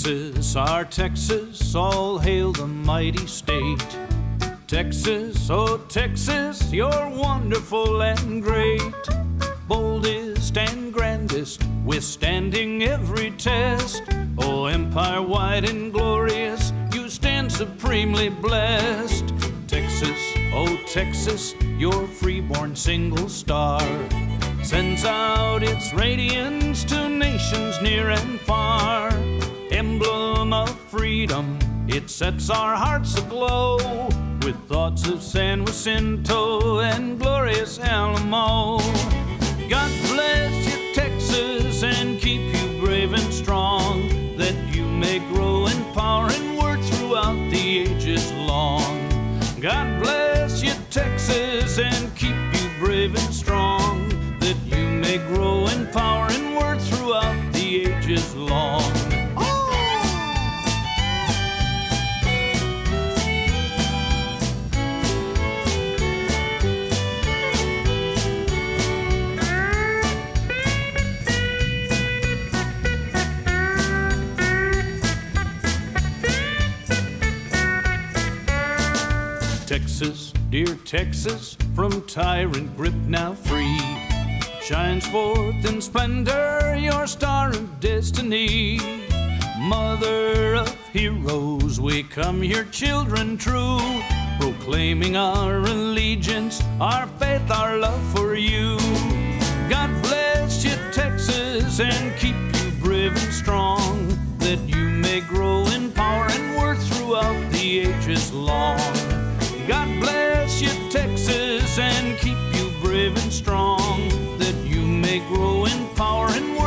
Texas, our Texas, all hail the mighty state. Texas, oh Texas, you're wonderful and great. Boldest and grandest, withstanding every test. Oh, empire wide and glorious, you stand supremely blessed. Texas, oh Texas, your freeborn single star sends out its radiance to nations near and far. Emblem of freedom, it sets our hearts aglow with thoughts of San Jacinto and glorious Alamo. God bless you, Texas, and keep you brave and strong, that you may grow in power and work throughout the ages long. God bless you, Texas, and keep you brave and strong, that you may grow in power dear Texas, from tyrant grip now free, shines forth in splendor your star of destiny. Mother of heroes, we come here, children true, proclaiming our allegiance, our faith, our love for you. God bless you, Texas, and keep you brave and strong, that you may grow in power and worth throughout the ages long. You, Texas, and keep you brave and strong, that you may grow in power and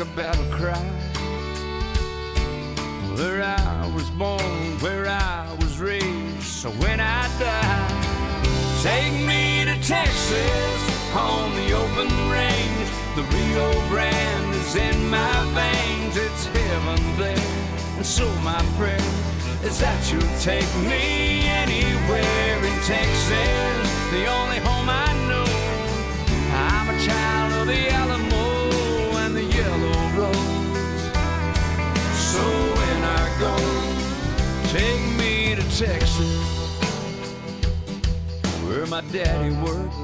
a battle cry. Where I was born, where I was raised, so when I die, take me to Texas on the open range. The Rio Grande is in my veins, it's heaven there. And so my prayer is that you'll take me anywhere in Texas, the only home I know. I'm a child of the Texas, where my daddy worked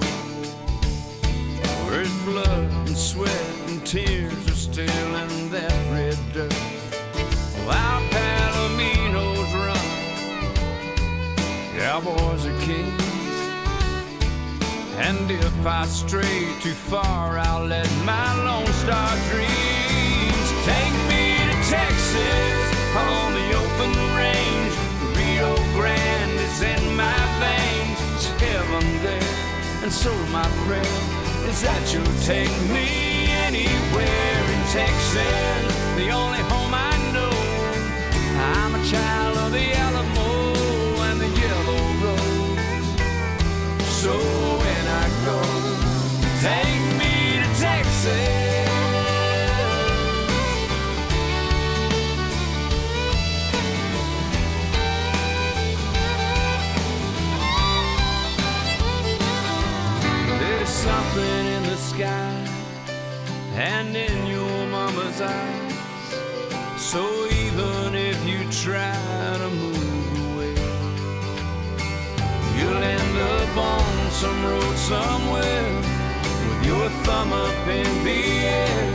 where his blood and sweat and tears are still in that red dirt. While Palominos run, cowboys are kings. And if I stray too far, I'll let my Lone Star dreams take me to Texas on the open range. Is in my veins, it's heaven there. And so my prayer is that you'll take me anywhere in Texas, the only home I know. I'm a child of the sky and in your mama's eyes. So even if you try to move away, you'll end up on some road somewhere with your thumb up in the air.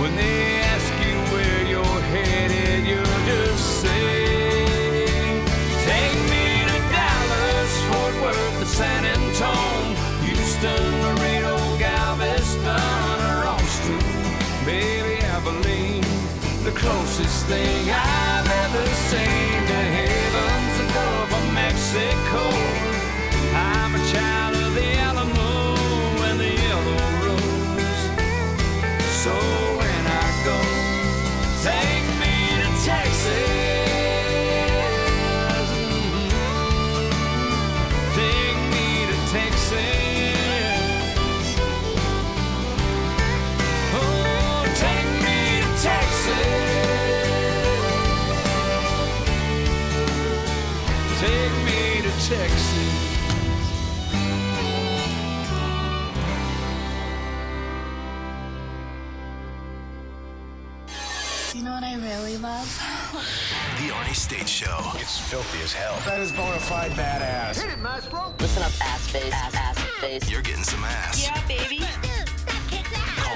When they ask you where you're headed, you'll just say, closest thing I've ever seen to heaven's Gulf of Mexico. State Show. It's filthy as hell. That is bona fide badass. Damn nice rope. Listen up, ass face, ass, ass face. You're getting some ass. Yeah, baby.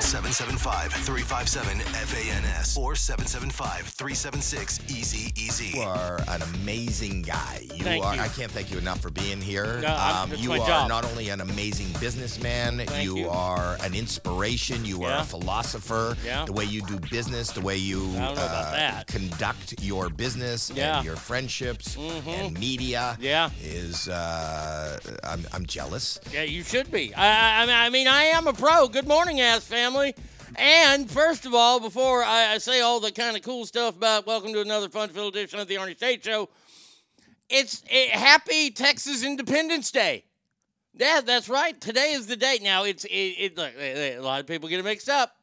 Call 775 357 FANS or 775 376 Easy Easy. You are an amazing guy. You Thank are. you. I can't thank you enough for being here. Um, No, I'm- you my are job. not only an amazing businessman, Thank you. are an inspiration. You are a philosopher. Yeah. The way you do business, the way you I don't know about uh, conduct your business Yeah. Mm-hmm. and your friendships and media Yeah. is. Uh, I'm, I'm jealous. Yeah, you should be. I, I, I mean- I mean, I am a pro. Good morning, ass family. And first of all, before I, I say all the kind of cool stuff about welcome to another fun-filled edition of the Arnie State Show, it's it, happy Texas Independence Day. Yeah, that's right. Today is the date. Now it's it, it look, a lot of people get it mixed up.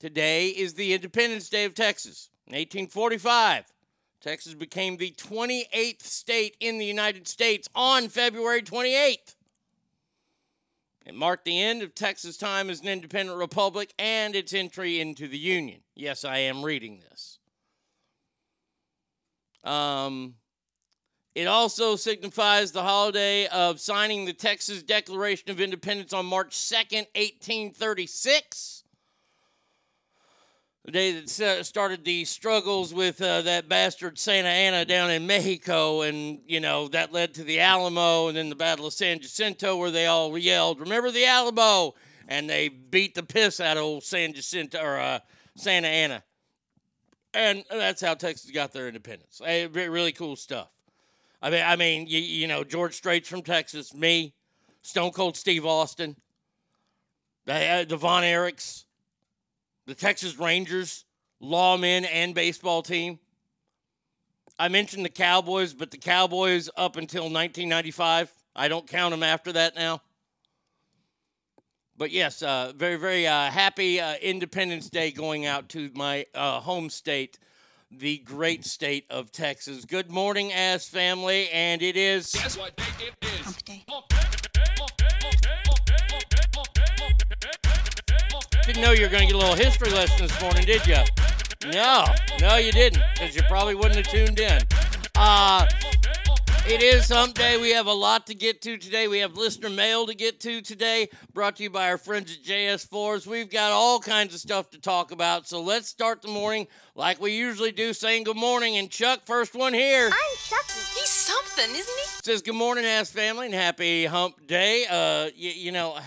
Today is the Independence Day of Texas. In 1845, Texas became the 28th state in the United States on February 28th. It marked the end of Texas time as an independent republic and its entry into the Union. Yes, I am reading this. Um, it also signifies the holiday of signing the Texas Declaration of Independence on March 2nd, 1836. The day that started the struggles with uh, that bastard Santa Anna down in Mexico, and you know that led to the Alamo, and then the Battle of San Jacinto, where they all yelled, "Remember the Alamo!" and they beat the piss out of old San Jacinto or uh, Santa Anna, and that's how Texas got their independence. Really cool stuff. I mean, I mean, you, you know, George Strait's from Texas, me, Stone Cold Steve Austin, the, uh, the Von Erichs, the Texas Rangers, lawmen, and baseball team. I mentioned the Cowboys, but the Cowboys up until 1995. I don't count them after that now. But yes, uh, very, very uh, happy uh, Independence Day going out to my uh, home state, the great state of Texas. Good morning, ass family, and it is. Hump day. Didn't know you were going to get a little history lesson this morning, did you? No, no, you didn't, because you probably wouldn't have tuned in. Uh, it is Hump Day. We have a lot to get to today. We have listener mail to get to today, brought to you by our friends at JS4s. We've got all kinds of stuff to talk about. So let's start the morning like we usually do, saying good morning. And Chuck, first one here, I'm Chuck. He's something, isn't he? says good morning, ass family, and happy Hump Day. Uh, you, you know,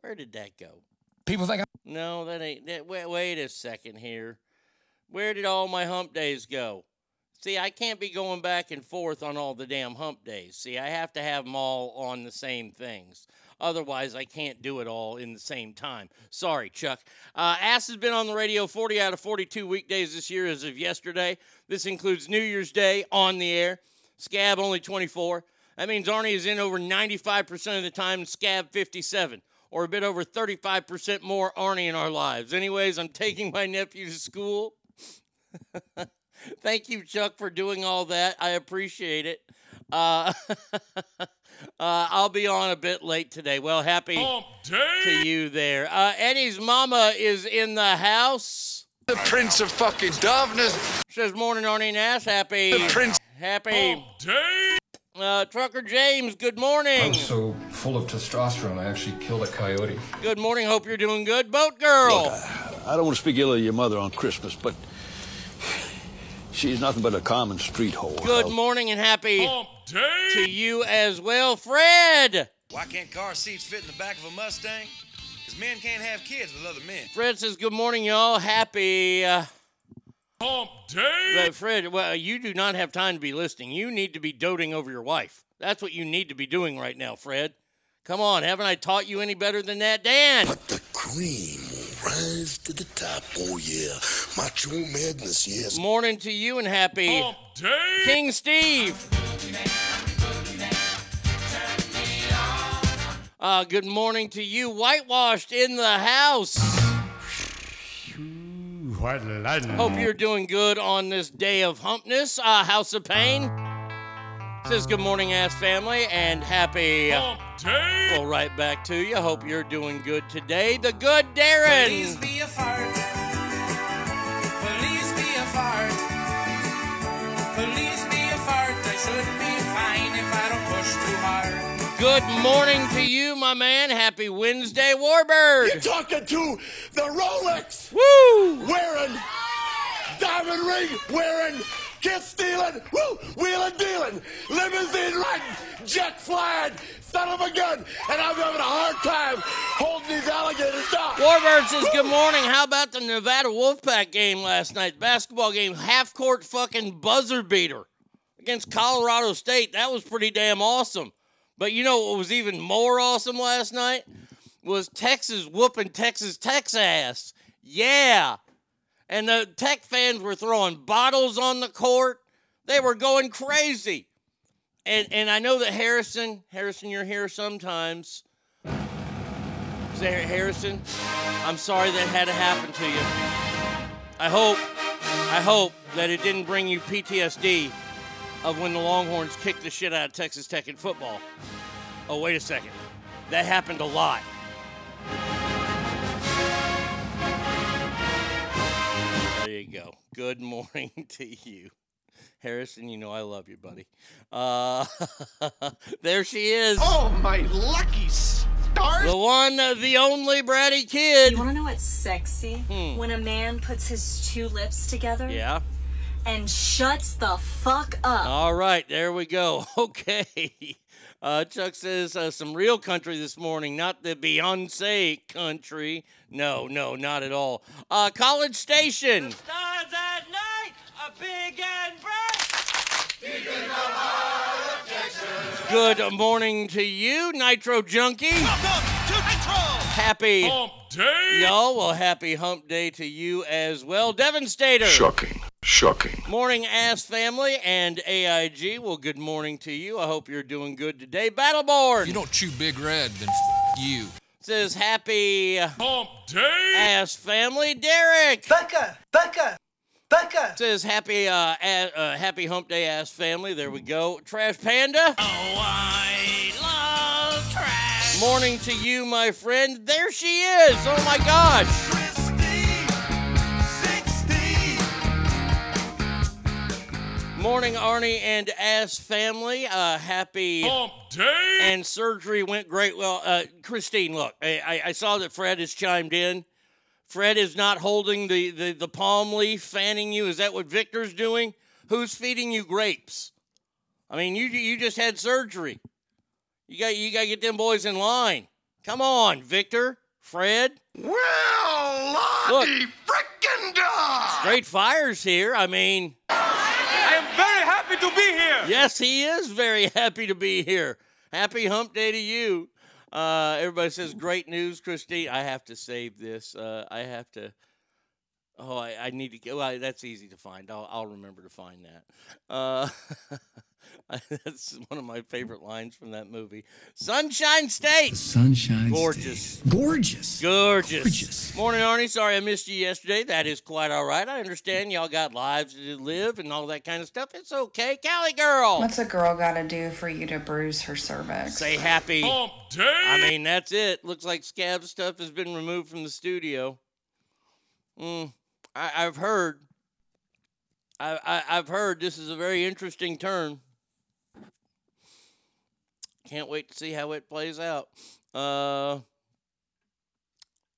where did that go? People think No, that ain't. That, wait, wait a second here. Where did all my hump days go? See, I can't be going back and forth on all the damn hump days. See, I have to have them all on the same things. Otherwise, I can't do it all in the same time. Sorry, Chuck. Uh, Ass has been on the radio 40 out of 42 weekdays this year as of yesterday. This includes New Year's Day on the air. Scab only 24. That means Arnie is in over 95% of the time, and Scab 57 or a bit over 35% more Arnie in our lives. Anyways, I'm taking my nephew to school. Thank you, Chuck, for doing all that. I appreciate it. Uh, uh, I'll be on a bit late today. Well, happy to you there. Uh, Eddie's mama is in the house. The Prince of fucking Darkness. Says morning, Arnie and Ass. Happy, Prince. happy. Uh, Trucker James, good morning. I'm so full of testosterone, I actually killed a coyote. Good morning. Hope you're doing good. Boat girl. I don't want to speak ill of your mother on Christmas, but she's nothing but a common street whore. Good morning and happy to you as well, Fred. Why can't car seats fit in the back of a Mustang? Because men can't have kids with other men. Fred says, "Good morning, y'all. Happy uh, But Fred, well, you do not have time to be listening. You need to be doting over your wife. That's what you need to be doing right now, Fred. Come on, haven't I taught you any better than that, Dan? But the cream will rise to the top. Oh yeah, macho madness. Yes. Morning to you and happy King Steve. Uh, good morning to you, whitewashed in the house. Hope you're doing good on this day of humpness. Uh, House of Pain says good morning, ass family, and happy. Well, right back to you. Hope you're doing good today. The good Darren. Please be a fart. Please be a fart. Please be a fart. I should be fine. Good morning to you, my man. Happy Wednesday, Warbird. You're talking to the Rolex Woo! wearing, diamond ring wearing, kiss stealing, woo, wheeling dealing, limousine riding, jet flying, son of a gun, and I'm having a hard time holding these alligators down. Warbird says, Good morning. How about the Nevada Wolfpack game last night? Basketball game, half court fucking buzzer beater against Colorado State. That was pretty damn awesome. But you know what was even more awesome last night? Was Texas whooping Texas Tech's ass. Yeah. And the Tech fans were throwing bottles on the court. They were going crazy. And and I know that Harrison, Harrison, you're here sometimes. Sarah Harrison, I'm sorry that had to happen to you. I hope, I hope that it didn't bring you PTSD of when the Longhorns kicked the shit out of Texas Tech in football. Oh, wait a second. That happened a lot. There you go. Good morning to you. Harrison, you know I love you, buddy. Uh, there she is. Oh, my lucky stars! The one, uh, the only bratty kid. You want to know what's sexy? Hmm. When a man puts his two lips together Yeah. And shuts the fuck up. All right, there we go. Okay. Uh, Chuck says uh, some real country this morning, not the Beyonce country. No, no, not at all. Uh, College Station. Stars at night are big and bright. Good morning to you, Nitro Junkie. Welcome to Nitro! Happy Hump day. Y'all, well, happy hump day to you as well. Devastator. Shocking. Shocking. Morning, ass family and AIG. Well, good morning to you. I hope you're doing good today. Battleborn. You don't chew Big Red, then f- you. says happy Hump day. ass family. Derek Becca, Becca, Becca. says happy uh, a- uh happy hump day ass family. There we go. Trash Panda. Oh, I love trash. Morning to you, my friend. There she is. Oh my gosh. Morning, Arnie and Ass family. Uh, happy Hump day. and surgery went great. Well, uh, Christine, look, I, I- I saw that Fred has chimed in. Fred is not holding the, the, the palm leaf, fanning you. Is that what Victor's doing? Who's feeding you grapes? I mean, you you just had surgery. You got you got to get them boys in line. Come on, Victor, Fred. Well, Look. Lottie frickin' dog! Straight fires here. I mean, I am very happy to be here. Yes, he is very happy to be here. Happy hump day to you. Uh, everybody says great news, Christine. I have to save this. Uh, I have to. Oh, I, I need to get. Well, that's easy to find. I'll, I'll remember to find that. Uh, that's one of my favorite lines from that movie. Sunshine State. Sunshine Gorgeous. State. Gorgeous. Gorgeous. Gorgeous. Morning, Arnie. Sorry I missed you yesterday. That is quite all right. I understand y'all got lives to live and all that kind of stuff. It's okay. Cali girl. What's a girl got to do for you to bruise her cervix? Say happy. Hump day. I mean, that's it. Looks like scab stuff has been removed from the studio. Mm, I, I've heard. I, I, I've heard this is a very interesting turn. Can't wait to see how it plays out. Uh,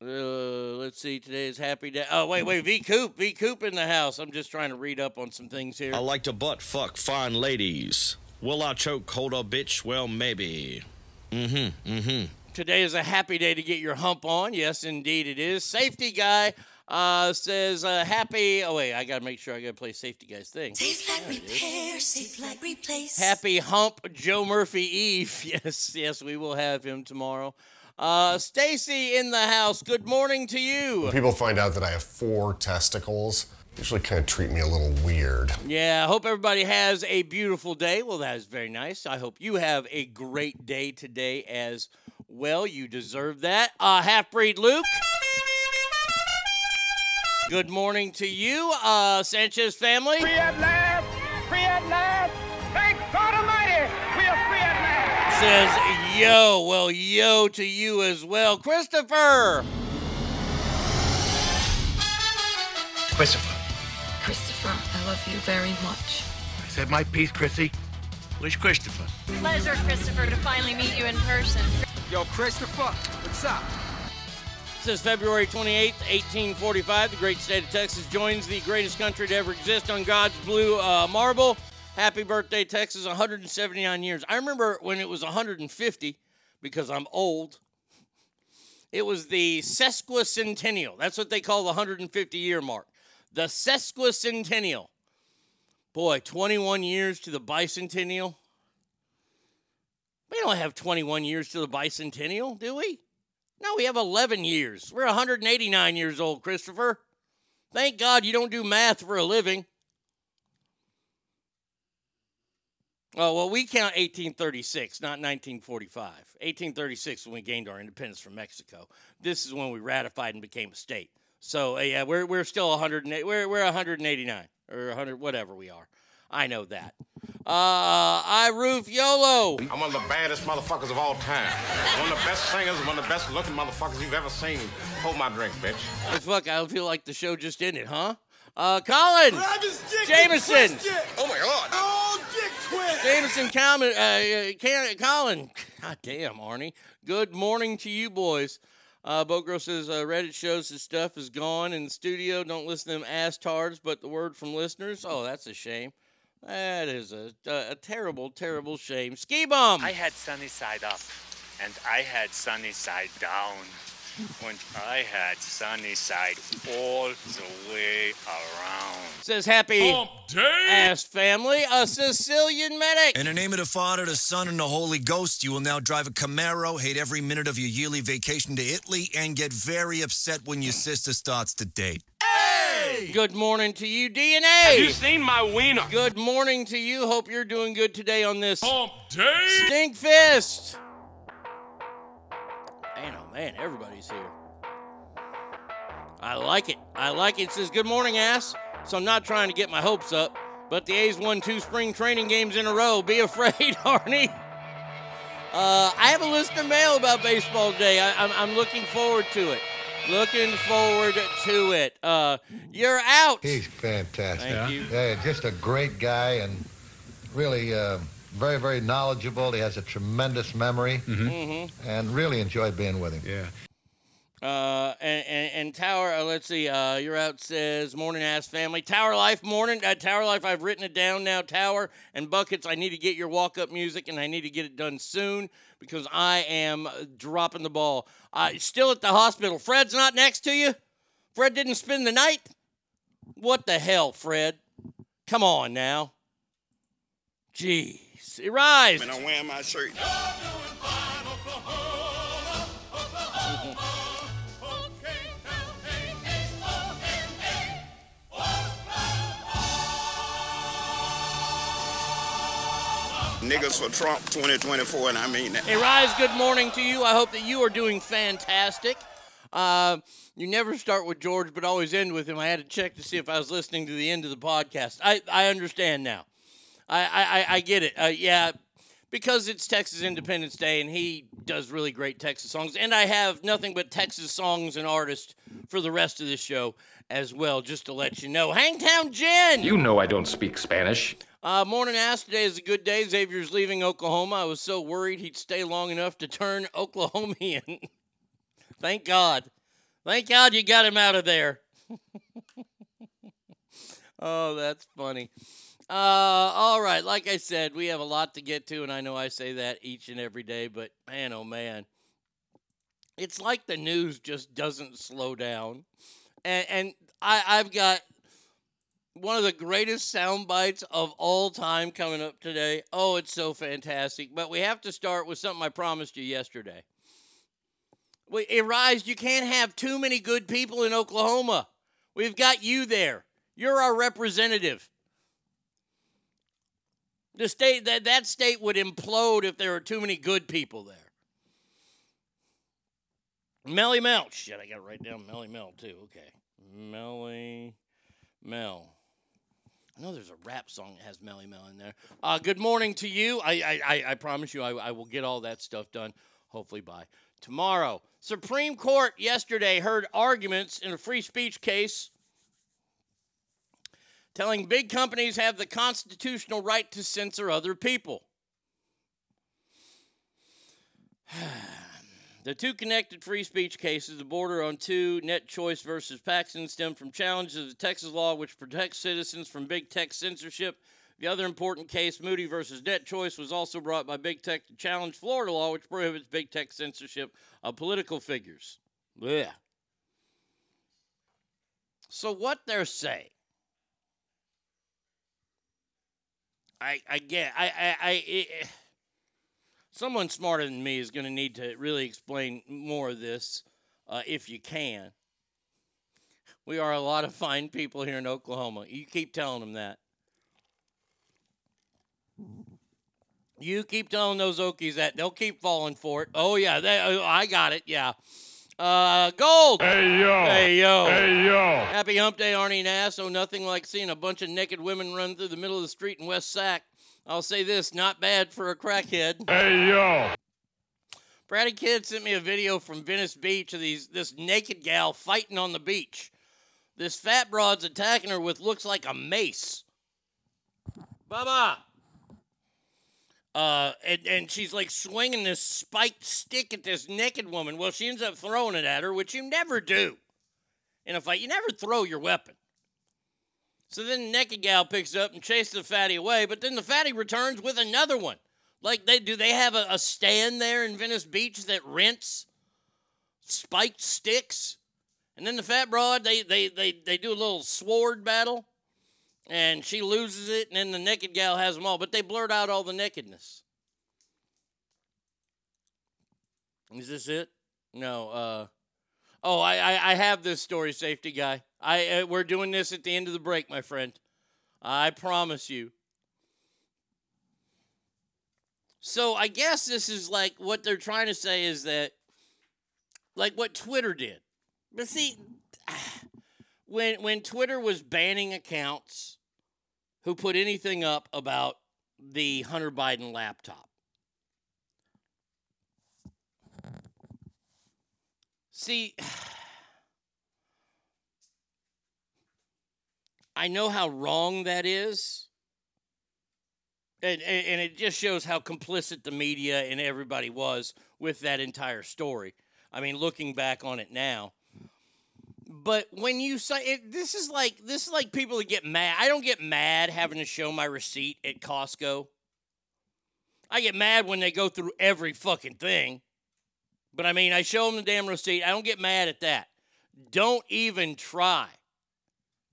uh, let's see. Today is happy day. Oh wait, wait. V Coop, V Coop in the house. I'm just trying to read up on some things here. I like to butt fuck fine ladies. Will I choke hold a bitch? Well, maybe. Mm-hmm. Mm-hmm. Today is a happy day to get your hump on. Yes, indeed it is. Safety guy uh, says uh, happy. Oh wait, I gotta make sure I gotta play safety guy's thing. Safe like repair, safe like replace. Happy hump Joe Murphy Eve. Yes, yes, we will have him tomorrow. Uh, Stacy in the house. Good morning to you. When people find out that I have four testicles, usually kind of treat me a little weird. Yeah, I hope everybody has a beautiful day. Well, that is very nice. I hope you have a great day today as well. You deserve that. Uh, Half breed Luke. Good morning to you, uh, Sanchez family. Free at last. Free at last. Thank God Almighty. We are free at last. Says yo. Well, yo to you as well, Christopher. Christopher. Christopher, I love you very much. I said my piece, Chrissy. Where's Christopher? Pleasure, Christopher, to finally meet you in person. Yo, Christopher, what's up? Is February 28th, 1845. The great state of Texas joins the greatest country to ever exist on God's blue uh, marble. Happy birthday, Texas. 179 years. I remember when it was 150 because I'm old. It was the sesquicentennial. That's what they call the 150 year mark. The sesquicentennial. Boy, 21 years to the bicentennial. We don't have 21 years to the bicentennial, do we? No, we have 11 years. We're 189 years old, Christopher. Thank God you don't do math for a living. Oh, well, we count 1836, not 1945. 1836 when we gained our independence from Mexico. This is when we ratified and became a state. So, uh, yeah, we're, we're still 108, we're, we're 189 or 100, whatever we are. I know that. Uh, I roof YOLO. I'm one of the baddest motherfuckers of all time. One of the best singers, one of the best looking motherfuckers you've ever seen. Hold my drink, bitch. Hey, fuck, I feel like the show just ended, huh? Uh, Colin Jameson. Oh my God. Oh, dick twist. Jameson, Colin, uh, Can- Colin. God damn, Arnie. Good morning to you, boys. Uh, Boat Girl says uh, Reddit shows his stuff is gone in the studio. Don't listen to them ass tards, but the word from listeners. Oh, that's a shame. That is a, a, a terrible, terrible shame. Ski bum. I had sunny side up, and I had sunny side down, and I had sunny side all the way around. Says happy Hump ass family, a Sicilian medic. In the name of the Father, the Son, and the Holy Ghost, you will now drive a Camaro, hate every minute of your yearly vacation to Italy, and get very upset when your sister starts to date. Good morning to you, DNA. Have you seen my wiener? Good morning to you. Hope you're doing good today on this Stink Fist. Man, oh man, everybody's here. I like it. I like it. It says, Good morning, ass. So I'm not trying to get my hopes up, but the A's won two spring training games in a row. Be afraid, Arnie. Uh, I have a listener mail about baseball today. I, I'm, I'm looking forward to it. Looking forward to it. Uh, you're out. He's fantastic. Thank you. Yeah, just a great guy and really uh, very, very knowledgeable. He has a tremendous memory Mm-hmm. and really enjoyed being with him. Yeah. Uh, and, and, and Tower, uh, let's see, uh, you're out says morning ass family. Tower Life morning. Uh, Tower Life, I've written it down now. Tower and Buckets, I need to get your walk up music and I need to get it done soon because I am dropping the ball. Uh, still at the hospital. Fred's not next to you? Fred didn't spend the night? What the hell, Fred? Come on now. Jeez. Rise. Man, I'm wearing my shirt. Niggas for Trump 2024, and I mean that. Hey, Rise, good morning to you. I hope that you are doing fantastic. Uh, you never start with George, but always end with him. I had to check to see if I was listening to the end of the podcast. I, I understand now. I, I, I- get it. Uh, yeah, because it's Texas Independence Day and he does really great Texas songs. And I have nothing but Texas songs and artists for the rest of this show as well, just to let you know. Hangtown Jen! You know I don't speak Spanish. Uh, morning ass. Today is a good day. Xavier's leaving Oklahoma. I was so worried he'd stay long enough to turn Oklahomian. Thank God. Thank God you got him out of there. oh, that's funny. Uh, all right. Like I said, we have a lot to get to, and I know I say that each and every day, but man, oh man. It's like the news just doesn't slow down. And, and I, I've got one of the greatest sound bites of all time coming up today. Oh, it's so fantastic. But we have to start with something I promised you yesterday. We, Arise, you can't have too many good people in Oklahoma. We've got you there. You're our representative. The state that that state would implode if there were too many good people there. Melly Mel. Shit, I got to write down Melly Mel too. Okay. Melly Mel. I know there's a rap song that has Melly Mel in there. Uh, good morning to you. I, I, I, I promise you, I, I will get all that stuff done, hopefully by tomorrow. Supreme Court yesterday heard arguments in a free speech case telling big companies have the constitutional right to censor other people. The two connected free speech cases, the border on two, Net Choice versus Paxton, stem from challenges of the Texas law, which protects citizens from big tech censorship. The other important case, Moody versus Net Choice, was also brought by big tech to challenge Florida law, which prohibits big tech censorship of political figures. Yeah. So what they're saying, I I get I I, I it, someone smarter than me is going to need to really explain more of this uh, if you can. We are a lot of fine people here in Oklahoma. You keep telling them that. You keep telling those Okies that they'll keep falling for it. Oh yeah, they, oh, I got it. Yeah. Uh, gold. Hey yo. Hey yo. Hey yo. Happy Hump Day, Arnie Nass. Oh, nothing like seeing a bunch of naked women run through the middle of the street in West Sac. I'll say this: not bad for a crackhead. Hey yo. Bratty Kid sent me a video from Venice Beach of these this naked gal fighting on the beach. This fat broad's attacking her with looks like a mace. Baba. Uh, and, and she's like swinging this spiked stick at this naked woman. Well, she ends up throwing it at her, which you never do in a fight. You never throw your weapon. So then the naked gal picks up and chases the fatty away, but then the fatty returns with another one. Like they do they have a, a stand there in Venice Beach that rents spiked sticks? And then the fat broad, they they they, they do a little sword battle and she loses it, and then the naked gal has them all. But they blurt out all the nakedness. Is this it? No. Uh, oh, I, I I have this story, safety guy. I uh, we're doing this at the end of the break, my friend. I promise you. So I guess this is like what they're trying to say is that, like what Twitter did. But see, when when Twitter was banning accounts who put anything up about the Hunter Biden laptop. See, I know how wrong that is. And, and, it just shows how complicit the media and everybody was with that entire story. I mean, looking back on it now. But when you say it, this is like this is like people that get mad. I don't get mad having to show my receipt at Costco. I get mad when they go through every fucking thing. But I mean, I show them the damn receipt. I don't get mad at that. Don't even try.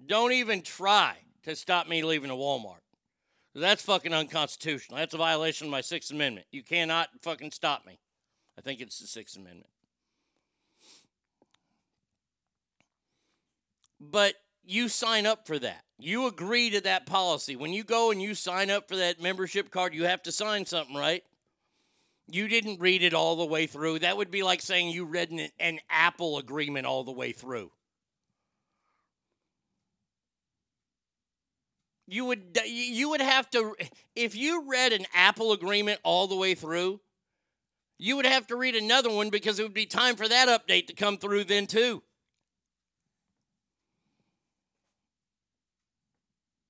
Don't even try to stop me leaving a Walmart. That's fucking unconstitutional. That's a violation of my Sixth Amendment. You cannot fucking stop me. I think it's the Sixth Amendment. But you sign up for that. You agree to that policy. When you go and you sign up for that membership card, you have to sign something, right? You didn't read it all the way through. That would be like saying you read an, an Apple agreement all the way through. You would you would have to if you read an Apple agreement all the way through, you would have to read another one because it would be time for that update to come through then too.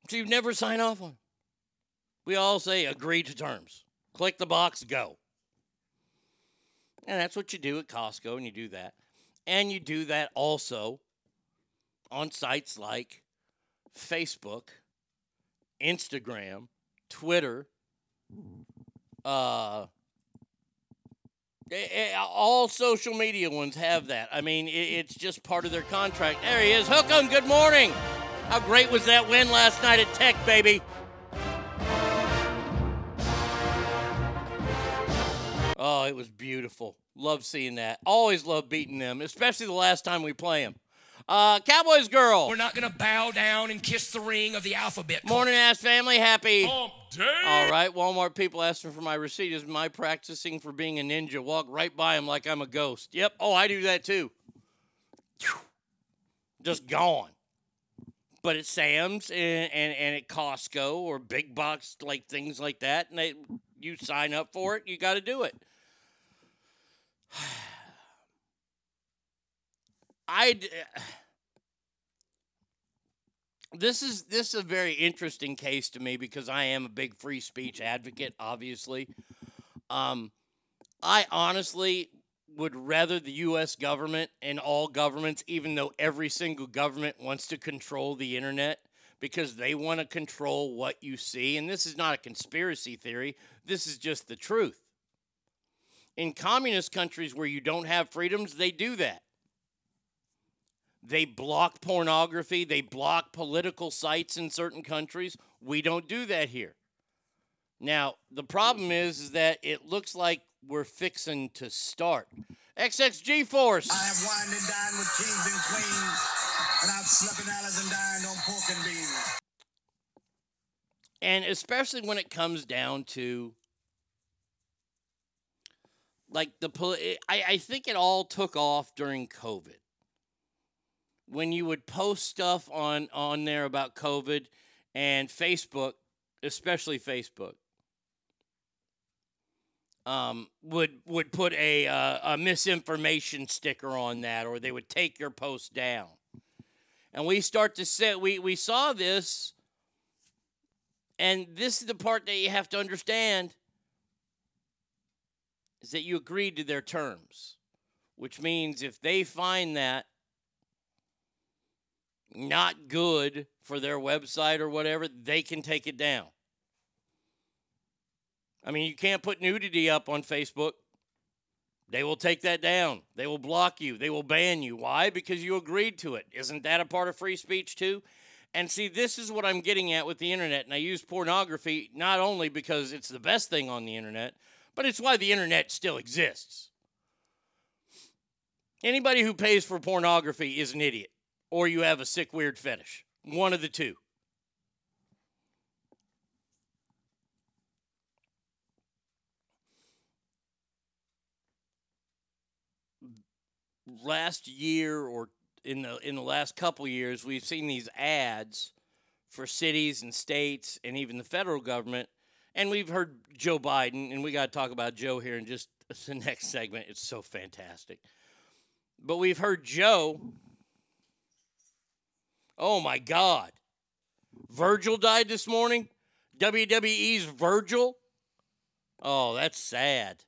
So you never sign off on. We all say agree to terms. Click the box, go. And that's what you do at Costco, and you do that. And you do that also on sites like Facebook, Instagram, Twitter, uh, all social media ones have that. I mean, it's just part of their contract. There he is. Hookem, good morning. How great was that win last night at Tech, baby? Oh, it was beautiful. Love seeing that. Always love beating them, especially the last time we play them. Uh, Cowboys girl. We're not going to bow down and kiss the ring of the alphabet. Morning, ass family. Happy. All right. Walmart people asking for my receipt. Is my practicing for being a ninja? Walk right by them like I'm a ghost. Yep. Oh, I do that too. Just gone. But at Sam's and, and, and at Costco or big box like things like that, and they you sign up for it, you got to do it. I this is this is a very interesting case to me because I am a big free speech advocate, obviously. Um, I honestly would rather the US government and all governments, even though every single government wants to control the internet because they want to control what you see. And this is not a conspiracy theory, this is just the truth. In communist countries where you don't have freedoms, they do that. They block pornography, they block political sites in certain countries. We don't do that here. Now, the problem is, is that it looks like we're fixing to start. XXG Force. I have wined and dined with kings and queens, and I've slept in alleys and dined on pork and beans. And especially when it comes down to like the poli- I, I think it all took off during COVID. When you would post stuff on on there about COVID and Facebook, especially Facebook, um, would would put a uh, a misinformation sticker on that, or they would take your post down. And we start to say we we saw this, and this is the part that you have to understand is that you agreed to their terms, which means if they find that not good for their website or whatever, they can take it down. I mean, you can't put nudity up on Facebook. They will take that down. They will block you. They will ban you. Why? Because you agreed to it. Isn't that a part of free speech too? And see, this is what I'm getting at with the internet. And I use pornography not only because it's the best thing on the internet, but it's why the internet still exists. Anybody who pays for pornography is an idiot, or you have a sick, weird fetish. One of the two. last year or in the in the last couple years, we've seen these ads for cities and states and even the federal government. And we've heard Joe Biden, and we got to talk about Joe here in just the next segment. It's so fantastic. But we've heard Joe. Oh my God. Virgil died this morning. WWE's Virgil. Oh, that's sad.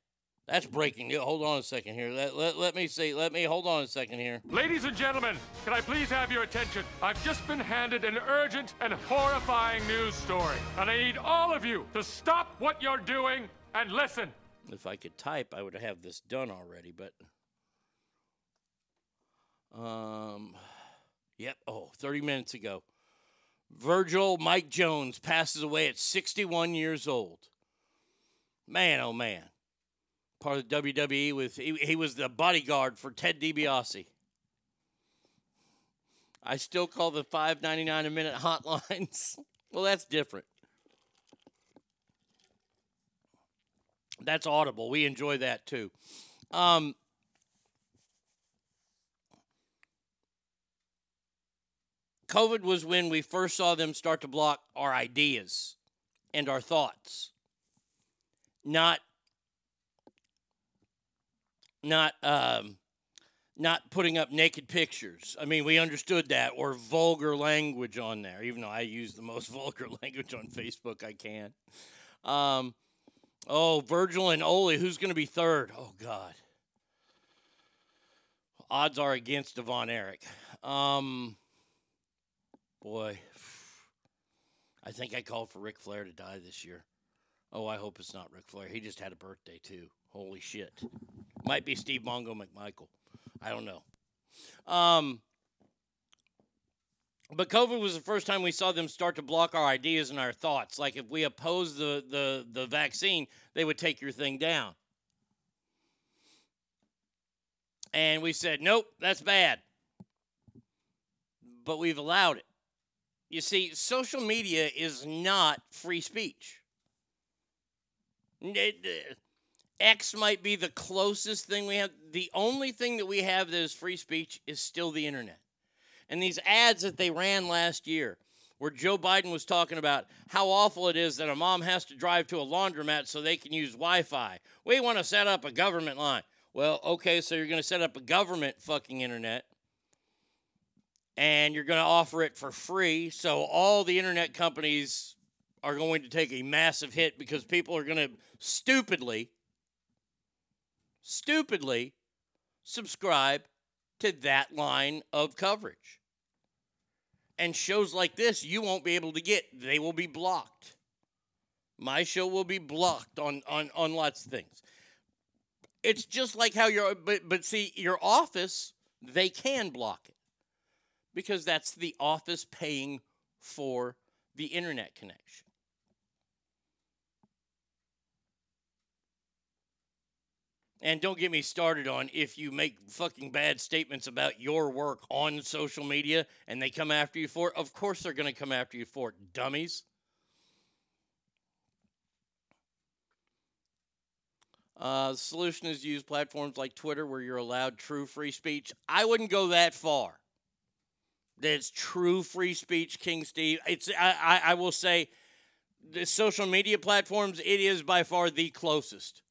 That's breaking news. Hold on a second here. Let, let, let me see. Let me hold on a second here. Ladies and gentlemen, can I please have your attention? I've just been handed an urgent and horrifying news story, and I need all of you to stop what you're doing and listen. If I could type, I would have this done already, but. Um, yep. Oh, 30 minutes ago. Virgil Mike Jones passes away at 61 years old. Man, oh man part of the WWE with he, he was the bodyguard for Ted DiBiase. I still call the five ninety nine a minute hotlines. well, that's different. That's audible. We enjoy that too. Um, COVID was when we first saw them start to block our ideas and our thoughts, not not um, not putting up naked pictures. I mean, we understood that or vulgar language on there, even though I use the most vulgar language on Facebook I can. Um, oh, Virgil and Ole, who's going to be third? Oh God. Odds are against Devon Eric. Um, boy, I think I called for Ric Flair to die this year. Oh, I hope it's not Ric Flair. He just had a birthday too. Holy shit. Might be Steve Mongo McMichael. I don't know. Um, but COVID was the first time we saw them start to block our ideas and our thoughts. Like if we oppose the, the, the vaccine, they would take your thing down. And we said, nope, that's bad. But we've allowed it. You see, social media is not free speech. X might be the closest thing we have. The only thing that we have that is free speech is still the internet. And these ads that they ran last year, where Joe Biden was talking about how awful it is that a mom has to drive to a laundromat so they can use Wi Fi. We want to set up a government line. Well, okay, so you're going to set up a government fucking internet and you're going to offer it for free. So all the internet companies are going to take a massive hit because people are going to stupidly stupidly subscribe to that line of coverage. And shows like this, you won't be able to get. They will be blocked. My show will be blocked on on on lots of things. It's just like how your but but see your office they can block it because that's the office paying for the internet connection. And don't get me started on if you make fucking bad statements about your work on social media and they come after you for it. Of course they're going to come after you for it, dummies. Uh, the solution is to use platforms like Twitter where you're allowed true free speech. I wouldn't go that far. That's true free speech, King Steve. It's I, I, will say the social media platforms, it is by far the closest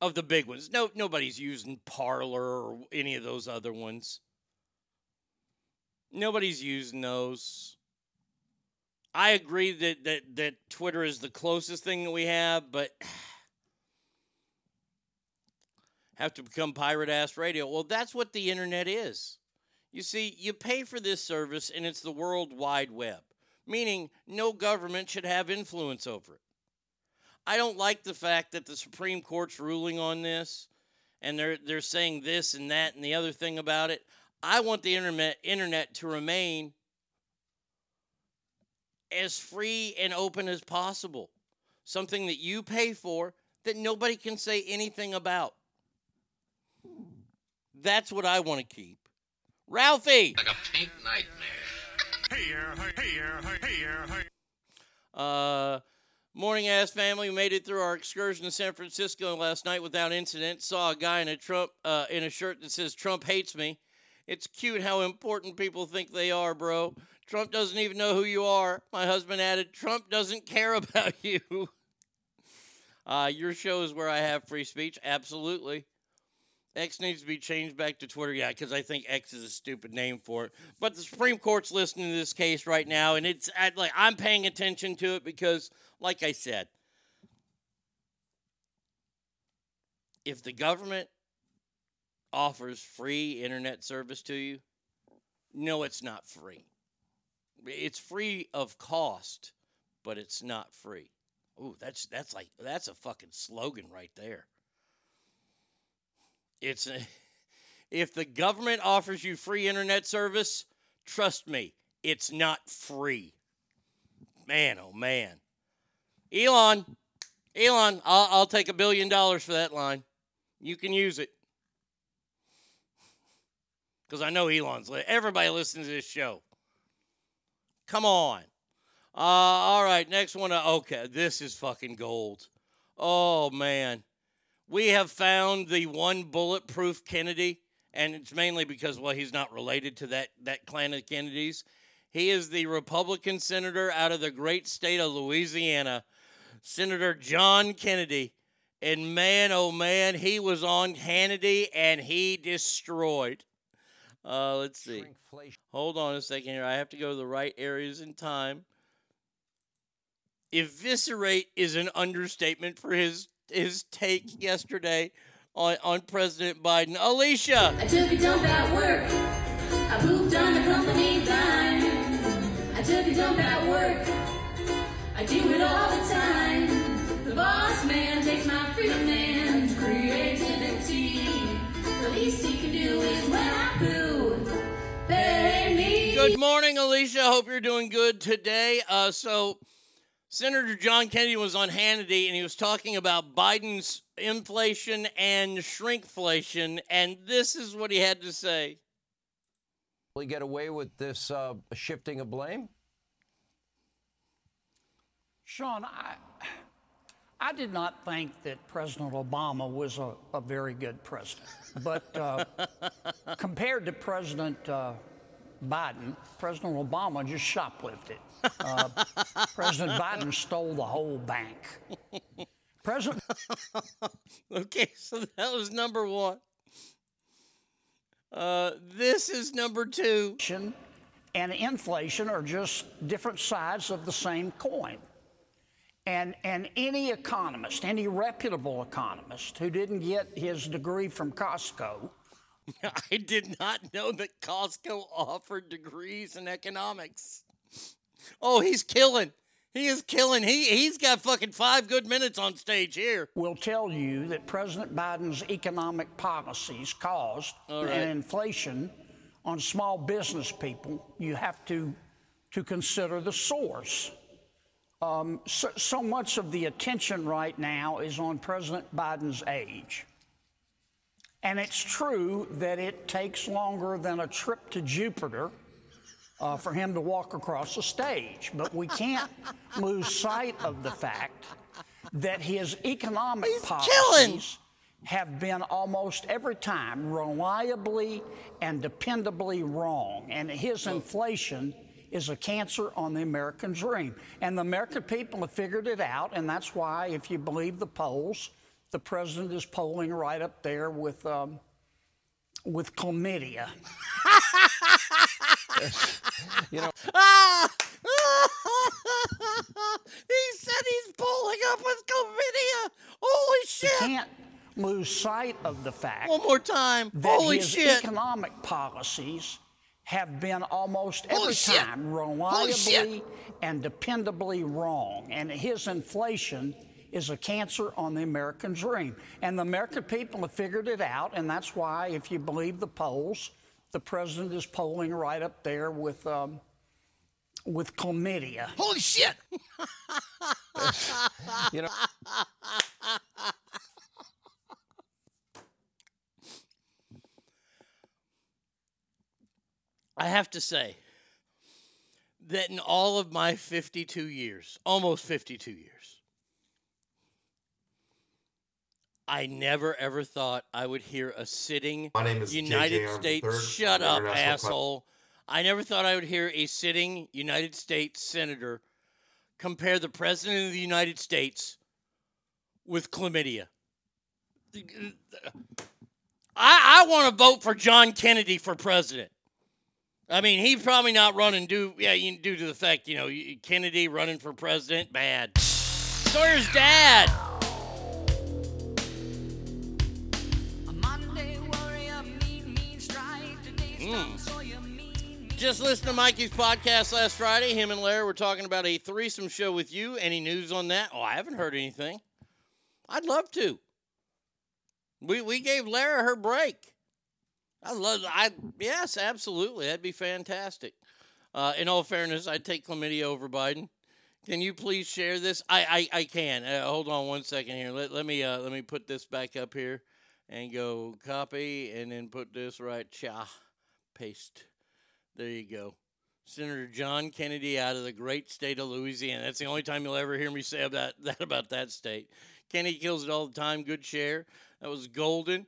of the big ones. No, nobody's using Parler or any of those other ones. Nobody's using those. I agree that that that Twitter is the closest thing that we have, but have to become pirate ass radio. Well, that's what the internet is. You see, you pay for this service and it's the World Wide Web, meaning no government should have influence over it. I don't like the fact that the Supreme Court's ruling on this and they're they're saying this and that and the other thing about it. I want the internet internet to remain as free and open as possible. Something that you pay for that nobody can say anything about. That's what I want to keep. Ralphie. Like a pink nightmare. Hey, hey, hey, hey, hey. Uh, morning ass family we made it through our excursion to San Francisco last night without incident. Saw a guy in a Trump uh, in a shirt that says Trump hates me. It's cute how important people think they are, bro. Trump doesn't even know who you are. My husband added, Trump doesn't care about you. Uh, your show is where I have free speech. Absolutely. X needs to be changed back to Twitter. Yeah, because I think X is a stupid name for it. But the Supreme Court's listening to this case right now, and it's I, like I'm paying attention to it because, like I said, if the government offers free internet service to you, no, it's not free. It's free of cost, but it's not free. Ooh, that's that's like that's a fucking slogan right there. It's if the government offers you free internet service, trust me, it's not free. Man, oh man. Elon, Elon, I'll, I'll take a billion dollars for that line. You can use it. Because I know Elon's. Everybody listens to this show. Come on. Uh, all right, next one. Uh, okay, this is fucking gold. Oh, man we have found the one bulletproof Kennedy, and it's mainly because well he's not related to that that clan of Kennedys. He is the Republican senator out of the great state of Louisiana, Senator John Kennedy. And man, oh man, he was on Hannity and he destroyed. Uh, let's see. Hold on a second here. I have to go to the right areas in time. Eviscerate is an understatement for his his take yesterday on, on President Biden. Alicia. I took a dump at work. I pooped on the company dime. I took a dump at work. I do it all the time. The boss man takes my freedom and creativity. The least he can do is when I poo. Pay me. Good morning, Alicia. Hope you're doing good today. Uh, so Senator John Kennedy was on Hannity and he was talking about Biden's inflation and shrinkflation, and this is what he had to say. Will he get away with this uh, shifting of blame? Sean, I, I did not think that President Obama was a, a very good president. But uh, compared to President uh, Biden, President Obama just shoplifted. Uh, President Biden stole the whole bank. President. okay, so that was number one. Uh, this is number two. And inflation are just different sides of the same coin. And, and any economist, any reputable economist who didn't get his degree from Costco, I did not know that Costco offered degrees in economics. Oh, he's killing. He is killing. He he's got fucking five good minutes on stage here. will tell you that President Biden's economic policies caused right. an inflation on small business people. You have to to consider the source. Um, so, so much of the attention right now is on President Biden's age. And it's true that it takes longer than a trip to Jupiter uh, for him to walk across the stage. But we can't lose sight of the fact that his economic policies have been almost every time reliably and dependably wrong. And his inflation is a cancer on the American dream. And the American people have figured it out. And that's why, if you believe the polls, the president is polling right up there with, um, with chlamydia. you know, he said he's pulling up with chlamydia. Holy shit! You can't lose sight of the fact. One more time. That Holy his shit! economic policies have been almost Holy every shit. time reliably and dependably wrong. And his inflation is a cancer on the American dream. And the American people have figured it out. And that's why, if you believe the polls, the president is polling right up there with. Um, with chlamydia. Holy shit! you know, I have to say that in all of my 52 years, almost 52 years, I never ever thought I would hear a sitting My name is United JJ. States. Shut up, asshole. I never thought I would hear a sitting United States senator compare the president of the United States with chlamydia. I, I want to vote for John Kennedy for president. I mean, he's probably not running due, yeah, due to the fact, you know, Kennedy running for president, bad. Sawyer's dad. Just listen to Mikey's podcast last Friday. Him and Larry were talking about a threesome show with you. Any news on that? Oh, I haven't heard anything. I'd love to. We we gave Lara her break. I love. I yes, absolutely. That'd be fantastic. Uh, in all fairness, I'd take chlamydia over Biden. Can you please share this? I I, I can. Uh, hold on one second here. Let, let me uh, let me put this back up here and go copy and then put this right. Cha, paste. There you go. Senator John Kennedy out of the great state of Louisiana. That's the only time you'll ever hear me say about that about that state. Kennedy kills it all the time. Good share. That was golden.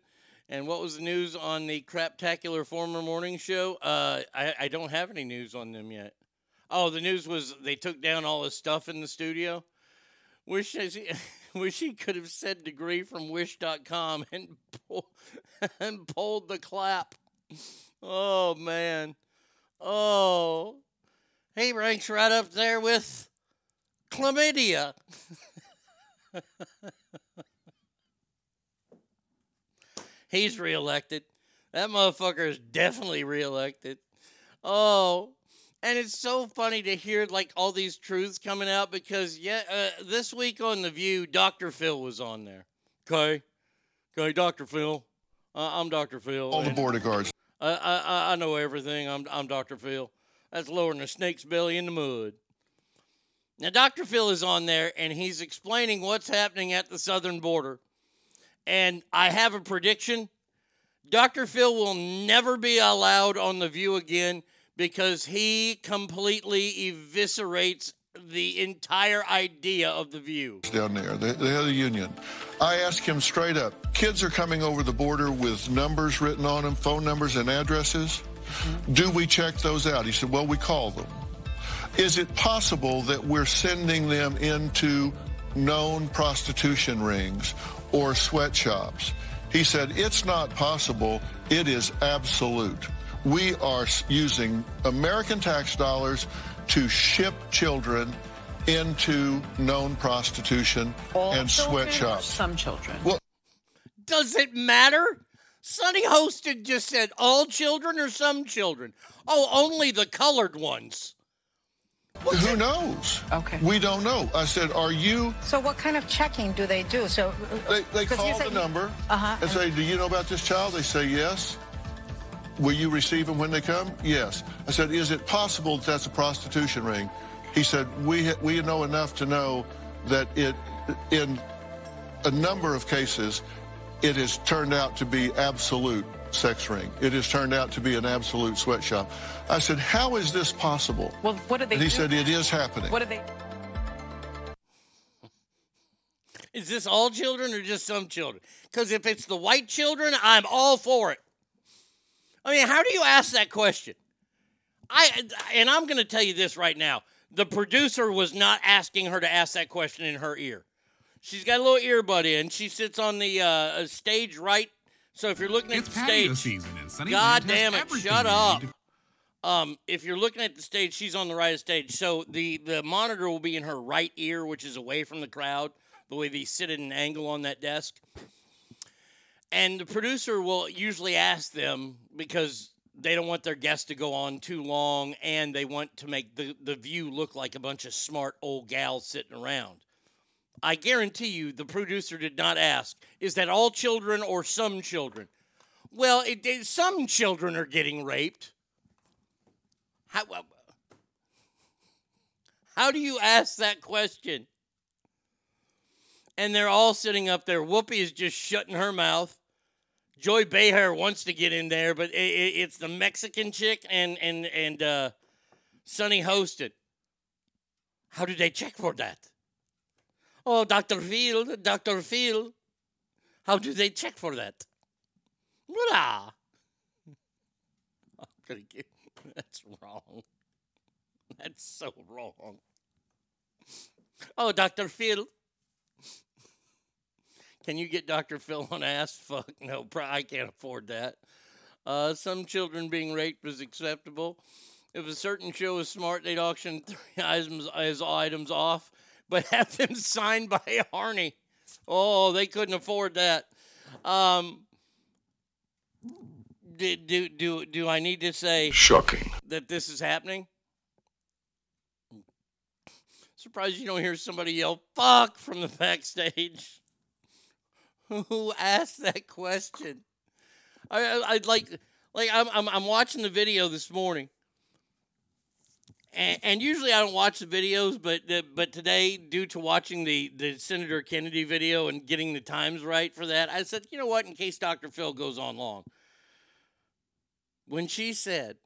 And what was the news on the Craptacular Former Morning Show? Uh, I, I don't have any news on them yet. Oh, the news was they took down all the stuff in the studio. Wish I, wish he could have said degree from wish.com and pull, and pulled the clap. Oh man. Oh. He ranks right up there with chlamydia. He's reelected. That motherfucker is definitely reelected. Oh, and it's so funny to hear like all these truths coming out because yeah, uh, this week on the View, Dr. Phil was on there. Okay, okay, Dr. Phil, uh, I'm Dr. Phil. All the border guards. I, I I know everything. I'm I'm Dr. Phil. That's lowering a snake's belly in the mud. Now, Dr. Phil is on there and he's explaining what's happening at the southern border. And I have a prediction. Dr. Phil will never be allowed on The View again because he completely eviscerates the entire idea of The View. down there, they, the head of the union. I asked him straight up kids are coming over the border with numbers written on them, phone numbers and addresses. Mm-hmm. Do we check those out? He said, Well, we call them. Is it possible that we're sending them into known prostitution rings or sweatshops? He said, It's not possible. It is absolute. We are using American tax dollars to ship children into known prostitution and sweatshops. Some children. Well, Does it matter? Sunny Hostin just said all children or some children. Oh, only the colored ones. who knows? Okay. We don't know. I said, are you? So what kind of checking do they do? So They, they 'cause you call the said- number Uh-huh. and say, do you know about this child? They say yes. Will you receive them when they come? Yes. I said, is it possible that that's a prostitution ring? He said, we we know enough to know that it, in a number of cases, it has turned out to be absolute sex ring. It has turned out to be an absolute sweatshop. I said, how is this possible? Well, what do they And he do? said, it is happening. What do they? Is this all children or just some children? Because if it's the white children, I'm all for it. I mean, how do you ask that question? I and I'm going to tell you this right now. The producer was not asking her to ask that question in her ear. She's got a little earbud in. She sits on the uh, stage right. So if you're looking at It's the stage, season and Sunnyland God damn it, shut up. Um, if you're looking at the stage, she's on the right of stage. So the the monitor will be in her right ear, which is away from the crowd, the way they sit at an angle on that desk. And the producer will usually ask them because they don't want their guests to go on too long and they want to make the, the view look like a bunch of smart old gals sitting around. I guarantee you the producer did not ask, is that all children or some children? Well, it, it- some children are getting raped. How, how do you ask that question? And they're all sitting up there. Whoopi is just shutting her mouth. Joy Behar wants to get in there, but i i- it's the Mexican chick and and and uh, Sunny Hostin. How do they check for that? Oh, Dr. Field, Dr. Field. How do they check for that? Voila. I'm gonna get, that's wrong. That's so wrong. Oh, Dr. Phil. Can you get Dr. Phil on ass? Fuck no, I can't afford that. Uh, some children being raped was acceptable. If a certain show was smart, they'd auction three items as items off, but have them signed by Harney. Oh, they couldn't afford that. Um, do, do do do I need to say Shocking. that this is happening? Surprised you don't hear somebody yell "fuck" from the backstage. Who asked that question? I, I'd like like I'm, I'm I'm watching the video this morning, and, and usually I don't watch the videos, but uh, but today, due to watching the the Senator Kennedy video and getting the times right for that, I said, you know what? In case Dr. Phil goes on long, when she said,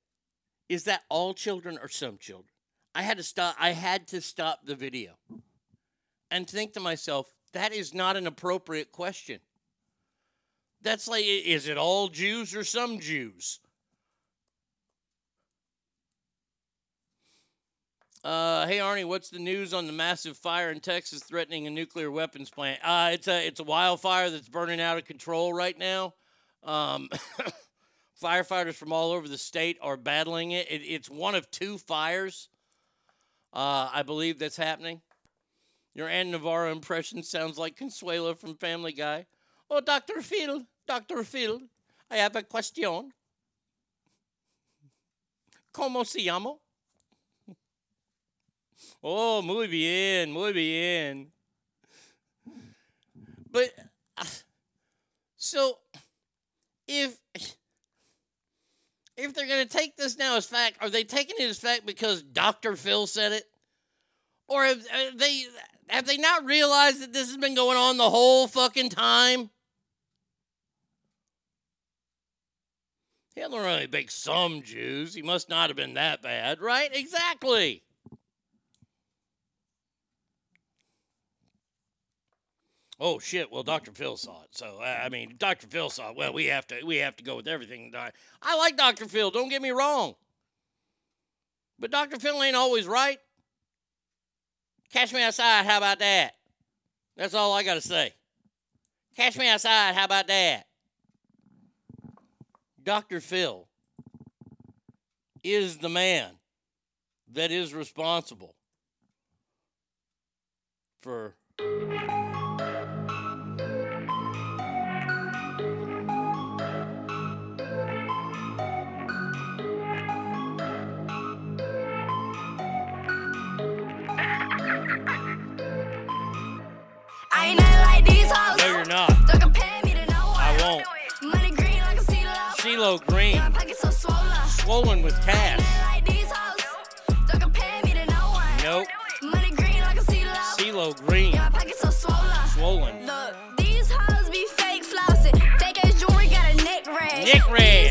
"Is that all children or some children?" I had to stop. I had to stop the video and think to myself, that is not an appropriate question. That's like, is it all Jews or some Jews? Uh, hey Arnie, what's the news on the massive fire in Texas threatening a nuclear weapons plant? Uh, it's a it's a wildfire that's burning out of control right now. Um, firefighters from all over the state are battling it. it it's one of two fires, uh, I believe, that's happening. Your Ana Navarro impression sounds like Consuelo from Family Guy. Oh, Dr. Phil, Dr. Phil, I have a question. ¿Cómo se llama? Oh, muy bien, muy bien. But, so, if if they're going to take this now as fact, are they taking it as fact because Dr. Phil said it? Or they have they not realized that this has been going on the whole fucking time? Hitler only baked some Jews. He must not have been that bad, right? Exactly. Oh shit! Well, Dr. Phil saw it, so I mean, Dr. Phil saw it. Well, we have to we have to go with everything. I like Dr. Phil. Don't get me wrong, but Dr. Phil ain't always right. Catch me outside. How about that? That's all I got to say. Catch me outside. How about that? Dr. Phil is the man that is responsible for. Ain't nothing like these hoes. No, you're not. Don't compare me to no one. I won't. Money green like a CeeLo. CeeLo Green. My pockets so swollen. Swollen with cash. Like these hoes. Don't compare me to no one. Nope. Money green like a CeeLo. CeeLo Green. My pockets so swollen. Swollen. Look, these hoes be fake flossing. Fake ass jewelry got a neck rag. Neck rag.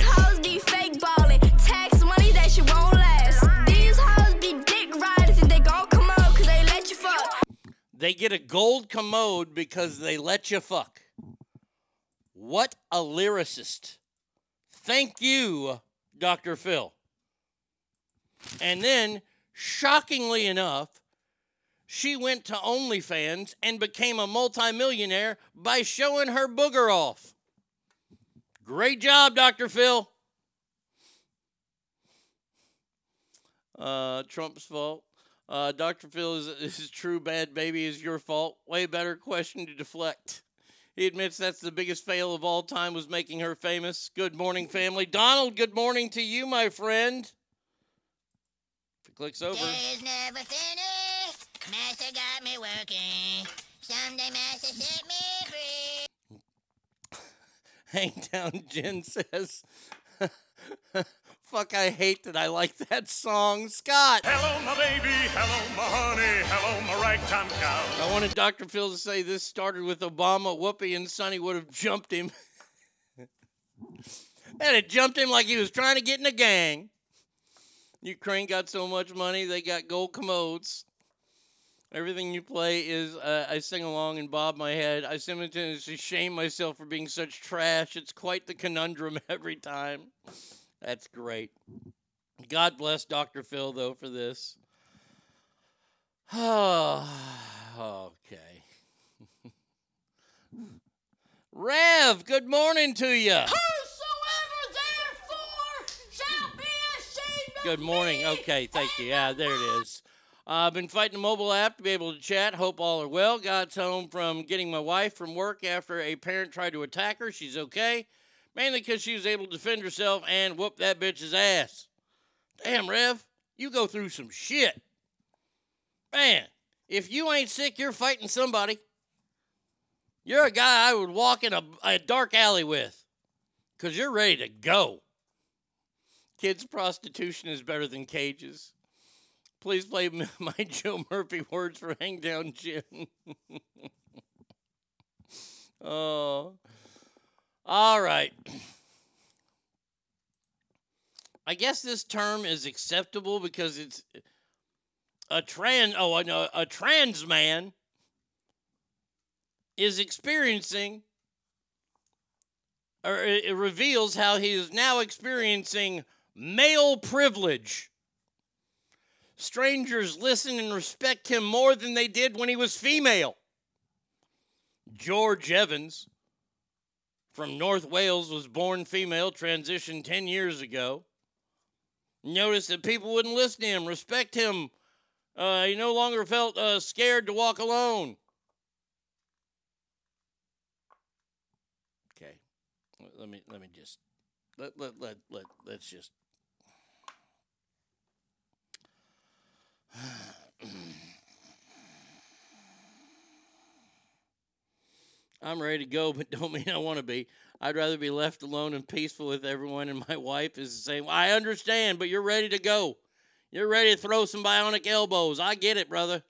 They get a gold commode because they let you fuck. What a lyricist. Thank you, Dr. Phil. And then, shockingly enough, she went to OnlyFans and became a multimillionaire by showing her booger off. Great job, Dr. Phil. Uh, Trump's fault. Uh, Dr. Phil is, is true bad baby is your fault. Way better question to deflect. He admits that's the biggest fail of all time was making her famous. Good morning, family. Donald, good morning to you, my friend. If it clicks over. Day's never finished. Master got me working. Someday Master set me free. Hang down, Jen says. Fuck, I hate that I like that song. Scott. Hello, my baby. Hello, my honey. Hello, my ragtime cow. I wanted Dr. Phil to say this started with Obama. Whoopi and Sunny would have jumped him. They'd have jumped him like he was trying to get in a gang. Ukraine got so much money, they got gold commodes. Everything you play is, uh, I sing along and bob my head. I simultaneously shame myself for being such trash. It's quite the conundrum every time. That's great. God bless Dr. Phil, though, for this. Oh, okay. Rev, good morning to you. Whosoever therefore shall be ashamed! Good morning. Okay, thank you. Yeah, there it is. Uh, I've been fighting the mobile app to be able to chat. Hope all are well. God's home from getting my wife from work after a parent tried to attack her. She's okay, mainly because she was able to defend herself and whoop that bitch's ass. Damn, Rev, you go through some shit. Man, if you ain't sick, you're fighting somebody. You're a guy I would walk in a, a dark alley with because you're ready to go. Kids' prostitution is better than cages. Please play my Joe Murphy words for Hang Down Jim. oh. All right. I guess this term is acceptable because it's a trans oh a trans man is experiencing or it reveals how he is now experiencing male privilege. Strangers listen and respect him more than they did when he was female. George Evans from North Wales was born female, transitioned 10 years ago. Noticed that people wouldn't listen to him, respect him. Uh, he no longer felt uh, scared to walk alone. Okay, let me let me just let let let let let's just. I'm ready to go, but don't mean I want to be. I'd rather be left alone and peaceful with everyone, and my wife is the same. I understand, but you're ready to go. You're ready to throw some bionic elbows. I get it, brother.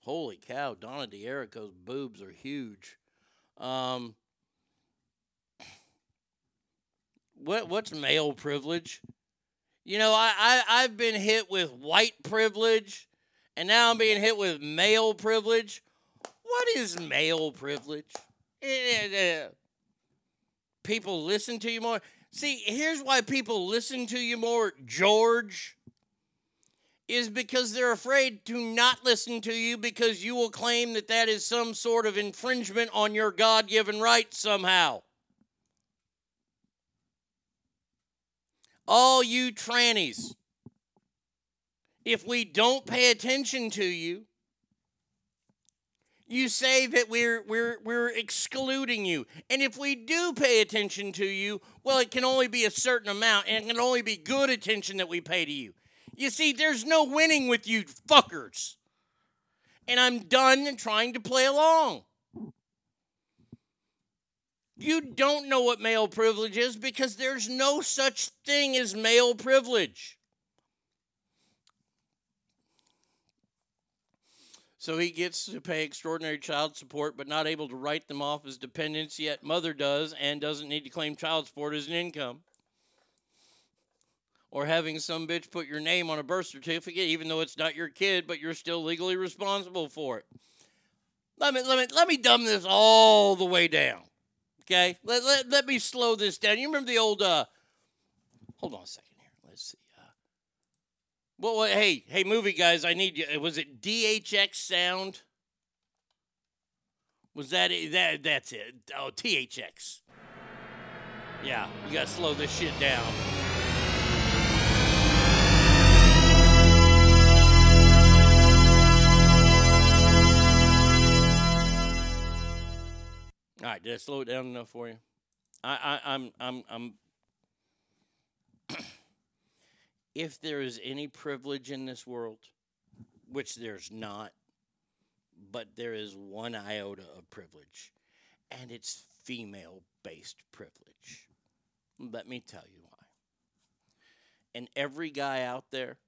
Holy cow, Donna D'Errico's boobs are huge. Um, what what's male privilege? You know, I, I I've been hit with white privilege, and now I'm being hit with male privilege. What is male privilege? Eh, eh, eh. People listen to you more. See, here's why people listen to you more, George, is because they're afraid to not listen to you because you will claim that that is some sort of infringement on your God given right somehow. All you trannies, if we don't pay attention to you, You say that we're we're we're excluding you. And if we do pay attention to you, well it can only be a certain amount and it can only be good attention that we pay to you. You see, there's no winning with you fuckers. And I'm done trying to play along. You don't know what male privilege is because there's no such thing as male privilege. So he gets to pay extraordinary child support, but not able to write them off as dependents, yet mother does and doesn't need to claim child support as an income. Or having some bitch put your name on a birth certificate, even though it's not your kid, but you're still legally responsible for it. Let me let me let me dumb this all the way down. Okay? Let, let, let me slow this down. You remember the old uh hold on a second here. Let's see. Uh, well, well, hey, hey, movie guys, I need you. Uh, was it DHX sound? Was that it? That that's it? Oh, THX. Yeah, you gotta slow this shit down. All right, did I slow it down enough for you? I, I I'm I'm I'm if there is any privilege in this world, which there's not, but there is one iota of privilege, and it's female based privilege. Let me tell you why. And every guy out there,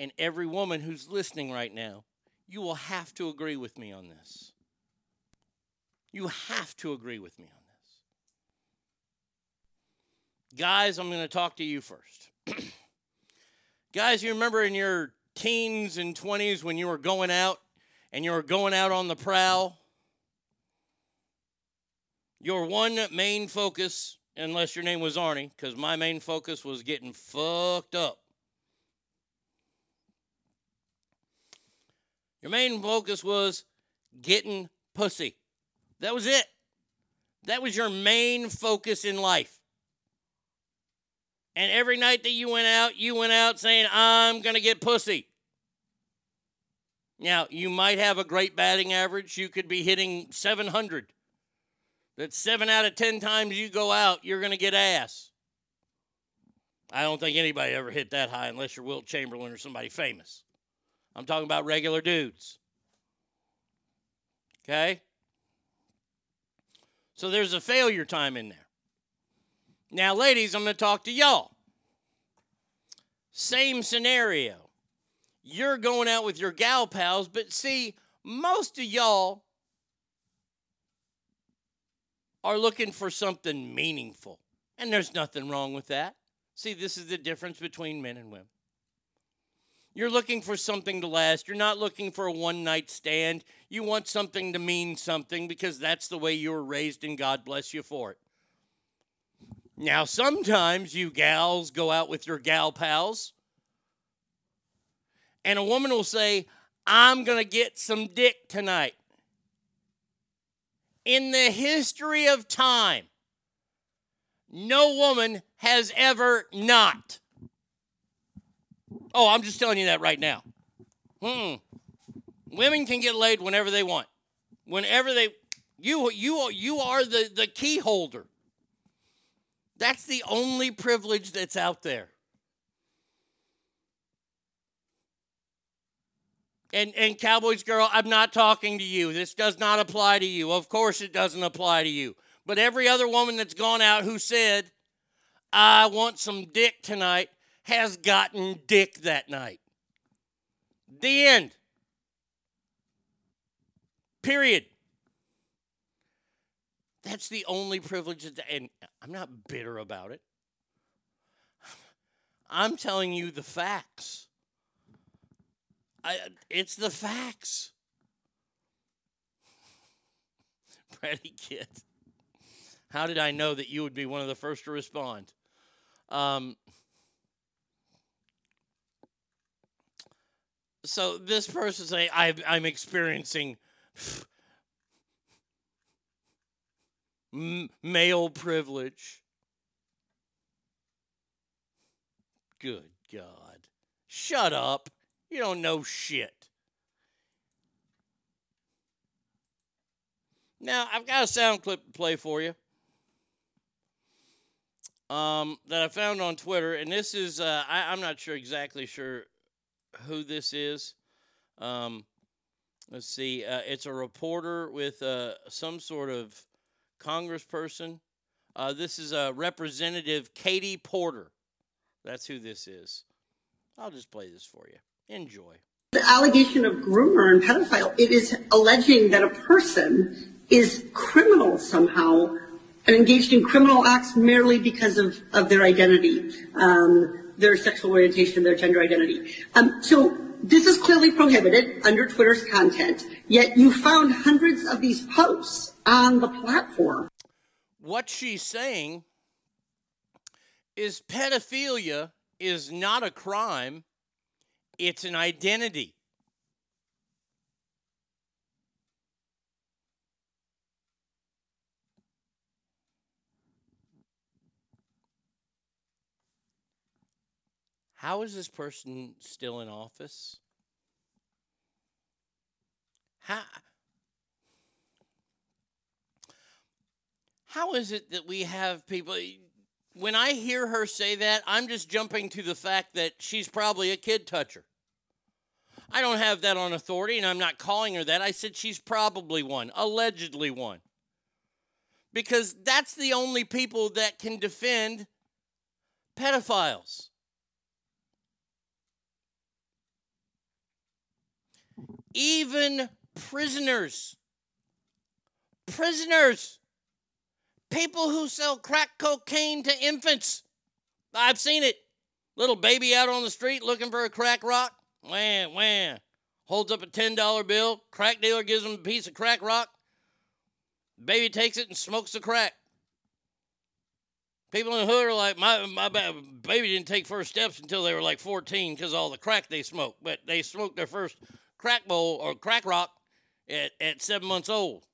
and every woman who's listening right now, you will have to agree with me on this. You have to agree with me on this. Guys, I'm going to talk to you first. Guys, you remember in your teens and 20s when you were going out and you were going out on the prowl? Your one main focus, unless your name was Arnie, because my main focus was getting fucked up. Your main focus was getting pussy. That was it. That was your main focus in life. And every night that you went out, you went out saying, I'm going to get pussy. Now, you might have a great batting average. You could be hitting 700. That's seven out of 10 times you go out, you're going to get ass. I don't think anybody ever hit that high unless you're Wilt Chamberlain or somebody famous. I'm talking about regular dudes. Okay? So there's a failure time in there. Now, ladies, I'm going to talk to y'all. Same scenario. You're going out with your gal pals, but see, most of y'all are looking for something meaningful. And there's nothing wrong with that. See, this is the difference between men and women. You're looking for something to last. You're not looking for a one night stand. You want something to mean something because that's the way you were raised, and God bless you for it. Now, sometimes you gals go out with your gal pals, and a woman will say, I'm going to get some dick tonight. In the history of time, no woman has ever not. Oh, I'm just telling you that right now. Mm-mm. Women can get laid whenever they want. Whenever they you you you are the the key holder. That's the only privilege that's out there. And and Cowboys girl, I'm not talking to you. This does not apply to you. Of course it doesn't apply to you. But every other woman that's gone out who said, "I want some dick tonight," has gotten dick that night. The end. Period. That's the only privilege, that, and I'm not bitter about it. I'm telling you the facts. I, it's the facts. Pretty kid. How did I know that you would be one of the first to respond? Um, so this person say I, I'm experiencing m- male privilege. Good God. Shut up. You don't know shit. Now, I've got a sound clip to play for you um, that I found on Twitter, and this is, uh, I, I'm not sure exactly sure who this is. Um, let's see. Uh, it's a reporter with uh, some sort of congressperson. Uh, this is uh, Representative Katie Porter. That's who this is. I'll just play this for you. Enjoy. The allegation of groomer and pedophile, it is alleging that a person is criminal somehow and engaged in criminal acts merely because of, of their identity, um, their sexual orientation, their gender identity. Um, so this is clearly prohibited under Twitter's content, yet you found hundreds of these posts on the platform. What she's saying is pedophilia is not a crime, it's an identity. How is this person still in office? How, how is it that we have people when I hear her say that, I'm just jumping to the fact that she's probably a kid toucher. I don't have that on authority, and I'm not calling her that. I said she's probably one, allegedly one. Because that's the only people that can defend pedophiles. Even prisoners. Prisoners people who sell crack cocaine to infants. I've seen it. Little baby out on the street looking for a crack rock. Wham, wham. Holds up a $10 bill. Crack dealer gives him a piece of crack rock. Baby takes it and smokes the crack. People in the hood are like, my, my baby didn't take first steps until they were like 14 because all the crack they smoked. But they smoked their first crack bowl or crack rock at, at seven months old.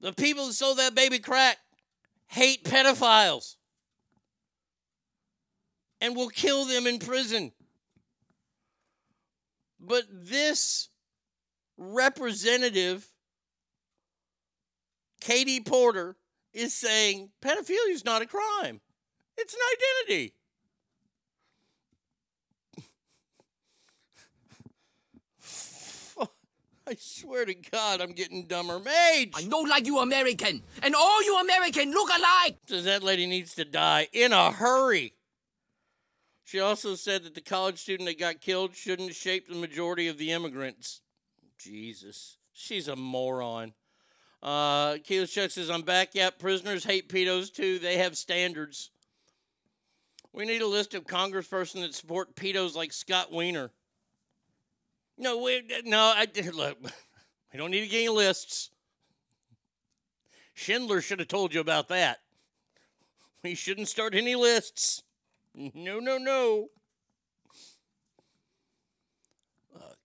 The people that sold that baby crack hate pedophiles and will kill them in prison. But this representative, Katie Porter, is saying pedophilia is not a crime, it's an identity. I swear to God, I'm getting dumber. Mage! I know like you American, and all you American look alike! Says that lady needs to die in a hurry. She also said that the college student that got killed shouldn't shape the majority of the immigrants. Jesus. She's a moron. Uh, Chuck says, I'm back. Yep, prisoners hate pedos too. They have standards. We need a list of congresspersons that support pedos like Scott Wiener. No, we, no. I look. We don't need to gain lists. Schindler should have told you about that. We shouldn't start any lists. No, no, no. Look.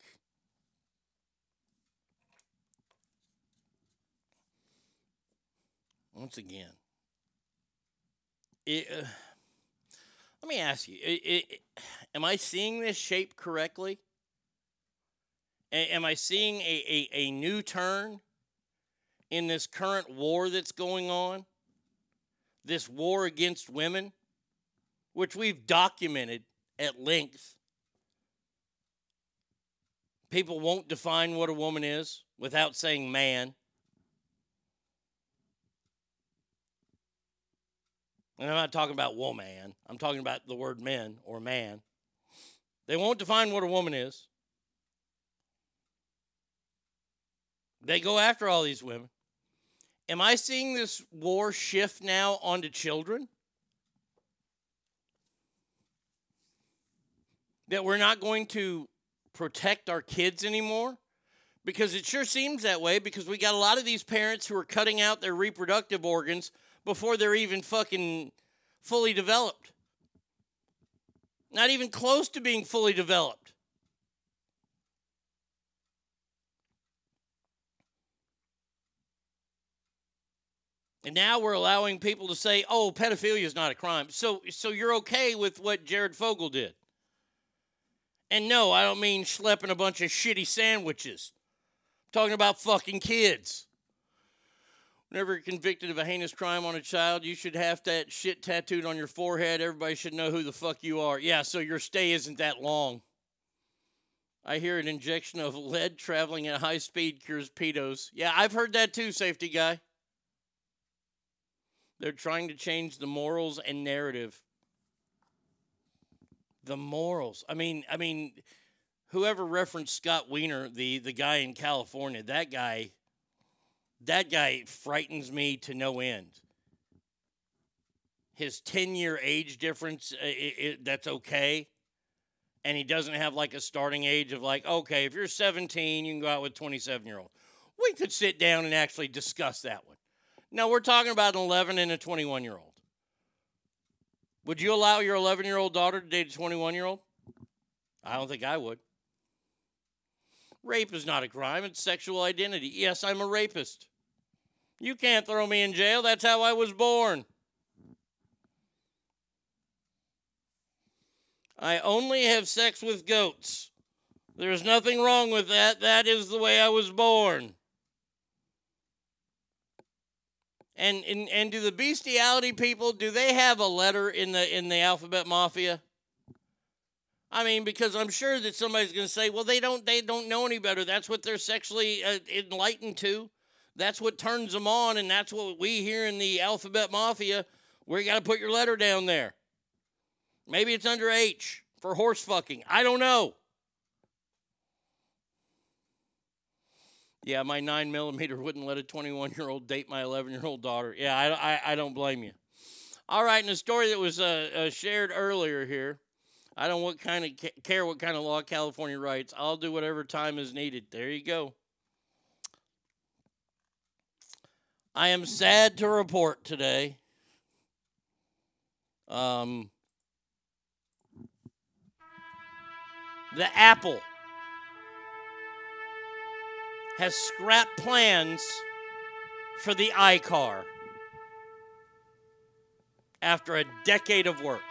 Once again, it, uh, let me ask you: it, it, Am I seeing this shape correctly? A- am I seeing a, a, a new turn in this current war that's going on? This war against women, which we've documented at length. People won't define what a woman is without saying man. And I'm not talking about woman, I'm talking about the word men or man. They won't define what a woman is. They go after all these women. Am I seeing this war shift now onto children? That we're not going to protect our kids anymore? Because it sure seems that way because we got a lot of these parents who are cutting out their reproductive organs before they're even fucking fully developed. Not even close to being fully developed. And now we're allowing people to say, "Oh, pedophilia is not a crime." So, so you're okay with what Jared Fogle did, And no, I don't mean schlepping a bunch of shitty sandwiches. I'm talking about fucking kids. Whenever you're convicted of a heinous crime on a child, you should have that shit tattooed on your forehead. Everybody should know who the fuck you are. Yeah, so your stay isn't that long. I hear an injection of lead traveling at high speed cures pedos. Yeah, I've heard that too, safety guy. They're trying to change the morals and narrative. The morals. I mean, I mean, whoever referenced Scott Wiener, the the guy in California, that guy, that guy frightens me to no end. His ten year age difference, uh, i i that's okay, and he doesn't have like a starting age of like, okay, if you're 17, you can go out with 27 year old. We could sit down and actually discuss that one. Now we're talking about an 11 and a 21 year old. Would you allow your 11 year old daughter to date a 21 year old? I don't think I would. Rape is not a crime, it's sexual identity. Yes, I'm a rapist. You can't throw me in jail. That's how I was born. I only have sex with goats. There's nothing wrong with that. That is the way I was born. And, and and do the bestiality people do they have a letter in the in the alphabet mafia? I mean, because I'm sure that somebody's going to say, "Well, they don't they don't know any better. That's what they're sexually uh, enlightened to. That's what turns them on, and that's what we here in the alphabet mafia. We got to put your letter down there. Maybe it's under H for horse fucking. I don't know. Yeah, my nine millimeter wouldn't let a 21 year old date my 11 year old daughter. Yeah, I, I, I, don't blame you. All right, and the story that was uh, uh, shared earlier here. I don't what kind of ca- care what kind of law California writes. I'll do whatever time is needed. There you go. I am sad to report today. Um, the Apple has scrapped plans for the iCar after a decade of work.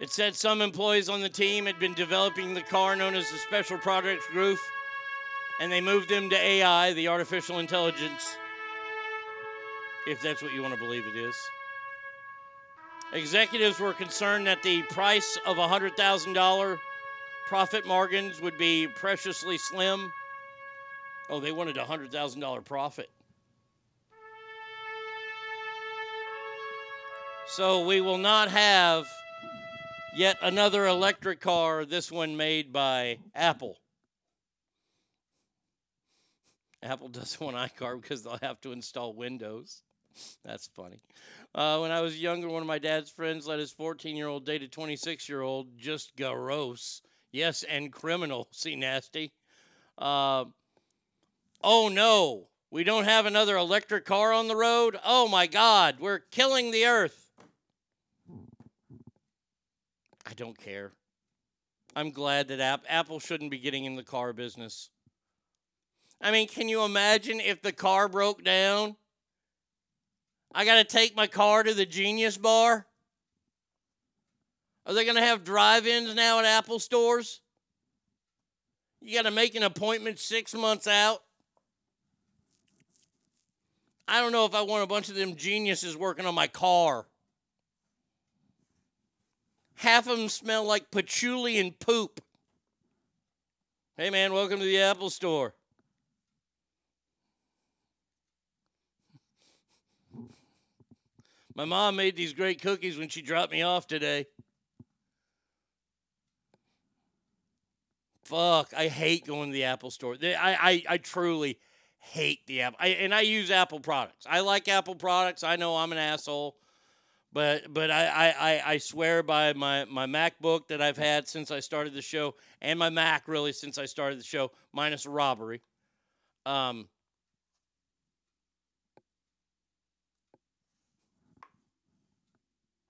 It said some employees on the team had been developing the car known as the Special Projects Group, and they moved them to AI, the artificial intelligence, if that's what you want to believe it is. Executives were concerned that the price of $100,000 profit margins would be preciously slim. Oh, they wanted a $100,000 profit. So we will not have yet another electric car, this one made by Apple. Apple doesn't want iCar because they'll have to install Windows. That's funny. Uh, when I was younger, one of my dad's friends let his 14 year old date a 26 year old. Just gross. Yes, and criminal. See, nasty. Uh, oh no, we don't have another electric car on the road. Oh my God, we're killing the earth. I don't care. I'm glad that App- Apple shouldn't be getting in the car business. I mean, can you imagine if the car broke down? I got to take my car to the Genius Bar? Are they going to have drive ins now at Apple stores? You got to make an appointment six months out? I don't know if I want a bunch of them geniuses working on my car. Half of them smell like patchouli and poop. Hey, man, welcome to the Apple store. My mom made these great cookies when she dropped me off today. Fuck, I hate going to the Apple store. I, I, I truly hate the Apple. I, and I use Apple products. I like Apple products. I know I'm an asshole. But but I, I, I swear by my, my MacBook that I've had since I started the show, and my Mac really since I started the show, minus robbery. Um,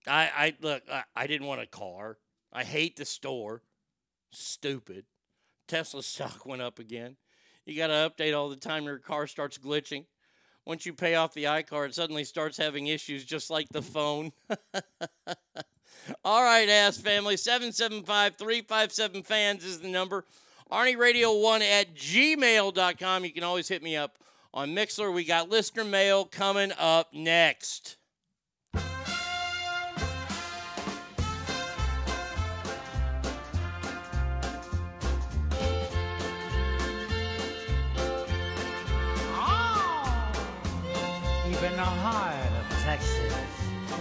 I, I look. I, I didn't want a car. I hate the store. Stupid. Tesla stock went up again. You got to update all the time your car starts glitching. once you pay off the iCar, it suddenly starts having issues just like the phone. All right, ass family. 775 357 fans is the number. Arnie Radio 1 at gmail.com. You can always hit me up on Mixlr. We got listener mail coming up next.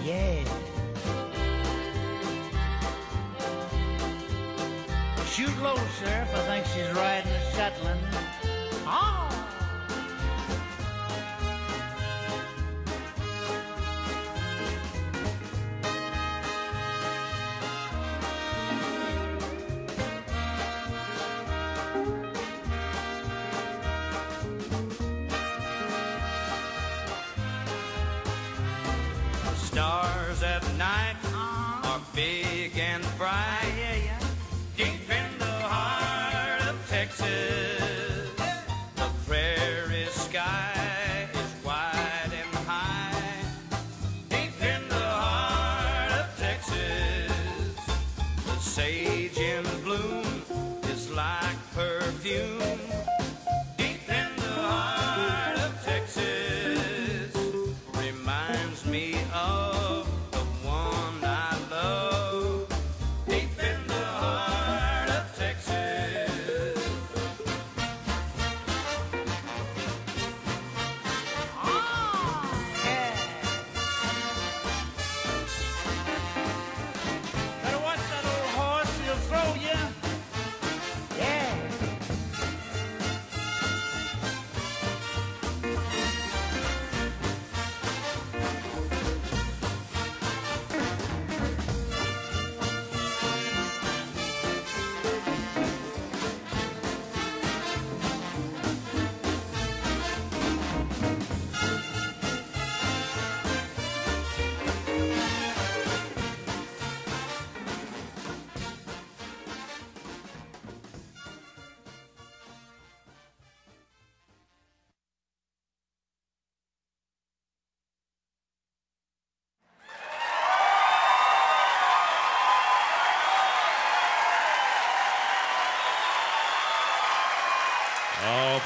Yeah. Shoot low, Sheriff. I think she's riding a Shetland.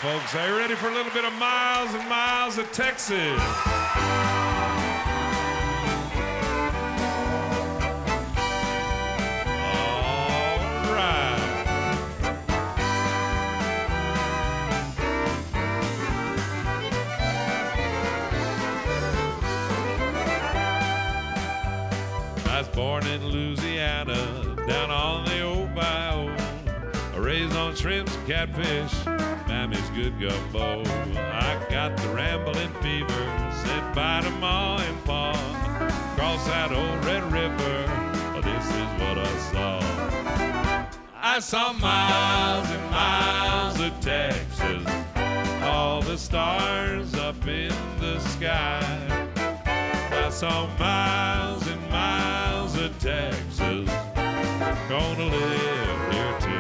Folks, are you ready for a little bit of miles and miles of Texas? Born in Louisiana, down on the bayou. Raised on shrimps and catfish, Mammy's good gumbo. I got the rambling fever, said bye to ma and pa. Cross that old Red River, oh, this is what I saw. I saw miles and miles of Texas, all the stars up in the sky. I saw miles and miles of Texas. Gonna live here till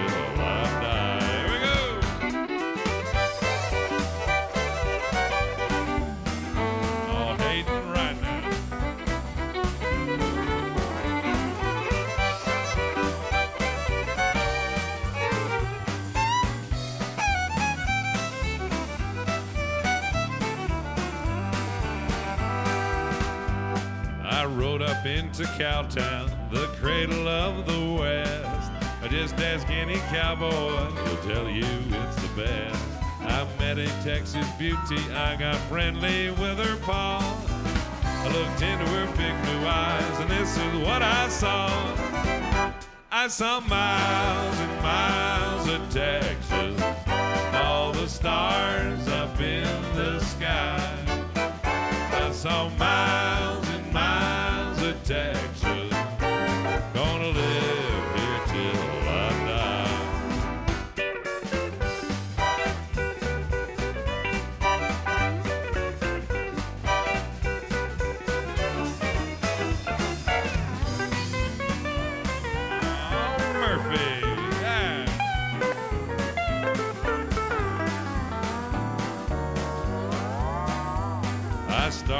rode up into Cowtown, the cradle of the West. Just ask any cowboy, he'll tell you it's the best. I met a Texas beauty, I got friendly with her paw. I looked into her big blue eyes, and this is what I saw. I saw miles and miles of Texas, all the stars up in the sky. I saw miles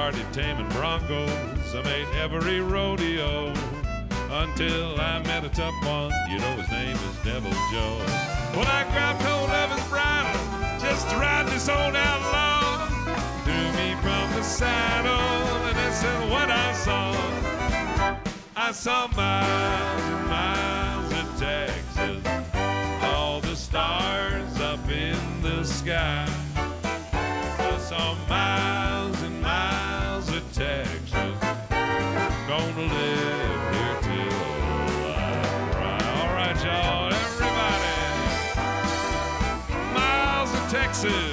started taming broncos. I made every rodeo until I met a tough one. You know his name is Devil Joe. When I grabbed hold of his bridle just to ride this old outlaw, threw me from the saddle, and this is what I saw. I saw miles miles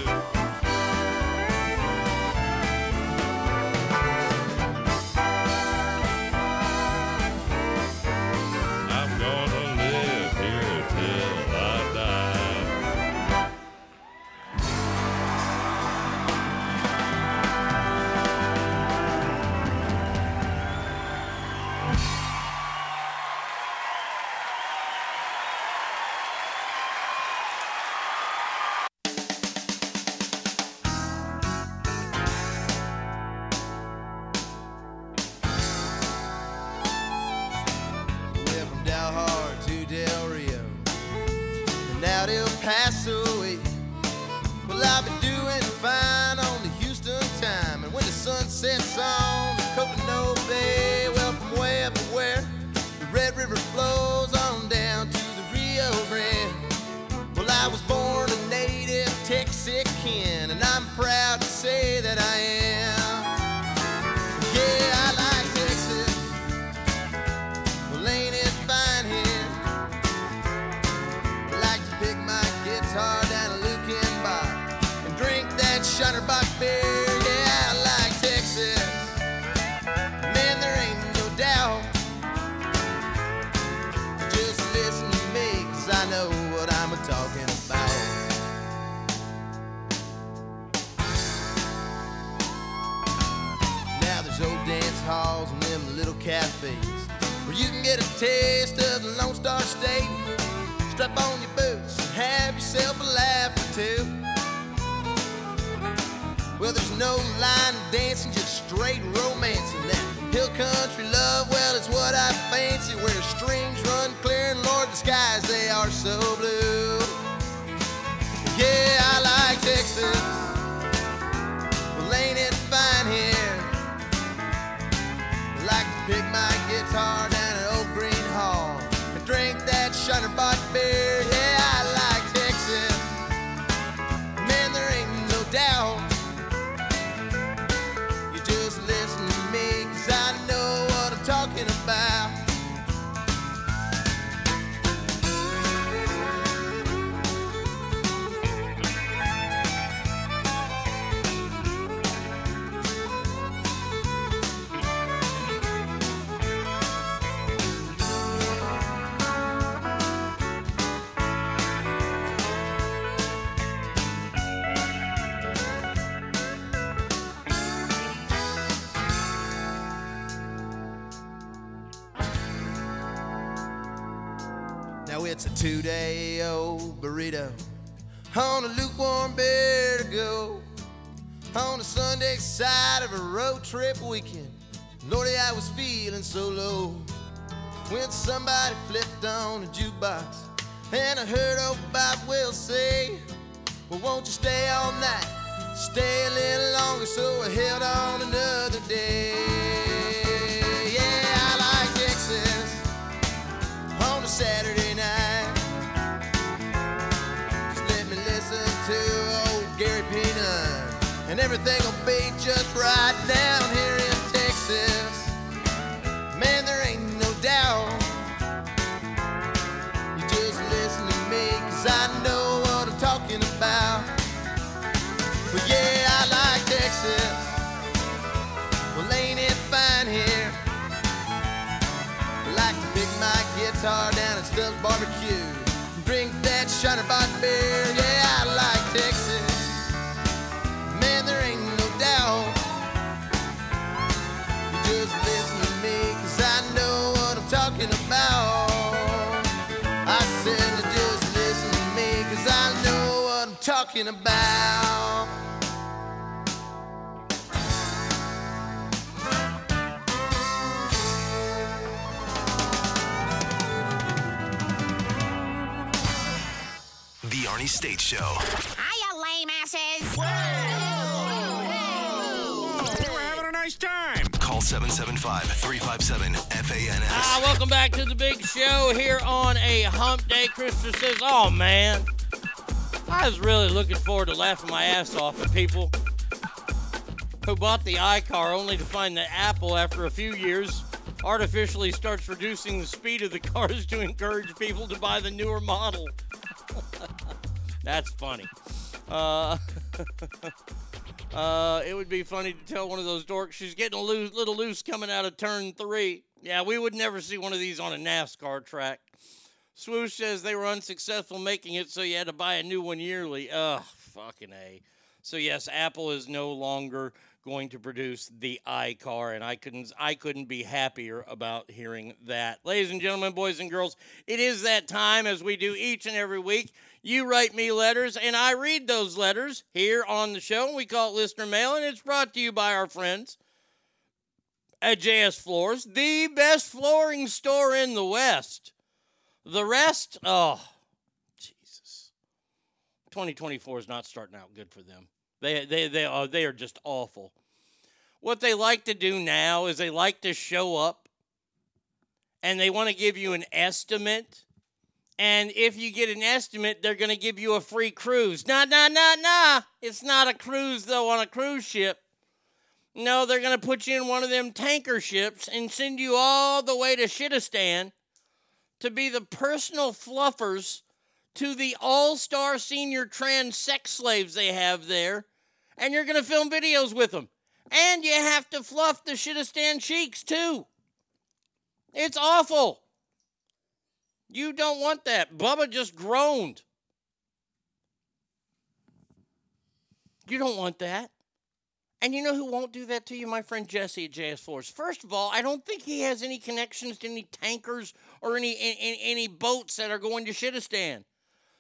on a lukewarm beer to go on the Sunday side of a road trip weekend. Lordy, I was feeling so low when somebody flipped on a jukebox and I heard old Bob Wills say, Well, won't you stay all night? Stay a little longer, so I held on another day. Yeah, I like Texas on a Saturday everything will be just right down here in Texas. Man, there ain't no doubt. You just listen to me, cause I know what I'm talking about. But yeah, I like Texas. Well, ain't it fine here? like to pick my guitar down at Stubbs Barbecue. Drink that Shiner Bock beer. Yeah, talking about. The Arnie State Show. Hiya, lame asses. Whoa. We're having a nice time. Call 775-357-FANS. Ah, welcome back to the big show here on a hump day. Christopher says, oh, man. I was really looking forward to laughing my ass off at people who bought the iCar only to find that Apple, after a few years, artificially starts reducing the speed of the cars to encourage people to buy the newer model. That's funny. Uh, uh, it would be funny to tell one of those dorks she's getting a little loose coming out of turn three. Yeah, we would never see one of these on a NASCAR track. Swoosh says they were unsuccessful making it, so you had to buy a new one yearly. Ugh, fucking A. So yes, Apple is no longer going to produce the iCar, and I couldn't I couldn't be happier about hearing that. Ladies and gentlemen, boys and girls, it is that time as we do each and every week. You write me letters, and I read those letters here on the show. We call it listener mail, and it's brought to you by our friends at JS Floors, the best flooring store in the West. The rest, oh, Jesus. 2024 is not starting out good for them. They, they, they, are, they are just awful. What they like to do now is they like to show up and they want to give you an estimate. And if you get an estimate, they're going to give you a free cruise. Nah, nah, nah, nah. It's not a cruise, though, on a cruise ship. No, they're going to put you in one of them tanker ships and send you all the way to Shitistan to be the personal fluffers to the all star senior trans sex slaves they have there. And you're going to film videos with them. And you have to fluff the Shitistan cheeks, too. It's awful. You don't want that. Bubba just groaned. You don't want that. And you know who won't do that to you? My friend Jesse at JS Floors. First of all, I don't think he has any connections to any tankers or any any, any boats that are going to Shitistan.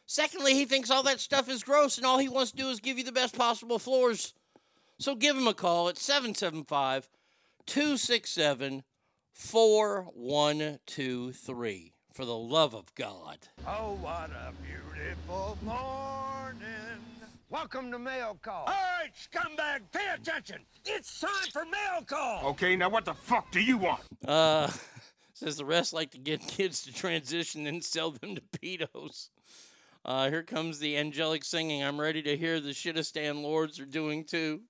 Secondly, he thinks all that stuff is gross and all he wants to do is give you the best possible floors. So give him a call at 775 267 4123. For the love of God. Oh, what a beautiful morning. Welcome to Mail Call. All right, scumbag, pay attention. It's time for mail call. Okay, now what the fuck do you want? Uh, says the rest like to get kids to transition and sell them to pedos. Uh, here comes the angelic singing. I'm ready to hear the Shitistan lords are doing too.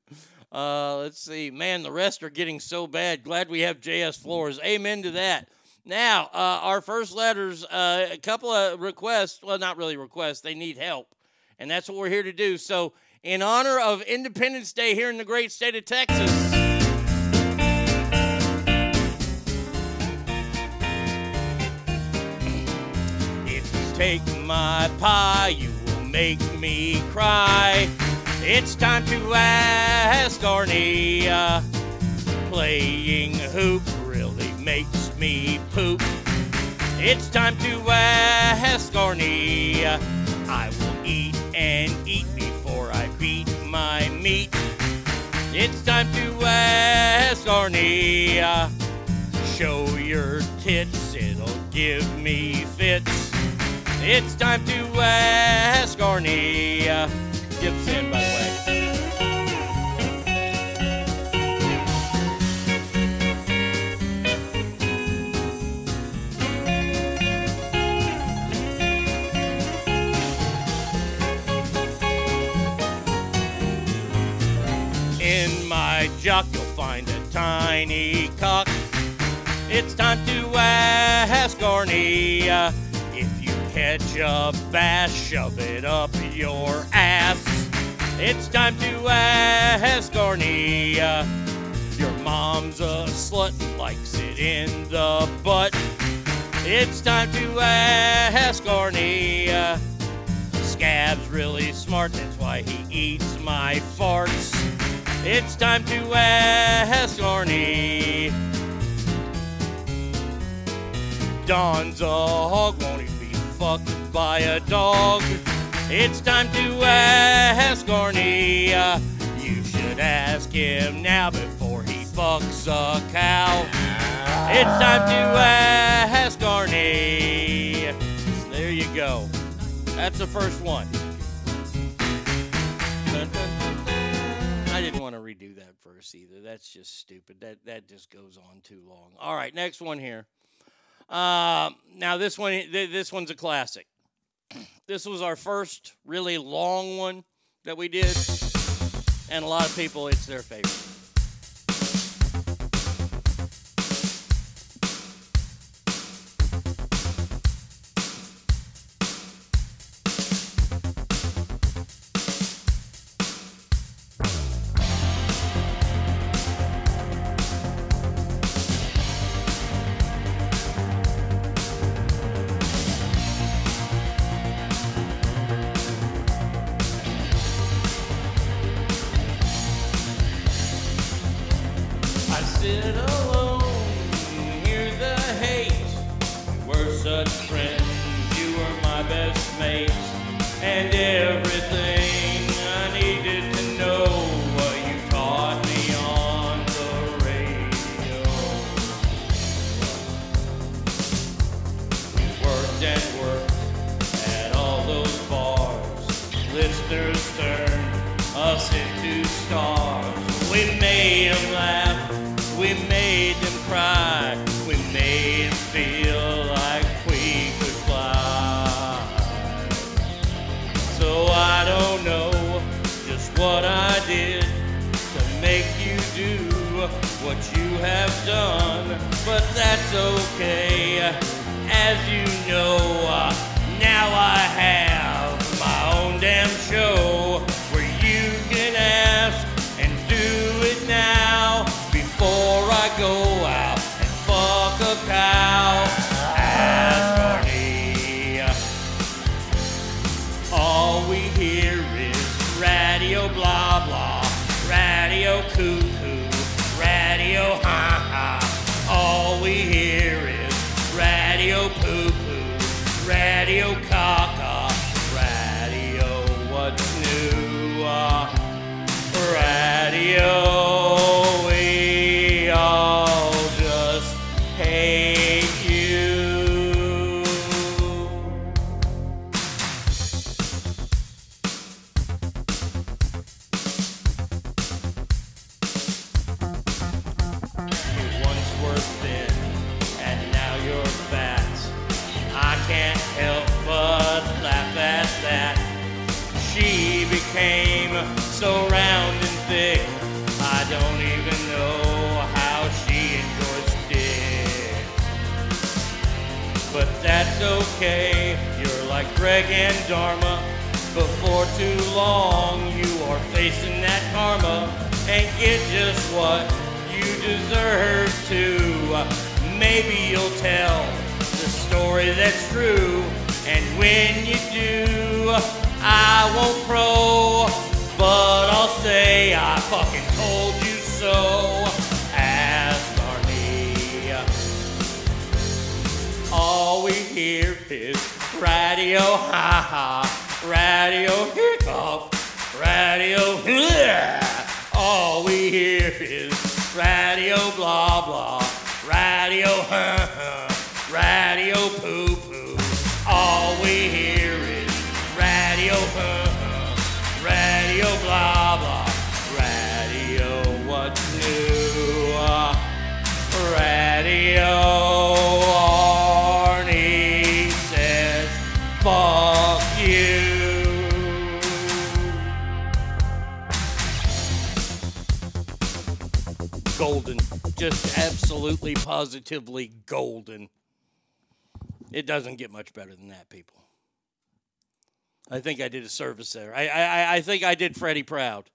Uh, let's see. Man, the rest are getting so bad. Glad we have JS Floors. Amen to that. Now, uh, our first letters, uh, a couple of requests. Well, not really requests. They need help. And that's what we're here to do. So, in honor of Independence Day here in the great state of Texas, take my pie, you will make me cry. It's time to ask Arnie. Uh, playing hoop really makes me poop. It's time to ask Arnie. Uh, I will eat and eat before I beat my meat. It's time to ask Arnie. Uh, show your tits, it'll give me fits. It's time to ask Arnie. In, by the way. In my jock, you'll find a tiny cock. It's time to ask Arnie. Catch a bass, shove it up your ass. It's time to ask Arnie. Your mom's a slut and likes it in the butt. It's time to ask Arnie. Scab's really smart, that's why he eats my farts. It's time to ask Arnie. Don's a hog, won't he fucked by a dog. It's time to ask Arnie. You should ask him now before he fucks a cow. It's time to ask Arnie. There you go. That's the first one. I didn't want to redo that verse either. That's just stupid. That that just goes on too long. All right, next one here. Uh, now this one, th- this one's a classic. This was our first really long one that we did, and a lot of people, it's their favorite. Get much better than that, people. I think I did a service there. I, I, I think I did Freddie proud.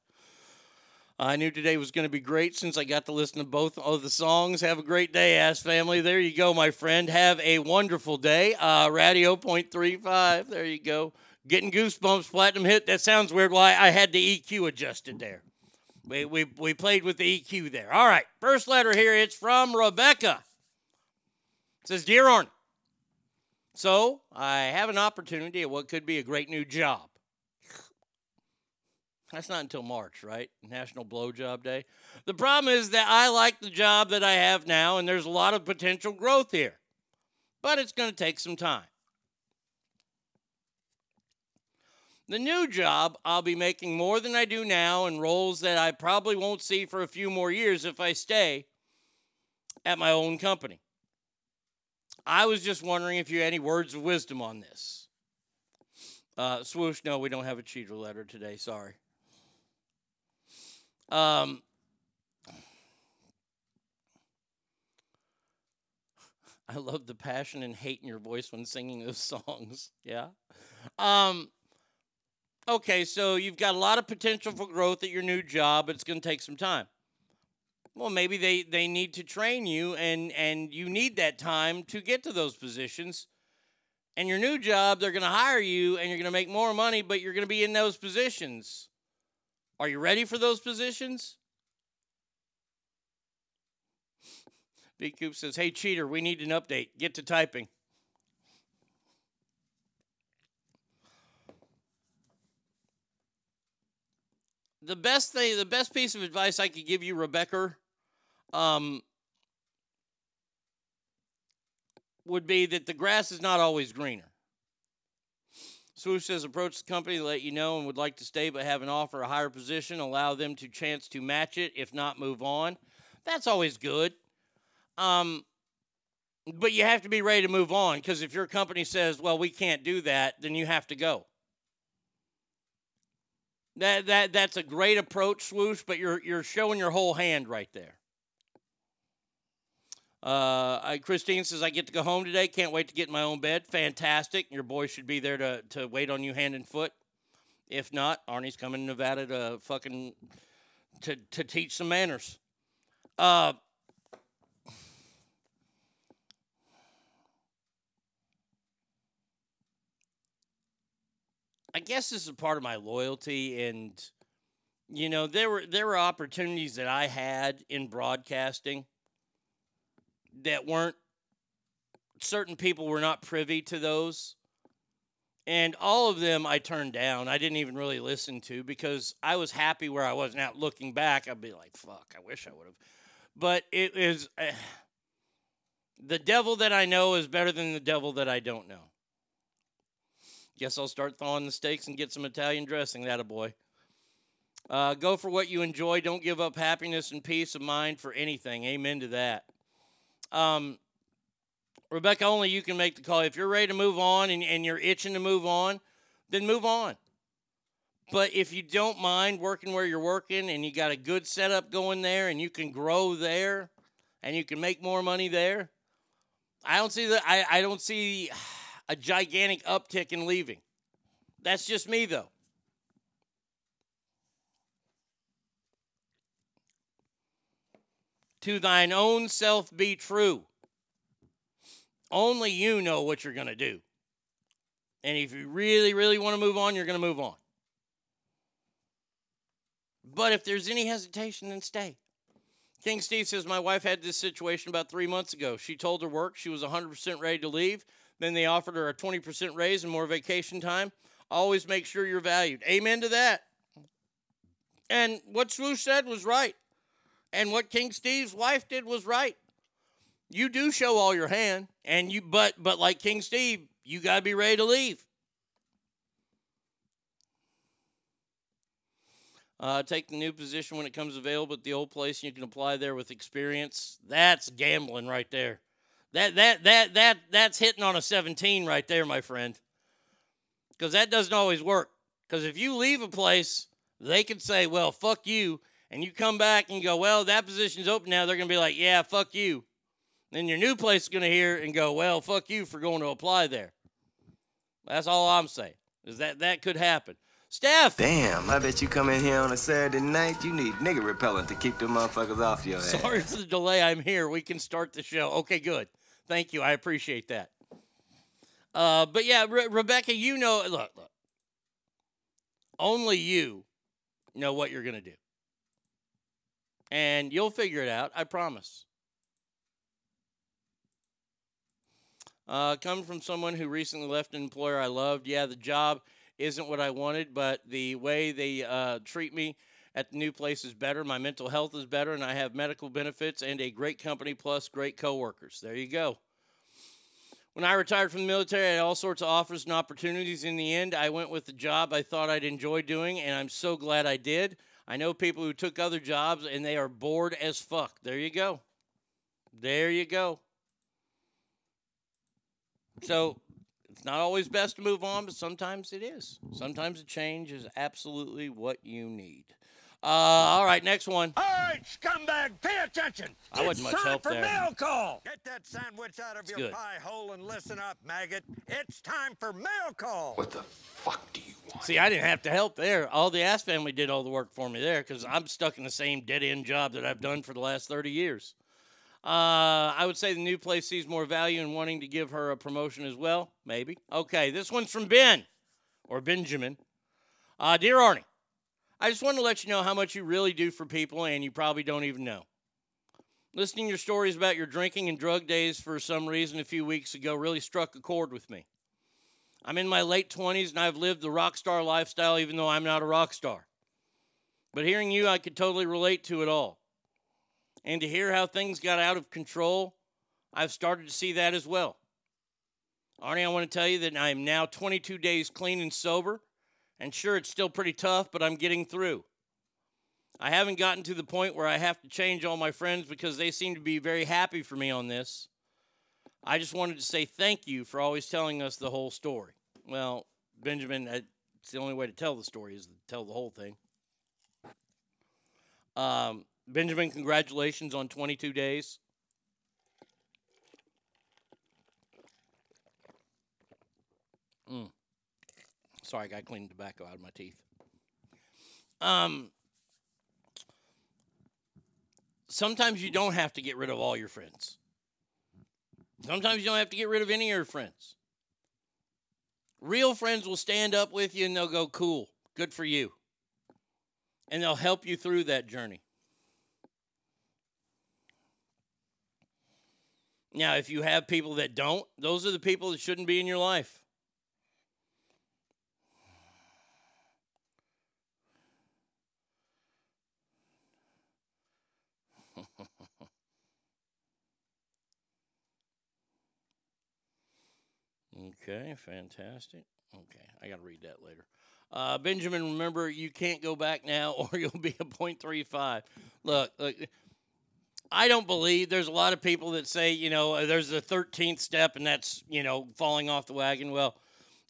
I knew today was going to be great since I got to listen to both of the songs. Have a great day, ass family. There you go, my friend. Have a wonderful day. Uh, Radio point three five. There you go. Getting goosebumps. Platinum hit. That sounds weird. Well, I, I had the EQ adjusted there. We, we, we played with the EQ there. All right. First letter here. It's from Rebecca. It says, Dear Arn, so I have an opportunity at what could be a great new job. That's not until March, right? National Blowjob Day. The problem is that I like the job that I have now, and there's a lot of potential growth here. But it's going to take some time. The new job, I'll be making more than I do now in roles that I probably won't see for a few more years if I stay at my own company. I was just wondering if you had any words of wisdom on this. Uh, swoosh, no, we don't have a cheater letter today. Sorry. Um, I love the passion and hate in your voice when singing those songs. Yeah. Um, okay, so you've got a lot of potential for growth at your new job, but it's going to take some time. Well, maybe they, they need to train you, and, and you need that time to get to those positions. And your new job, they're going to hire you, and you're going to make more money, but you're going to be in those positions. Are you ready for those positions? Big Coop says, Hey, cheater, we need an update. Get to typing. The best thing, the best piece of advice I could give you, Rebecca, um, would be that the grass is not always greener. Swoosh says, approach the company to let you know and would like to stay but have an offer a higher position. Allow them to chance to match it. If not, move on. That's always good. Um, but you have to be ready to move on because if your company says, well, we can't do that, then you have to go. That, that, that's a great approach, Swoosh, but you're, you're showing your whole hand right there. Uh, I, Christine says, I get to go home today. Can't wait to get in my own bed. Fantastic. Your boy should be there to, to wait on you hand and foot. If not, Arnie's coming to Nevada to fucking to, to teach some manners. Uh, I guess this is part of my loyalty and you know there were there were opportunities that I had in broadcasting that weren't certain people were not privy to those and all of them I turned down. I didn't even really listen to because I was happy where I was. Now looking back, I'd be like, "Fuck, I wish I would have." But it is uh, the devil that I know is better than the devil that I don't know. Guess I'll start thawing the steaks and get some Italian dressing. That a boy. Uh, go for what you enjoy. Don't give up happiness and peace of mind for anything. Amen to that. Um, Rebecca, only you can make the call. If you're ready to move on and, and you're itching to move on, then move on. But if you don't mind working where you're working and you got a good setup going there and you can grow there and you can make more money there, I don't see that. I, I don't see a gigantic uptick in leaving. That's just me, though. To thine own self be true. Only you know what you're going to do. And if you really, really want to move on, you're going to move on. But if there's any hesitation, then stay. King Steve says, My wife had this situation about three months ago. She told her work she was 100% ready to leave. Then they offered her a 20% raise and more vacation time. Always make sure you're valued. Amen to that. And what Swoosh said was right. And what King Steve's wife did was right. You do show all your hand, and you but but like King Steve, you gotta be ready to leave. Uh, take the new position when it comes available at the old place, and you can apply there with experience. That's gambling right there. That that that that that's hitting on a 17 right there, my friend. Because that doesn't always work. Because if you leave a place, they can say, "Well, fuck you," and you come back and go, "Well, that position's open now." They're gonna be like, "Yeah, fuck you." Then your new place is gonna hear and go, "Well, fuck you for going to apply there." That's all I'm saying. Is that that could happen. Steph. Damn, I bet you come in here on a Saturday night, you need nigga repellent to keep them motherfuckers off your ass. Sorry for the delay. I'm here. We can start the show. Okay, good. Thank you. I appreciate that. Uh, but yeah, Re- Rebecca, you know, look, look. Only you know what you're going to do. And you'll figure it out, I promise. Uh, coming from someone who recently left an employer I loved, yeah, the job isn't what I wanted, but the way they uh, treat me at the new place is better. My mental health is better, and I have medical benefits and a great company plus great coworkers. There you go. When I retired from the military, I had all sorts of offers and opportunities. In the end, I went with the job I thought I'd enjoy doing, and I'm so glad I did. I know people who took other jobs and they are bored as fuck. There you go. There you go. So it's not always best to move on, but sometimes it is. Sometimes a change is absolutely what you need. Uh, all right, next one. All right, scumbag, pay attention. I wasn't it's much time help for there. mail call. Get that sandwich out of It's your good. pie hole and listen up, maggot. It's time for mail call. What the? Fuck do you want? See, I didn't have to help there. All the Ass family did all the work for me there because I'm stuck in the same dead end job that I've done for the last 30 years. Uh, I would say the new place sees more value in wanting to give her a promotion as well. Maybe. Okay, this one's from Ben or Benjamin. Uh, Dear Arnie, I just wanted to let you know how much you really do for people, and you probably don't even know. Listening to your stories about your drinking and drug days for some reason a few weeks ago really struck a chord with me. I'm in my late 20s and I've lived the rock star lifestyle even though I'm not a rock star. But hearing you, I could totally relate to it all. And to hear how things got out of control, I've started to see that as well. Arnie, I want to tell you that I am now 22 days clean and sober. And sure, it's still pretty tough, but I'm getting through. I haven't gotten to the point where I have to change all my friends because they seem to be very happy for me on this. I just wanted to say thank you for always telling us the whole story. Well, Benjamin, uh, it's the only way to tell the story is to tell the whole thing. Um, Benjamin, congratulations on 22 days. Mm. Sorry, I got clean tobacco out of my teeth. Um, sometimes you don't have to get rid of all your friends. Sometimes you don't have to get rid of any of your friends. Real friends will stand up with you and they'll go, cool, good for you. And they'll help you through that journey. Now, if you have people that don't, those are the people that shouldn't be in your life. Okay, fantastic. Okay, I got to read that later. Uh, Benjamin, remember, you can't go back now or you'll be a 0.35. Look, look, I don't believe there's a lot of people that say, you know, there's the 13th step and that's, you know, falling off the wagon. Well,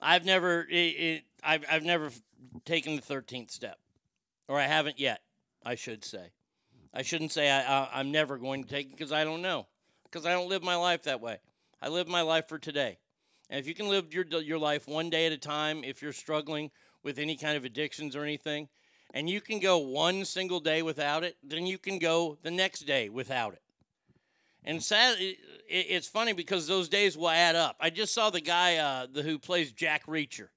I've never, it, it, I've, I've never taken the 13th step, or I haven't yet, I should say. I shouldn't say I, I, I'm never going to take it because I don't know, because I don't live my life that way. I live my life for today. And if you can live your, your life one day at a time, if you're struggling with any kind of addictions or anything, and you can go one single day without it, then you can go the next day without it. And it- it's funny because those days will add up. I just saw the guy uh, the, who plays Jack Reacher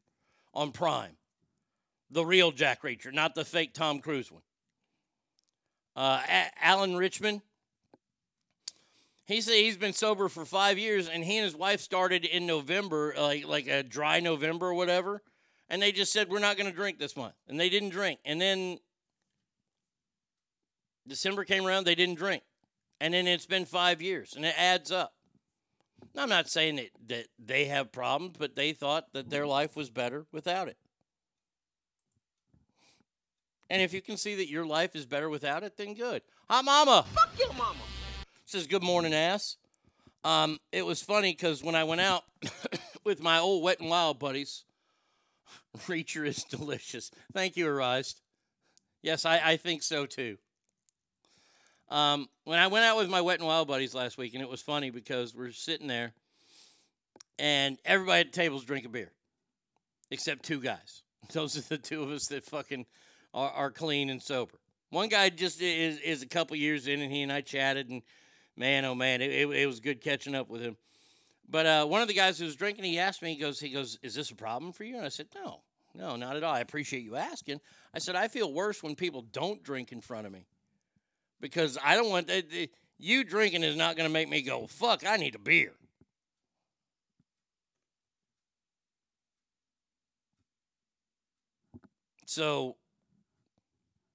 on Prime, the real Jack Reacher, not the fake Tom Cruise one. Uh, A- Alan Ritchson. He said he's been sober for five years, and he and his wife started in November, like like a dry November or whatever. And they just said we're not going to drink this month, and they didn't drink. And then December came around, they didn't drink, and then it's been five years, and it adds up. I'm not saying that, that they have problems, but they thought that their life was better without it. And if you can see that your life is better without it, then good. Hi, mama. Fuck your mama. Says good morning, ass. Um, it was funny because when I went out with my old wet and wild buddies, Reacher is delicious. Thank you, Arised. Yes, I, I think so too. Um, when I went out with my wet and wild buddies last week, and it was funny because we're sitting there, and everybody at the table's drinking beer, except two guys. Those are the two of us that fucking are, are clean and sober. One guy just is is a couple years in, and he and I chatted, and man, oh man, it, it, it was good catching up with him. But uh, one of the guys who was drinking, he asked me, he goes, he goes, is this a problem for you? And I said, no, no, not at all. I appreciate you asking. I said, I feel worse when people don't drink in front of me because I don't want. You drinking is not going to make me go, fuck, I need a beer. So,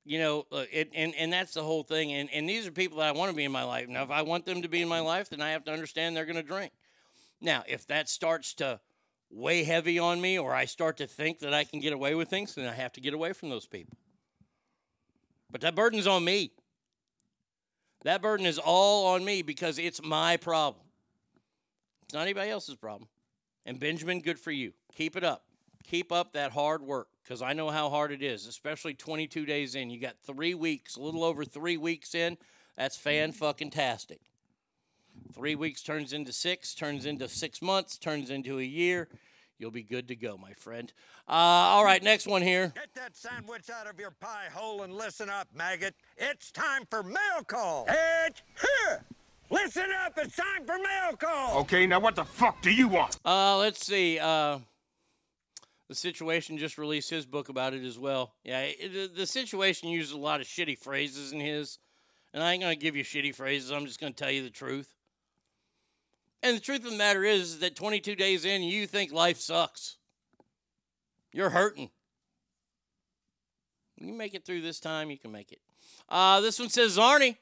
you know, uh, it, and, and that's the whole thing. And, and these are people that I want to be in my life. Now, if I want them to be in my life, then I have to understand they're going to drink. Now, if that starts to weigh heavy on me or I start to think that I can get away with things, then I have to get away from those people. But that burden's on me. That burden is all on me because it's my problem. It's not anybody else's problem. And Benjamin, good for you. Keep it up. Keep up that hard work because I know how hard it is, especially 22 days in. You got three weeks, a little over three weeks in. That's fan fucking tastic. Three weeks turns into six, turns into six months, turns into a year. You'll be good to go, my friend. Uh, all right, next one here. Get that sandwich out of your pie hole and listen up, maggot. It's time for mail call. It's here. Listen up. It's time for mail call. Okay, now what the fuck do you want? Uh, let's see. Uh, the situation just released his book about it as well. Yeah, it, the- situation uses a lot of shitty phrases in his, and I ain't gonna give you shitty phrases. I'm just gonna tell you the truth. And the truth of the matter is that 22 days in, you think life sucks. You're hurting. You make it through this time, you can make it. Uh, this one says, Arnie,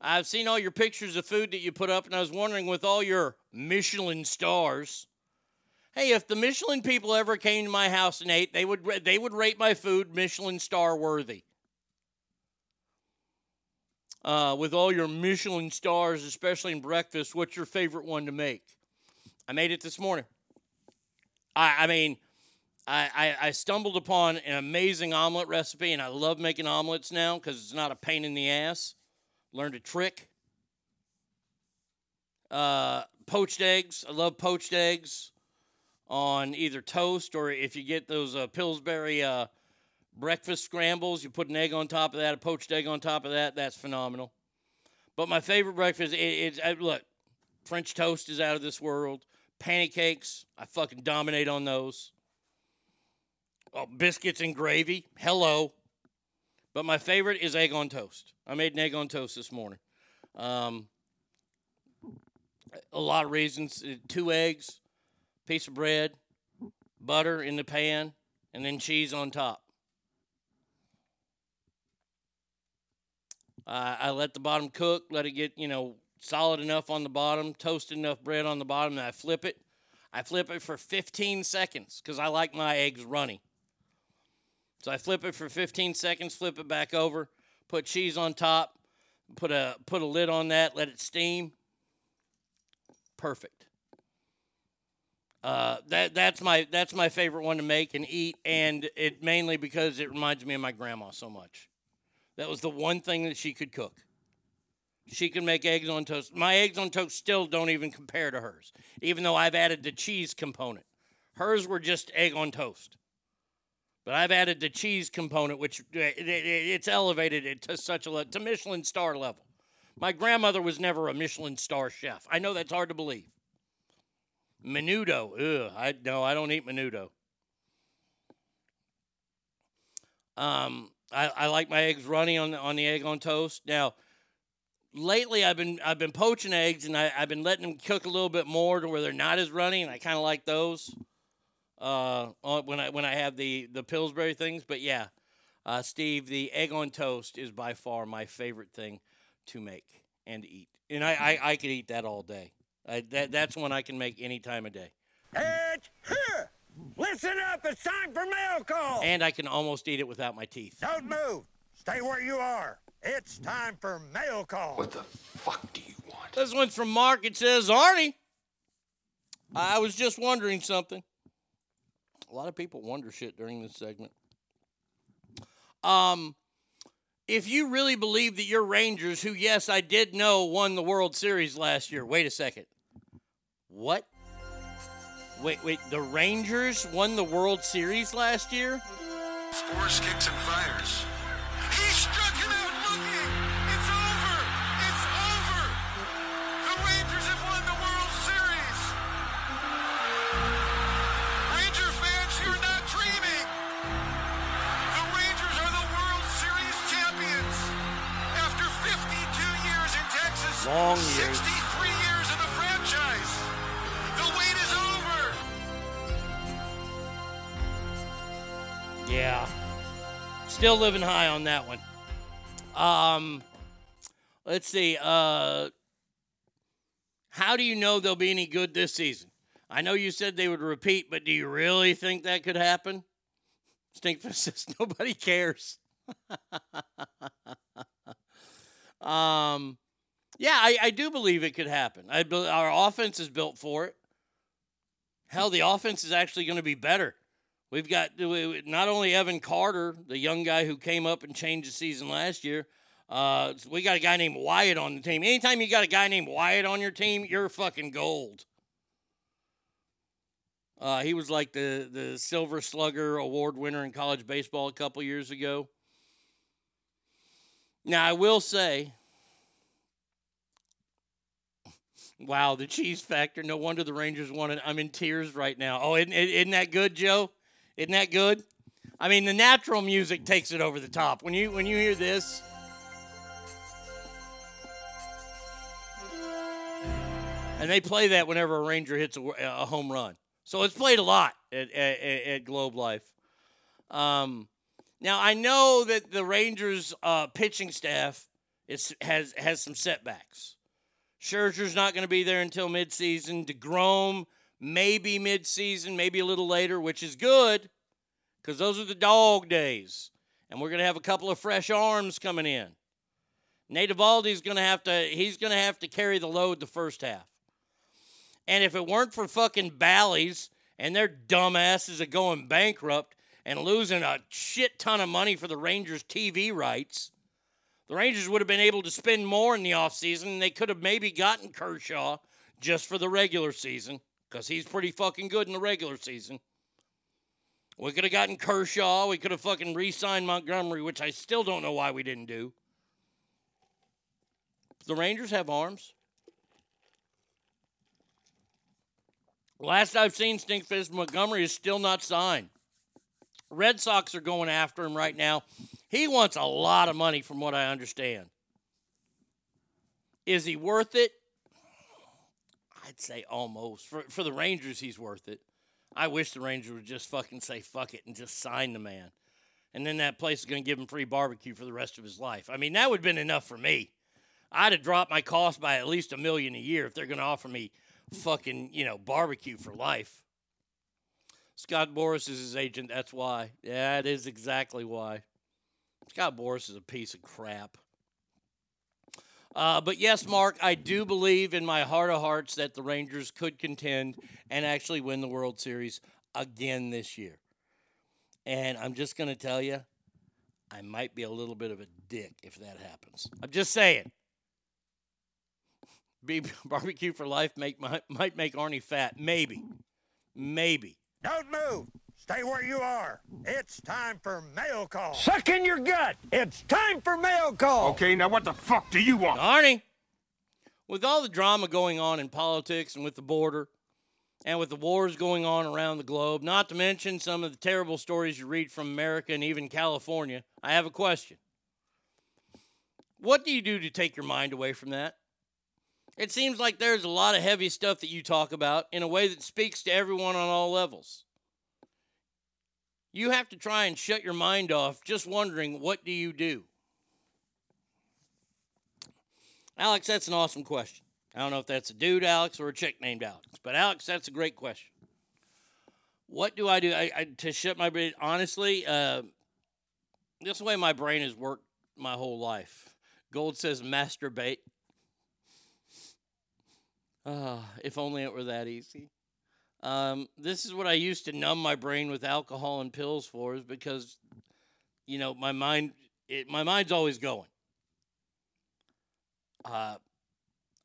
I've seen all your pictures of food that you put up, and I was wondering, with all your Michelin stars, hey, if the Michelin people ever came to my house and ate, they would they would rate my food Michelin star worthy. Uh, with all your Michelin stars, especially in breakfast, what's your favorite one to make? I made it this morning. I, I mean, I, I, I stumbled upon an amazing omelet recipe, and I love making omelets now because it's not a pain in the ass. Learned a trick. Uh, poached eggs. I love poached eggs on either toast or if you get those uh, Pillsbury uh, breakfast scrambles, you put an egg on top of that, a poached egg on top of that. That's phenomenal. But my favorite breakfast, it's uh, look, French toast is out of this world. Pancakes, I fucking dominate on those. Oh, biscuits and gravy, hello. But my favorite is egg on toast. I made an egg on toast this morning. Um, a lot of reasons. Uh, Two eggs, piece of bread, butter in the pan, and then cheese on top. Uh, I let the bottom cook, let it get, you know, solid enough on the bottom, toasted enough bread on the bottom, and I flip it. I flip it for 15 seconds because I like my eggs runny. So I flip it for 15 seconds, flip it back over, put cheese on top, put a put a lid on that, let it steam. Perfect. Uh, that that's my that's my favorite one to make and eat, and it mainly because it reminds me of my grandma so much. That was the one thing that she could cook. She can make eggs on toast. My eggs on toast still don't even compare to hers, even though I've added the cheese component. Hers were just egg on toast. But I've added the cheese component, which uh, it, it, it's elevated it to such a to Michelin star level. My grandmother was never a Michelin star chef. I know that's hard to believe. Menudo, ugh, I no, I don't eat menudo. Um, I, I like my eggs runny on the, on the egg on toast. Now, lately I've been I've been poaching eggs and I, I've been letting them cook a little bit more to where they're not as runny, and I kind of like those. Uh, when I when I have the the Pillsbury things, but yeah, uh, Steve, the egg on toast is by far my favorite thing to make and eat, and I I, I could eat that all day. I, that that's one I can make any time of day, It's here. Listen up. It's time for mail call. and I can almost eat it without my teeth. Don't move. Stay where you are. It's time for mail call. What the fuck do you want? This one's from Mark. It says, Arnie, I was just wondering something. A lot of people wonder shit during this segment. Um, if you really believe that your Rangers, who, yes, I did know won the World Series last year, wait a second. What? Wait, wait, the Rangers won the World Series last year? Sborz, kicks, and fires. He struck him out looking. It's over. It's over. The Rangers have won the World Series. Ranger fans, you're not dreaming. The Rangers are the World Series champions. After 52 years in Texas, Long years. 63 years Yeah. Still living high on that one. Um let's see. Uh How do you know they'll be any good this season? I know you said they would repeat, but do you really think that could happen? Stinkfist says nobody cares. um, yeah, I, I do believe it could happen. I our offense is built for it. Hell, the offense is actually going to be better. We've got not only Evan Carter, the young guy who came up and changed the season last year. Uh, we got a guy named Wyatt on the team. Anytime you got a guy named Wyatt on your team, you're fucking gold. Uh, he was like the the Silver Slugger award winner in college baseball a couple years ago. Now I will say, wow, the cheese factor. No wonder the Rangers won it. I'm in tears right now. Oh, isn't, isn't that good, Joe? Isn't that good? I mean, the natural music takes it over the top. When you when you hear this. And they play that whenever a Ranger hits a, a home run. So it's played a lot at, at, at Globe Life. Um, now I know that the Rangers uh, pitching staff is has has some setbacks. Scherzer's not going to be there until midseason. deGrom maybe midseason, maybe a little later, which is good because those are the dog days, and we're going to have a couple of fresh arms coming in. Nate Eovaldi's going to have to he's going to have to carry the load the first half. And if it weren't for fucking Bally's and their dumbasses are going bankrupt and losing a shit ton of money for the Rangers TV rights, the Rangers would have been able to spend more in the offseason and they could have maybe gotten Kershaw just for the regular season because he's pretty fucking good in the regular season. We could have gotten Kershaw. We could have fucking re signed Montgomery, which I still don't know why we didn't do. The Rangers have arms. Last I've seen, Stinkfist Montgomery is still not signed. Red Sox are going after him right now. He wants a lot of money, from what I understand. Is he worth it? I'd say almost. For, for the Rangers, he's worth it. I wish the Rangers would just fucking say fuck it and just sign the man. And then that place is going to give him free barbecue for the rest of his life. I mean, that would have been enough for me. I'd have dropped my cost by at least a million a year if they're going to offer me fucking, you know, barbecue for life. Scott Boras is his agent. That's why. Yeah, that is exactly why. Scott Boras is a piece of crap. Uh, but yes, Mark, I do believe in my heart of hearts that the Rangers could contend and actually win the World Series again this year. And I'm just going to tell you, I might be a little bit of a dick if that happens. I'm just saying. Be barbecue for life make might, might make Arnie fat. Maybe. Maybe. Don't move. Stay where you are. It's time for mail call. Suck in your gut. It's time for mail call. Okay, now what the fuck do you want? Arnie, with all the drama going on in politics and with the border and with the wars going on around the globe, not to mention some of the terrible stories you read from America and even California, I have a question. What do you do to take your mind away from that? It seems like there's a lot of heavy stuff that you talk about in a way that speaks to everyone on all levels. You have to try and shut your mind off just wondering what do you do? Alex, that's an awesome question. I don't know if that's a dude, Alex, or a chick named Alex, but Alex, that's a great question. What do I do I, I, to shut my brain? Honestly, uh, this way my brain has worked my whole life. Gold says masturbate. Ah, if only it were that easy. Um, this is what I used to numb my brain with alcohol and pills for, is because, you know, my mind, it, my mind's always going. Uh,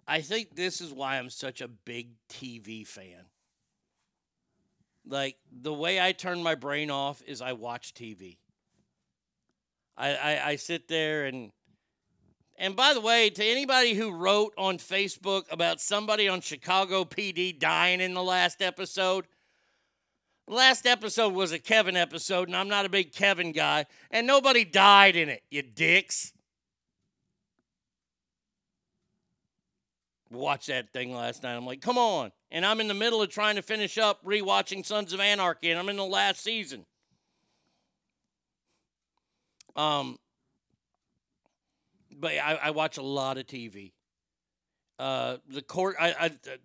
I think this is why I'm such a big TV fan. Like the way I turn my brain off is I watch TV. I, I, I sit there and and by the way, to anybody who wrote on Facebook about somebody on Chicago PD dying in the last episode, last episode was a Kevin episode, and I'm not a big Kevin guy, and nobody died in it, you dicks. Watch that thing last night. I'm like, come on. And I'm in the middle of trying to finish up rewatching Sons of Anarchy, and I'm in the last season. Um, but I, I watch a lot of TV. Uh, the court. I, I uh,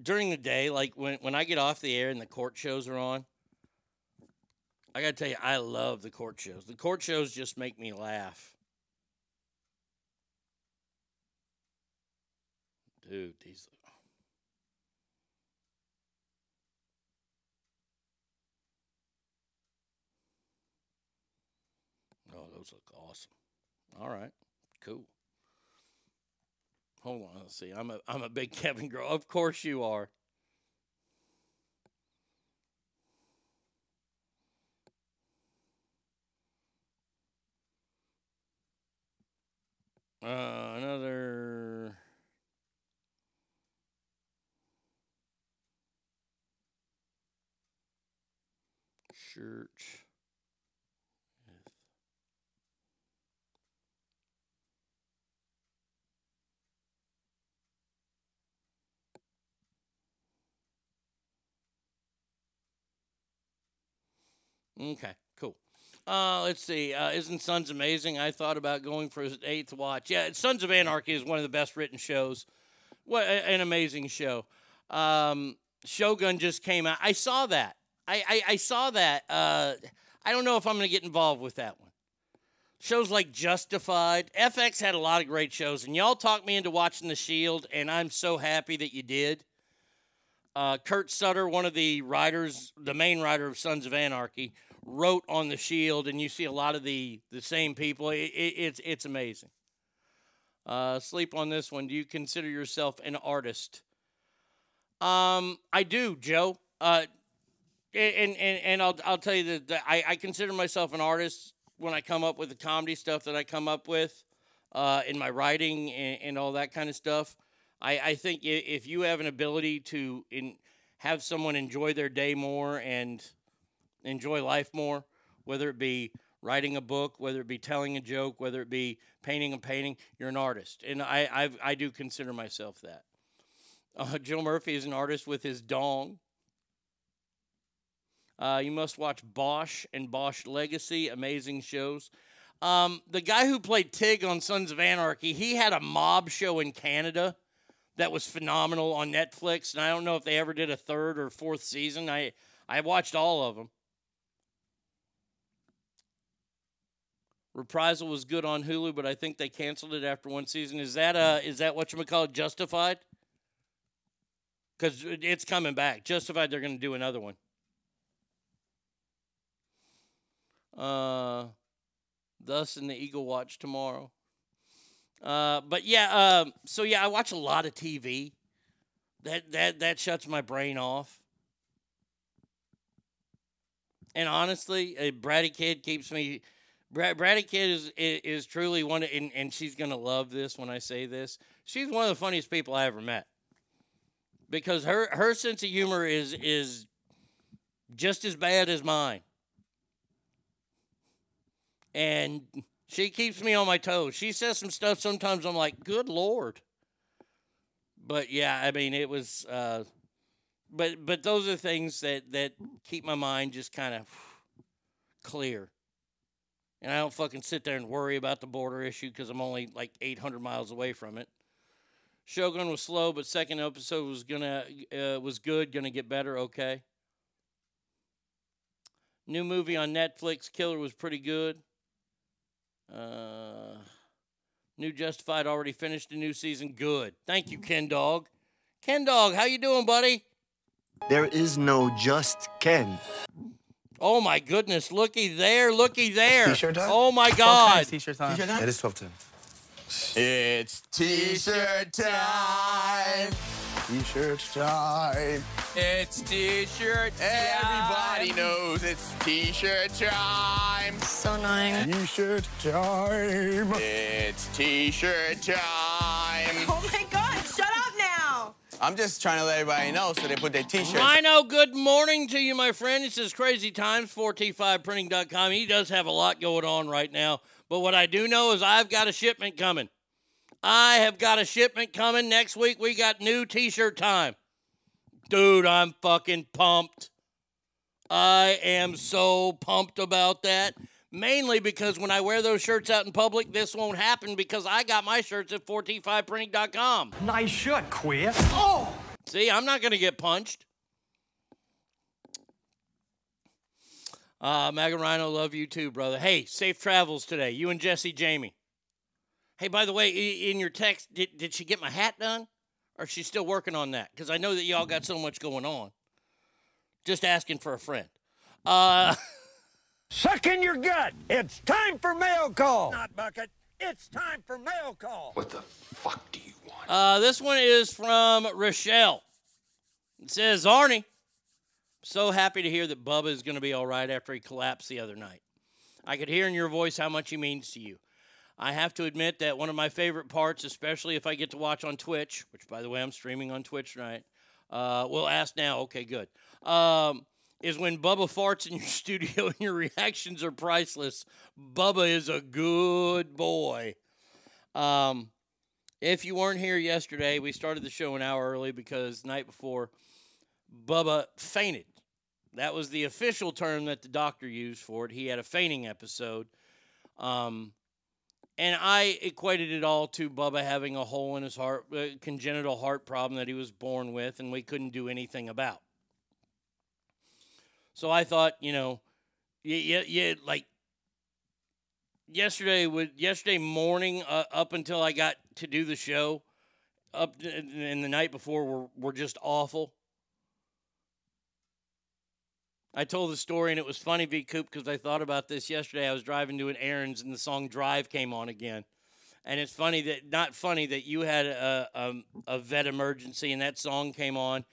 during the day, like when when I get off the air and the court shows are on. I gotta tell you, I love the court shows. The court shows just make me laugh. Dude, these. Oh, those look awesome. All right, cool. Hold on, let's see. I'm a I'm a big Kevin girl. Of course you are. Uh, another. Shirt. Okay, cool. Uh, let's see. Uh, isn't Sons amazing? I thought about going for his eighth watch. Yeah, Sons of Anarchy is one of the best written shows. What an amazing show. Um, Shogun just came out. I saw that. I, I, I saw that. Uh, I don't know if I'm going to get involved with that one. Shows like Justified. FX had a lot of great shows, and y'all talked me into watching The Shield, and I'm so happy that you did. Uh, Kurt Sutter, one of the writers, the main writer of Sons of Anarchy, wrote on the Shield, and you see a lot of the the same people. It, it, it's it's amazing. Uh, sleep on this one. Do you consider yourself an artist? Um, I do, Joe. Uh, and and and I'll I'll tell you that, I I consider myself an artist when I come up with the comedy stuff that I come up with, uh, in my writing and, and all that kind of stuff. I I think if you have an ability to in have someone enjoy their day more and enjoy life more, whether it be writing a book, whether it be telling a joke, whether it be painting a painting, you're an artist, and I I've, I do consider myself that. Uh, Joe Murphy is an artist with his dong. Uh, you must watch Bosch and Bosch Legacy, amazing shows. Um, the guy who played Tig on Sons of Anarchy, he had a mob show in Canada that was phenomenal on Netflix, and I don't know if they ever did a third or fourth season. I I watched all of them. Reprisal was good on Hulu, but I think they canceled it after one season. Is that uh is that what you call it justified? Because it's coming back. Justified, they're going to do another one. Uh, thus in the Eagle Watch tomorrow. Uh, but yeah, um, so yeah, I watch a lot of TV. That that that shuts my brain off. And honestly, uh, Bratty Kid keeps me. Brad, Bratty Kid is, is is truly one, of, and and she's gonna love this when I say this. She's one of the funniest people I ever met. Because her her sense of humor is is just as bad as mine. And she keeps me on my toes. She says some stuff sometimes I'm like, good lord. But yeah, I mean it was uh but but those are things that that keep my mind just kind of clear. And I don't fucking sit there and worry about the border issue because I'm only like 800 miles away from it. Shogun was slow, but second episode was gonna uh, was good, gonna get better. Okay. New movie on Netflix, Killer was pretty good. Uh, new Justified already finished a new season. Good. Thank you, Ken Dog. Ken Dog, how you doing, buddy? There is no just Ken. Oh my goodness! Looky there! Looky there! T-shirt time? Oh my 12 God! times T-shirt time. It is 12 10. It's t-shirt time. T-shirt time. It's t-shirt time. Everybody knows it's t-shirt time. So annoying. T-shirt time. It's t-shirt time. Oh I'm just trying to let everybody know so they put their t-shirts. Rhino, good morning to you, my friend. This is Crazy Times, 4T5printing.com. He does have a lot going on right now, but what I do know is I've got a shipment coming. I have got a shipment coming. Next week, we got new t shirt time. Dude, I'm fucking pumped. I am so pumped about that. Mainly because when I wear those shirts out in public, this won't happen because I got my shirts at 4t5printing.com. Nice shirt, queer. Oh! See, I'm not going to get punched. Uh, Maga Rhino, love you too, brother. Hey, safe travels today. You and Jesse Jamie. Hey, by the way, in your text, did, did she get my hat done? Or is she still working on that? Because I know that y'all got so much going on. Just asking for a friend. Uh, Suck in your gut. It's time for mail call. Not bucket. It's time for mail call. What the fuck do you want? Uh, this one is from Rochelle. It says, Arnie, so happy to hear that Bubba is going to be all right after he collapsed the other night. I could hear in your voice how much he means to you. I have to admit that one of my favorite parts, especially if I get to watch on Twitch, which, by the way, I'm streaming on Twitch tonight. Uh, we'll ask now. Okay, good. Um, is when Bubba farts in your studio and your reactions are priceless. Bubba is a good boy. Um, if you weren't here yesterday, we started the show an hour early because night before, Bubba fainted. That was the official term that the doctor used for it. He had a fainting episode. Um, and I equated it all to Bubba having a hole in his heart, a congenital heart problem that he was born with, and we couldn't do anything about. So I thought, you know, yeah, yeah, like yesterday with yesterday morning uh, up until I got to do the show, up to- and the night before were were just awful. I told the story and it was funny, V Coop, because I thought about this yesterday. I was driving doing errands and the song "Drive" came on again, and it's funny that not funny that you had a a, a vet emergency and that song came on,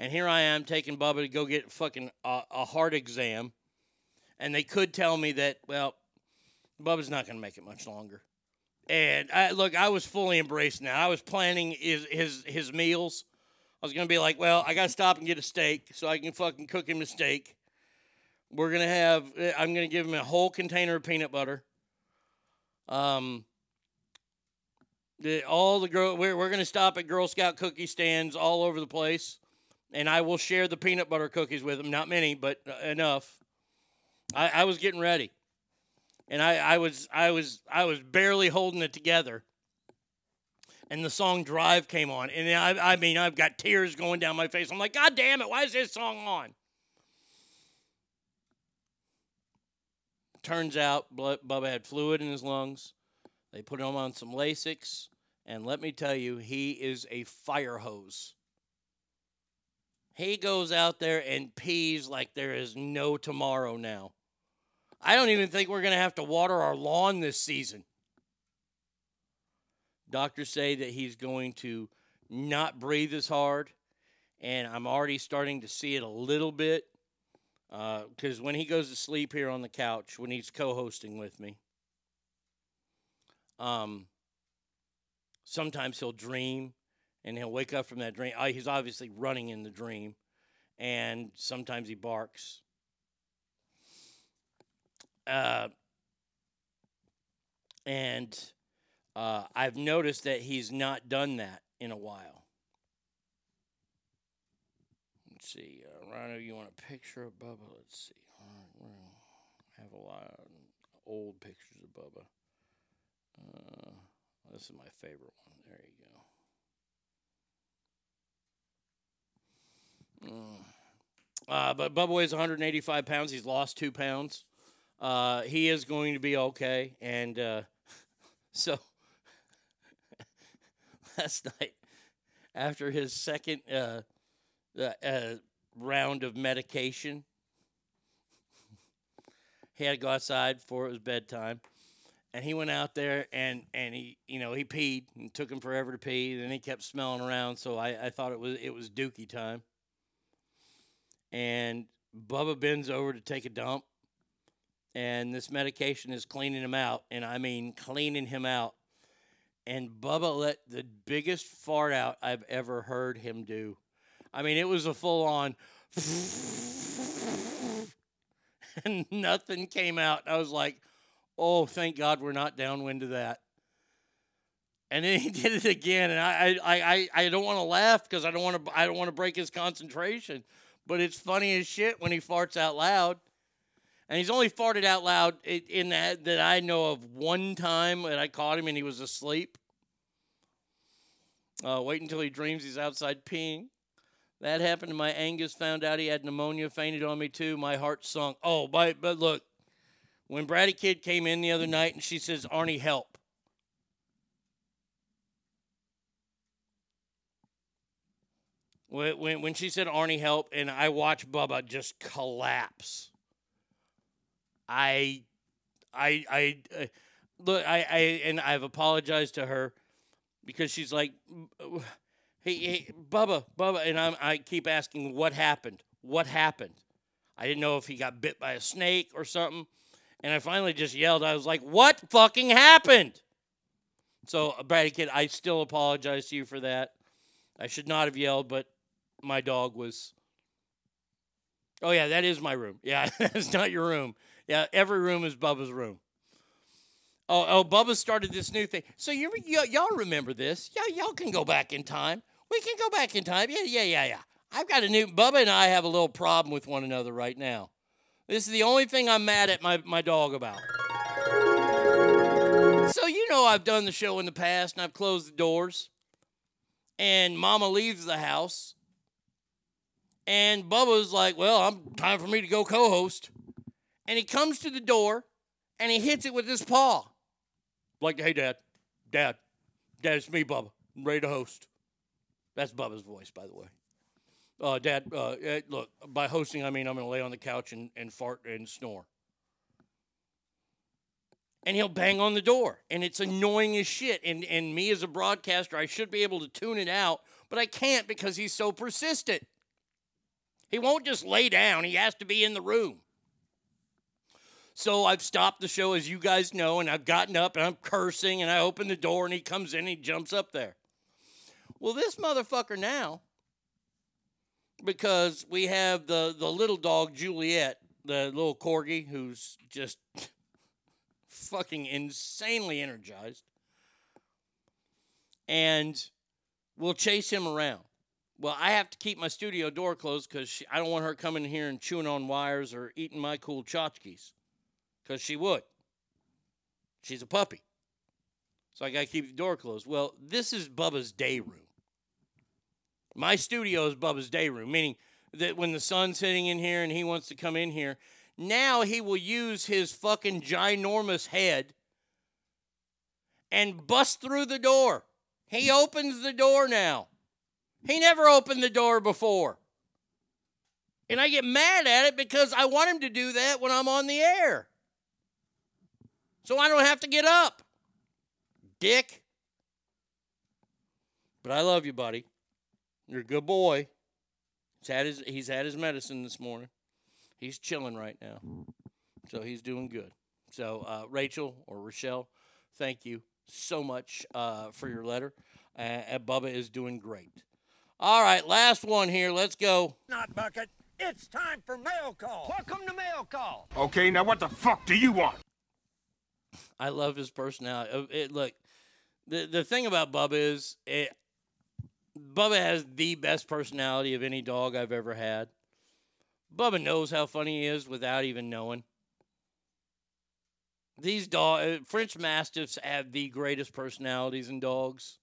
and here I am taking Bubba to go get fucking a, a heart exam, and they could tell me that well, Bubba's not going to make it much longer. And I, look, I was fully embraced now. I was planning his his his meals. I was gonna be like, well, I gotta stop and get a steak so I can fucking cook him a steak. We're gonna have. eh, I'm gonna give him a whole container of peanut butter. Um. The, all the girl, we're we're gonna stop at Girl Scout cookie stands all over the place, and I will share the peanut butter cookies with him. Not many, but uh, enough. I, I was getting ready and I, I was I was I was barely holding it together. And the song "Drive" came on, and I, I mean I've got tears going down my face. I'm like, God damn it! Why is this song on? Turns out Bubba had fluid in his lungs. They put him on some Lasix, and let me tell you, he is a fire hose. He goes out there and pees like there is no tomorrow now. I don't even think we're going to have to water our lawn this season. Doctors say that he's going to not breathe as hard, and I'm already starting to see it a little bit. Because when he goes to sleep here on the couch, when he's co hosting with me, um, sometimes he'll dream and he'll wake up from that dream. He's obviously running in the dream, and sometimes he barks. Uh, and uh, I've noticed that he's not done that in a while. Let's see, uh, Rhino, you want a picture of Bubba? Let's see. We're have a lot of old pictures of Bubba. Uh, this is my favorite one. There you go. Uh, but Bubba weighs 185 pounds. He's lost two pounds. Uh, he is going to be okay. And uh, so last night, after his second uh, uh, round of medication, he had to go outside for it was bedtime. And he went out there and, and he you know he peed and took him forever to pee. Then he kept smelling around, so I, I thought it was it was Dookie time. And Bubba bends over to take a dump, and this medication is cleaning him out, and I mean cleaning him out. And Bubba let the biggest fart out I've ever heard him do. I mean, it was a full on, and nothing came out. I was like, oh, thank God we're not downwind of that. And then he did it again, and I I, I, I don't want to laugh because I don't want to I don't want to break his concentration, but it's funny as shit when he farts out loud. And he's only farted out loud in that that I know of one time that I caught him and he was asleep. Uh, wait until he dreams he's outside peeing. That happened to my Angus. Found out he had pneumonia. Fainted on me too. My heart sunk. Oh, but but look, when Bratty Kid came in the other night and she says, "Arnie, help." When, when, she said Arnie help and I watched Bubba just collapse. I I I uh, look I, I and I've apologized to her because she's like hey, hey Bubba Bubba and I'm, I keep asking what happened? What happened? I didn't know if he got bit by a snake or something and I finally just yelled. I was like what fucking happened? So Brady kid I still apologize to you for that. I should not have yelled but my dog was Oh yeah, that is my room. Yeah, that's not your room. Yeah, every room is Bubba's room. Oh, oh, Bubba started this new thing. So you, y- y'all remember this? Yeah, y'all can go back in time. We can go back in time. Yeah, yeah, yeah, yeah. I've got a new. Bubba and I have a little problem with one another right now. This is the only thing I'm mad at my my dog about. So you know I've done the show in the past and I've closed the doors. And Mama leaves the house. And Bubba's like, well, I'm time for me to go co-host. And he comes to the door and he hits it with his paw. Like, hey, Dad, Dad, Dad, it's me, Bubba. I'm ready to host. That's Bubba's voice, by the way. Uh, Dad, uh, eh, look, by hosting, I mean I'm going to lay on the couch and, and fart and snore. And he'll bang on the door, and it's annoying as shit. And, and me as a broadcaster, I should be able to tune it out, but I can't because he's so persistent. He won't just lay down, he has to be in the room. So I've stopped the show, as you guys know, and I've gotten up and I'm cursing, and I open the door, and he comes in, and he jumps up there. Well, this motherfucker now, because we have the, the little dog, Juliet, the little corgi, who's just fucking insanely energized, and we'll chase him around. Well, I have to keep my studio door closed because I don't want her coming here and chewing on wires or eating my cool tchotchkes because she would. She's a puppy. So I got to keep the door closed. Well, this is Bubba's day room. My studio is Bubba's day room, meaning that when the sun's hitting in here and he wants to come in here, now he will use his fucking ginormous head and bust through the door. He opens the door now. He never opened the door before. And I get mad at it because I want him to do that when I'm on the air. So I don't have to get up. Dick. But I love you, buddy. You're a good boy. He's had his he's had his medicine this morning. He's chilling right now. So he's doing good. So uh, Rachel or Rochelle, thank you so much uh, for your letter. Uh, and Bubba is doing great. All right, last one here. Let's go. Not bucket. It's time for mail call. Welcome to mail call. Okay, now what the fuck do you want? I love his personality. Uh, It, look, the the thing about Bubba is, it, Bubba has the best personality of any dog I've ever had. Bubba knows how funny he is without even knowing. These dog French Mastiffs have the greatest personalities in dogs.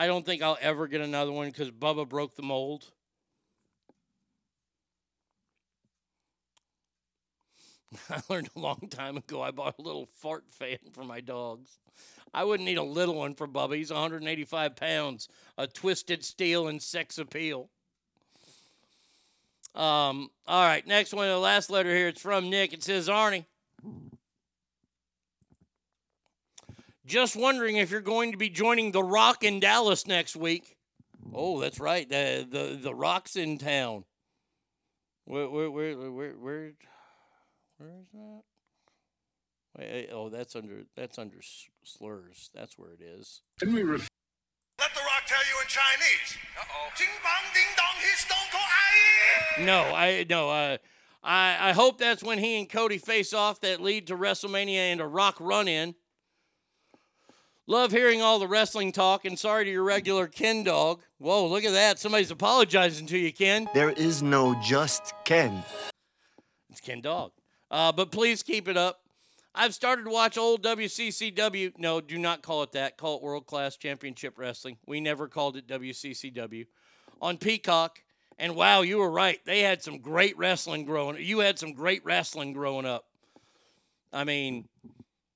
I don't think I'll ever get another one because Bubba broke the mold. I learned a long time ago I bought a little fart fan for my dogs. I wouldn't need a little one for Bubba. He's 185 pounds, a twisted steel and sex appeal. Um, all right, next one, the last letter here. It's from Nick. It says, Arnie, just wondering if you're going to be joining The Rock in Dallas next week. Oh, that's right. The the the Rock's in town. Where where where where where where is that? Wait, oh, that's under that's under slurs. That's where it is. Didn't we re- Let the rock tell you in Chinese. Uh-oh. Ding bong ding dong, he's stone cold aye. No, I no. Uh, I I hope that's when he and Cody face off that lead to WrestleMania and a Rock run in. Love hearing all the wrestling talk, and sorry to your regular Ken dog. Whoa, look at that! Somebody's apologizing to you, Ken. There is no just Ken. It's Ken Dog. Uh, but please keep it up. I've started to watch old WCCW. No, do not call it that. Call it World Class Championship Wrestling. We never called it WCCW. On Peacock. And wow, you were right. They had some great wrestling growing. You had some great wrestling growing up. I mean,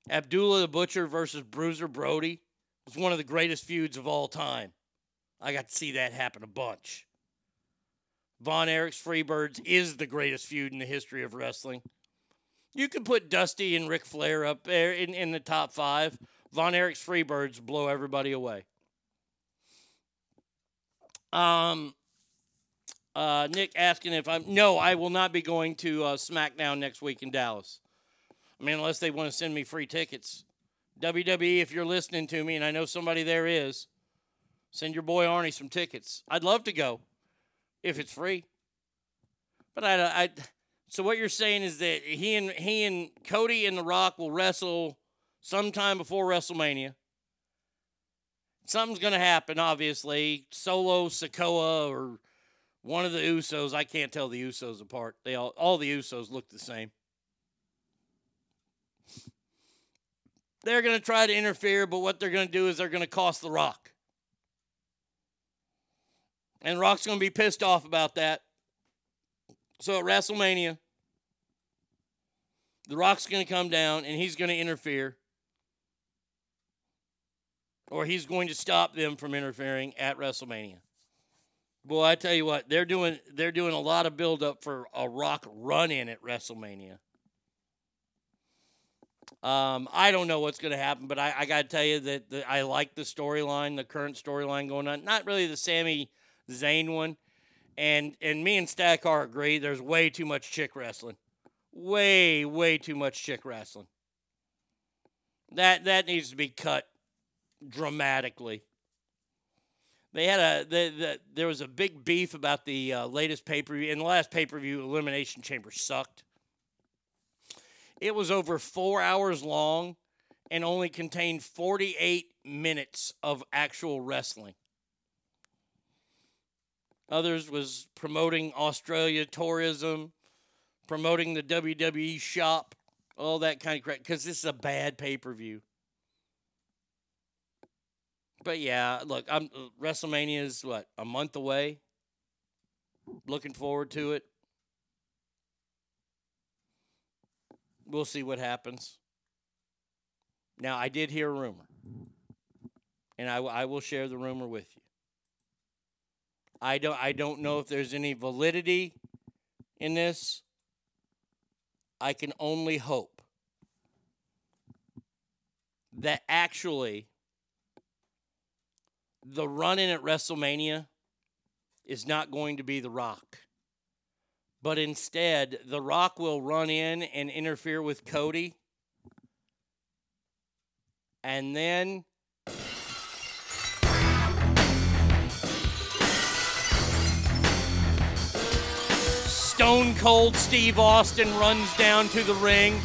Abdullah the Butcher versus Bruiser Brody was one of the greatest feuds of all time. I got to see that happen a bunch. Von Erich's Freebirds is the greatest feud in the history of wrestling. You can put Dusty and Ric Flair up there in, in the top five. Von Erich's Freebirds blow everybody away. Um, uh, Nick asking if I'm no, I will not be going to uh, SmackDown next week in Dallas. I mean, unless they want to send me free tickets. WWE, if you're listening to me, and I know somebody there is, send your boy Arnie some tickets. I'd love to go if it's free. But I, I so what you're saying is that he and he and Cody and The Rock will wrestle sometime before WrestleMania. Something's going to happen, obviously. Solo, Sikoa, or one of the Usos. I can't tell the Usos apart. They all all the Usos look the same. They're going to try to interfere, but what they're going to do is they're going to cost The Rock. And Rock's going to be pissed off about that. So at WrestleMania, The Rock's going to come down and he's going to interfere. Or he's going to stop them from interfering at WrestleMania. Boy, I tell you what, they're doing they're doing a lot of build up for a Rock run in at WrestleMania. Um, I don't know what's going to happen, but I, I got to tell you that the, I like the storyline, the current storyline going on. Not really the Sami Zayn one, and and me and Stackar agree. There's way too much chick wrestling, way way too much chick wrestling. That that needs to be cut dramatically. They had a the, the, there was a big beef about the uh, latest pay per view. In the last pay per view, Elimination Chamber sucked. It was over four hours long and only contained 48 minutes of actual wrestling. Others was promoting Australia tourism, promoting the WWE shop, all that kind of crap. Because this is a bad pay per view. But yeah, look, I'm uh, WrestleMania is what a month away. Looking forward to it. We'll see what happens. Now, I did hear a rumor, and I, I will share the rumor with you. I don't I don't know if there's any validity in this. I can only hope that actually the run in at WrestleMania is not going to be The Rock. But instead, The Rock will run in and interfere with Cody. And then Stone Cold Steve Austin runs down to the ring,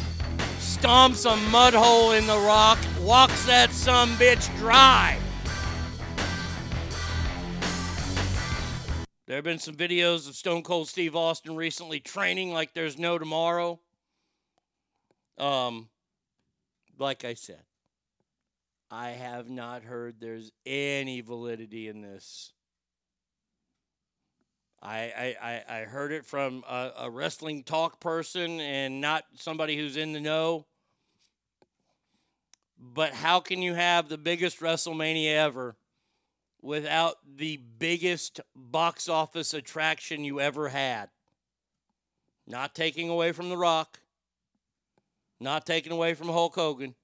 stomps a mud hole in the rock, walks that some bitch dry. There have been some videos of Stone Cold Steve Austin recently training like there's no tomorrow. Um, like I said, I have not heard there's any validity in this. I, I, I, heard it from a, a wrestling talk person and not somebody who's in the know. But how can you have the biggest WrestleMania ever without the biggest box office attraction you ever had? Not taking away from The Rock, not taking away from Hulk Hogan,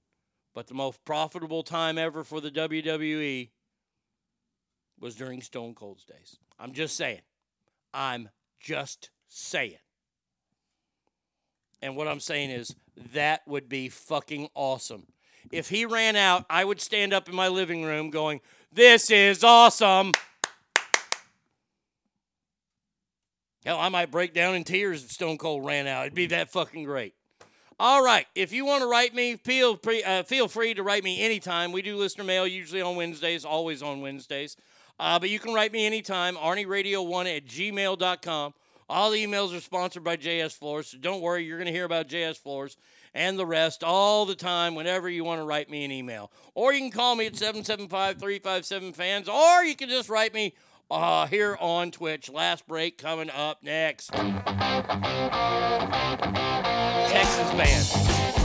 but the most profitable time ever for the WWE was during Stone Cold's days. I'm just saying. I'm just saying. And what I'm saying is that would be fucking awesome. If he ran out, I would stand up in my living room going, this is awesome. Hell, I might break down in tears if Stone Cold ran out. It'd be that fucking great. All right. If you want to write me, feel, pre, uh, feel free to write me anytime. We do listener mail usually on Wednesdays, always on Wednesdays. Uh, but you can write me anytime, ArnieRadio1 at gmail.com. All the emails are sponsored by JS Floors, so don't worry, you're going to hear about JS Floors and the rest all the time whenever you want to write me an email. Or you can call me at 775 357 fans, or you can just write me uh, here on Twitch. Last break coming up next. Texas Band.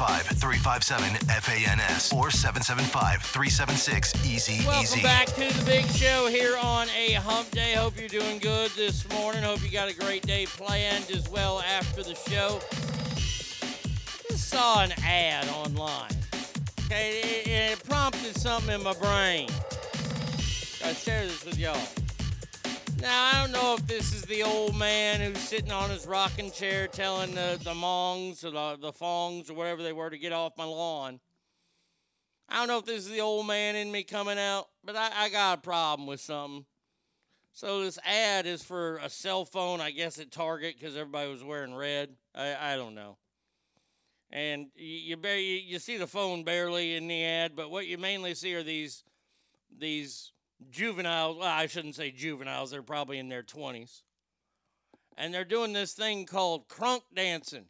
775-357-FANS or 775-376-EASY Welcome back to the big show here on a hump day. Hope you're doing good this morning. Hope you got a great day planned as well after the show. Just saw an ad online. Okay, it, it prompted something in my brain. Gotta share this with y'all. Now I don't know if this is the old man who's sitting on his rocking chair telling the, the mongs or the, the fongs or whatever they were to get off my lawn. I don't know if this is the old man in me coming out, but I, I got a problem with something. So this ad is for a cell phone, I guess at Target because everybody was wearing red. I, I don't know. And you you, you see the phone barely in the ad, but what you mainly see are these these juveniles. Well, I shouldn't say juveniles; they're probably in their twenties, and they're doing this thing called crunk dancing.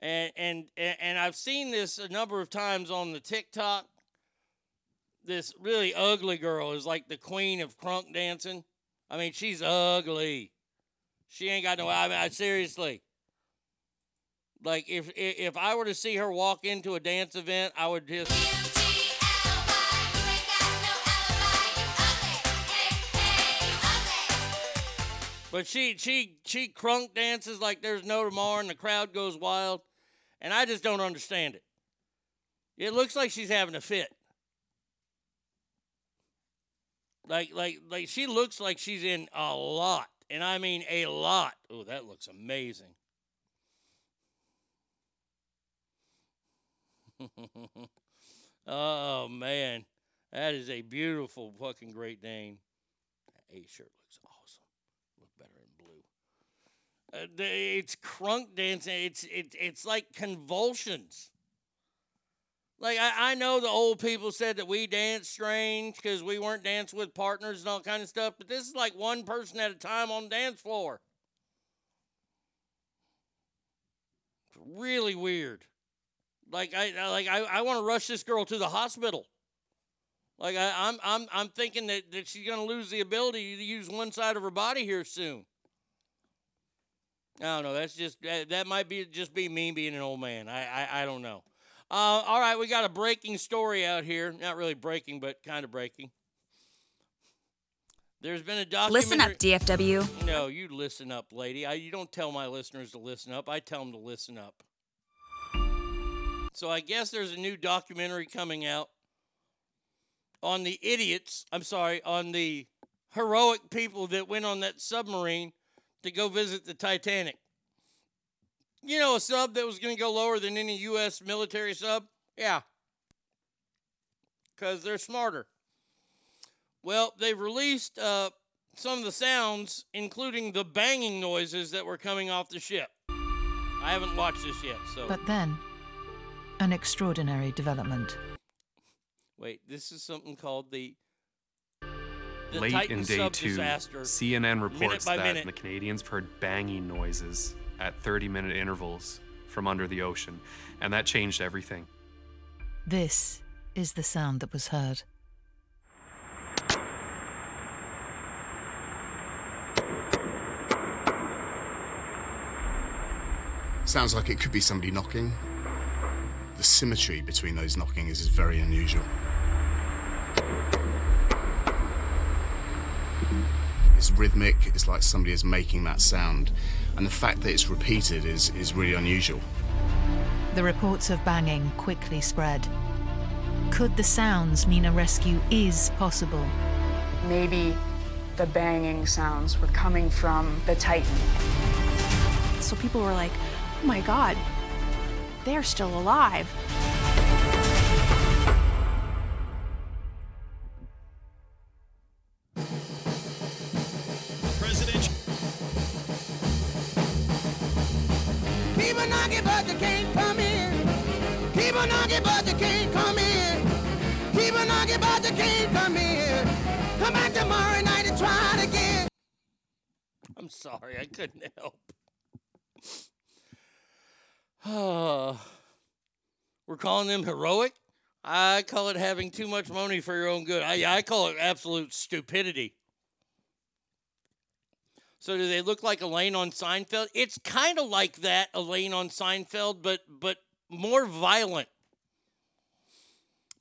And and and I've seen this a number of times on the TikTok. This really ugly girl is like the queen of crunk dancing. I mean, she's ugly. She ain't got no. I mean, I, seriously. Like if, if if I were to see her walk into a dance event, I would just. But she she she crunk dances like there's no tomorrow, and the crowd goes wild, and I just don't understand it. It looks like she's having a fit. Like like like she looks like she's in a lot, and I mean a lot. Oh, that looks amazing. oh man, that is a beautiful fucking Great Dane. A shirt looks awesome. Look better in blue. Uh, it's crunk dancing. It's it, it's like convulsions. Like I, I know the old people said that we dance strange because we weren't dancing with partners and all kind of stuff, but this is like one person at a time on the dance floor. Really weird. Like I I- like I, I want to rush this girl to the hospital. Like I, I'm I'm I'm thinking that, that she's gonna lose the ability to use one side of her body here soon. I don't know. That's just that, that might be just be me being an old man. I I, I don't know. Uh, all right, we got a breaking story out here. Not really breaking, but kind of breaking. There's been a documentary. Listen up, DFW. No, you listen up, lady. I, you don't tell my listeners to listen up. I tell them to listen up. So I guess there's a new documentary coming out on the idiots. I'm sorry, on the heroic people that went on that submarine to go visit the Titanic. You know, a sub that was going to go lower than any U.S. military sub? Yeah. Because they're smarter. Well, they've released uh, some of the sounds, including the banging noises that were coming off the ship. I haven't watched this yet, so. But then, an extraordinary development. Wait, this is something called the. The Late Titan in day two, CNN reports that minute. the Canadians heard banging noises at 30 minute intervals from under the ocean, and that changed everything. This is the sound that was heard. Sounds like it could be somebody knocking. The symmetry between those knockings is very unusual. It's rhythmic, it's like somebody is making that sound. And the fact that it's repeated is, is really unusual. The reports of banging quickly spread. Could the sounds mean a rescue is possible? Maybe the banging sounds were coming from the Titan. So people were like, oh my god, they're still alive. Sorry, I couldn't help. We're calling them heroic. I call it having too much money for your own good. I, I call it absolute stupidity. So do they look like Elaine on Seinfeld? It's kind of like that Elaine on Seinfeld, but but more violent.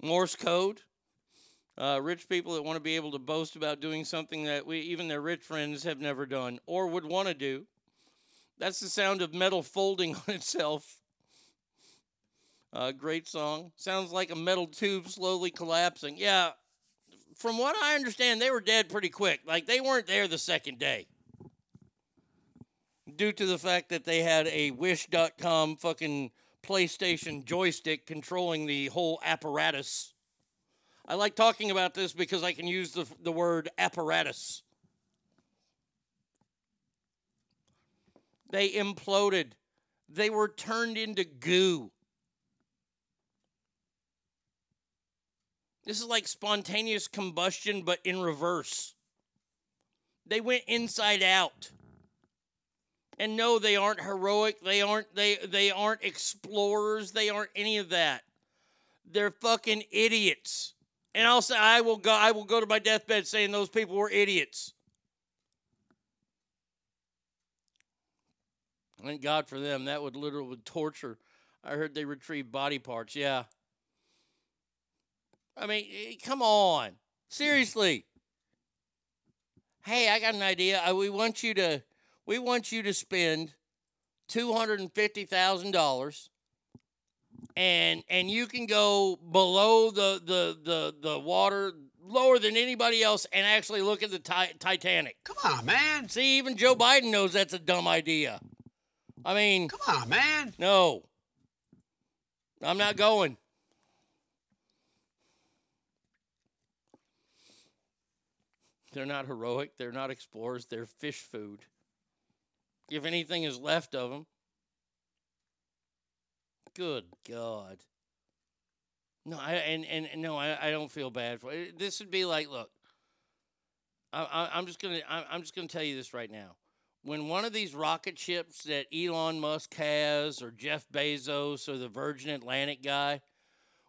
Morse code. Uh, rich people that want to be able to boast about doing something that we even their rich friends have never done or would want to do. That's the sound of metal folding on itself. Uh, great song. Sounds like a metal tube slowly collapsing. Yeah, from what I understand, they were dead pretty quick. Like they weren't there the second day. Due to the fact that they had a Wish.com fucking PlayStation joystick controlling the whole apparatus. I like talking about this because I can use the, the word apparatus. They imploded. They were turned into goo. This is like spontaneous combustion, but in reverse. They went inside out. And no, they aren't heroic. They aren't they they aren't explorers. They aren't any of that. They're fucking idiots. And I'll say I will go I will go to my deathbed saying those people were idiots. Thank God for them. That would literally torture. I heard they retrieve body parts. Yeah. I mean, eh, come on. Seriously. Hey, I got an idea. We want you to we want you to spend two hundred and fifty thousand dollars and and you can go below the the the the water lower than anybody else and actually look at the ti- Titanic. Come on, man. See, even Joe Biden knows that's a dumb idea. I mean, Come on, man. no. I'm not going. They're not heroic. They're not explorers. They're fish food. If anything is left of them. Good God. No, I and and, no, I, I don't feel bad for it. This would be like, look, I, I'm just gonna I, I'm just gonna tell you this right now. When one of these rocket ships that Elon Musk has, or Jeff Bezos, or the Virgin Atlantic guy,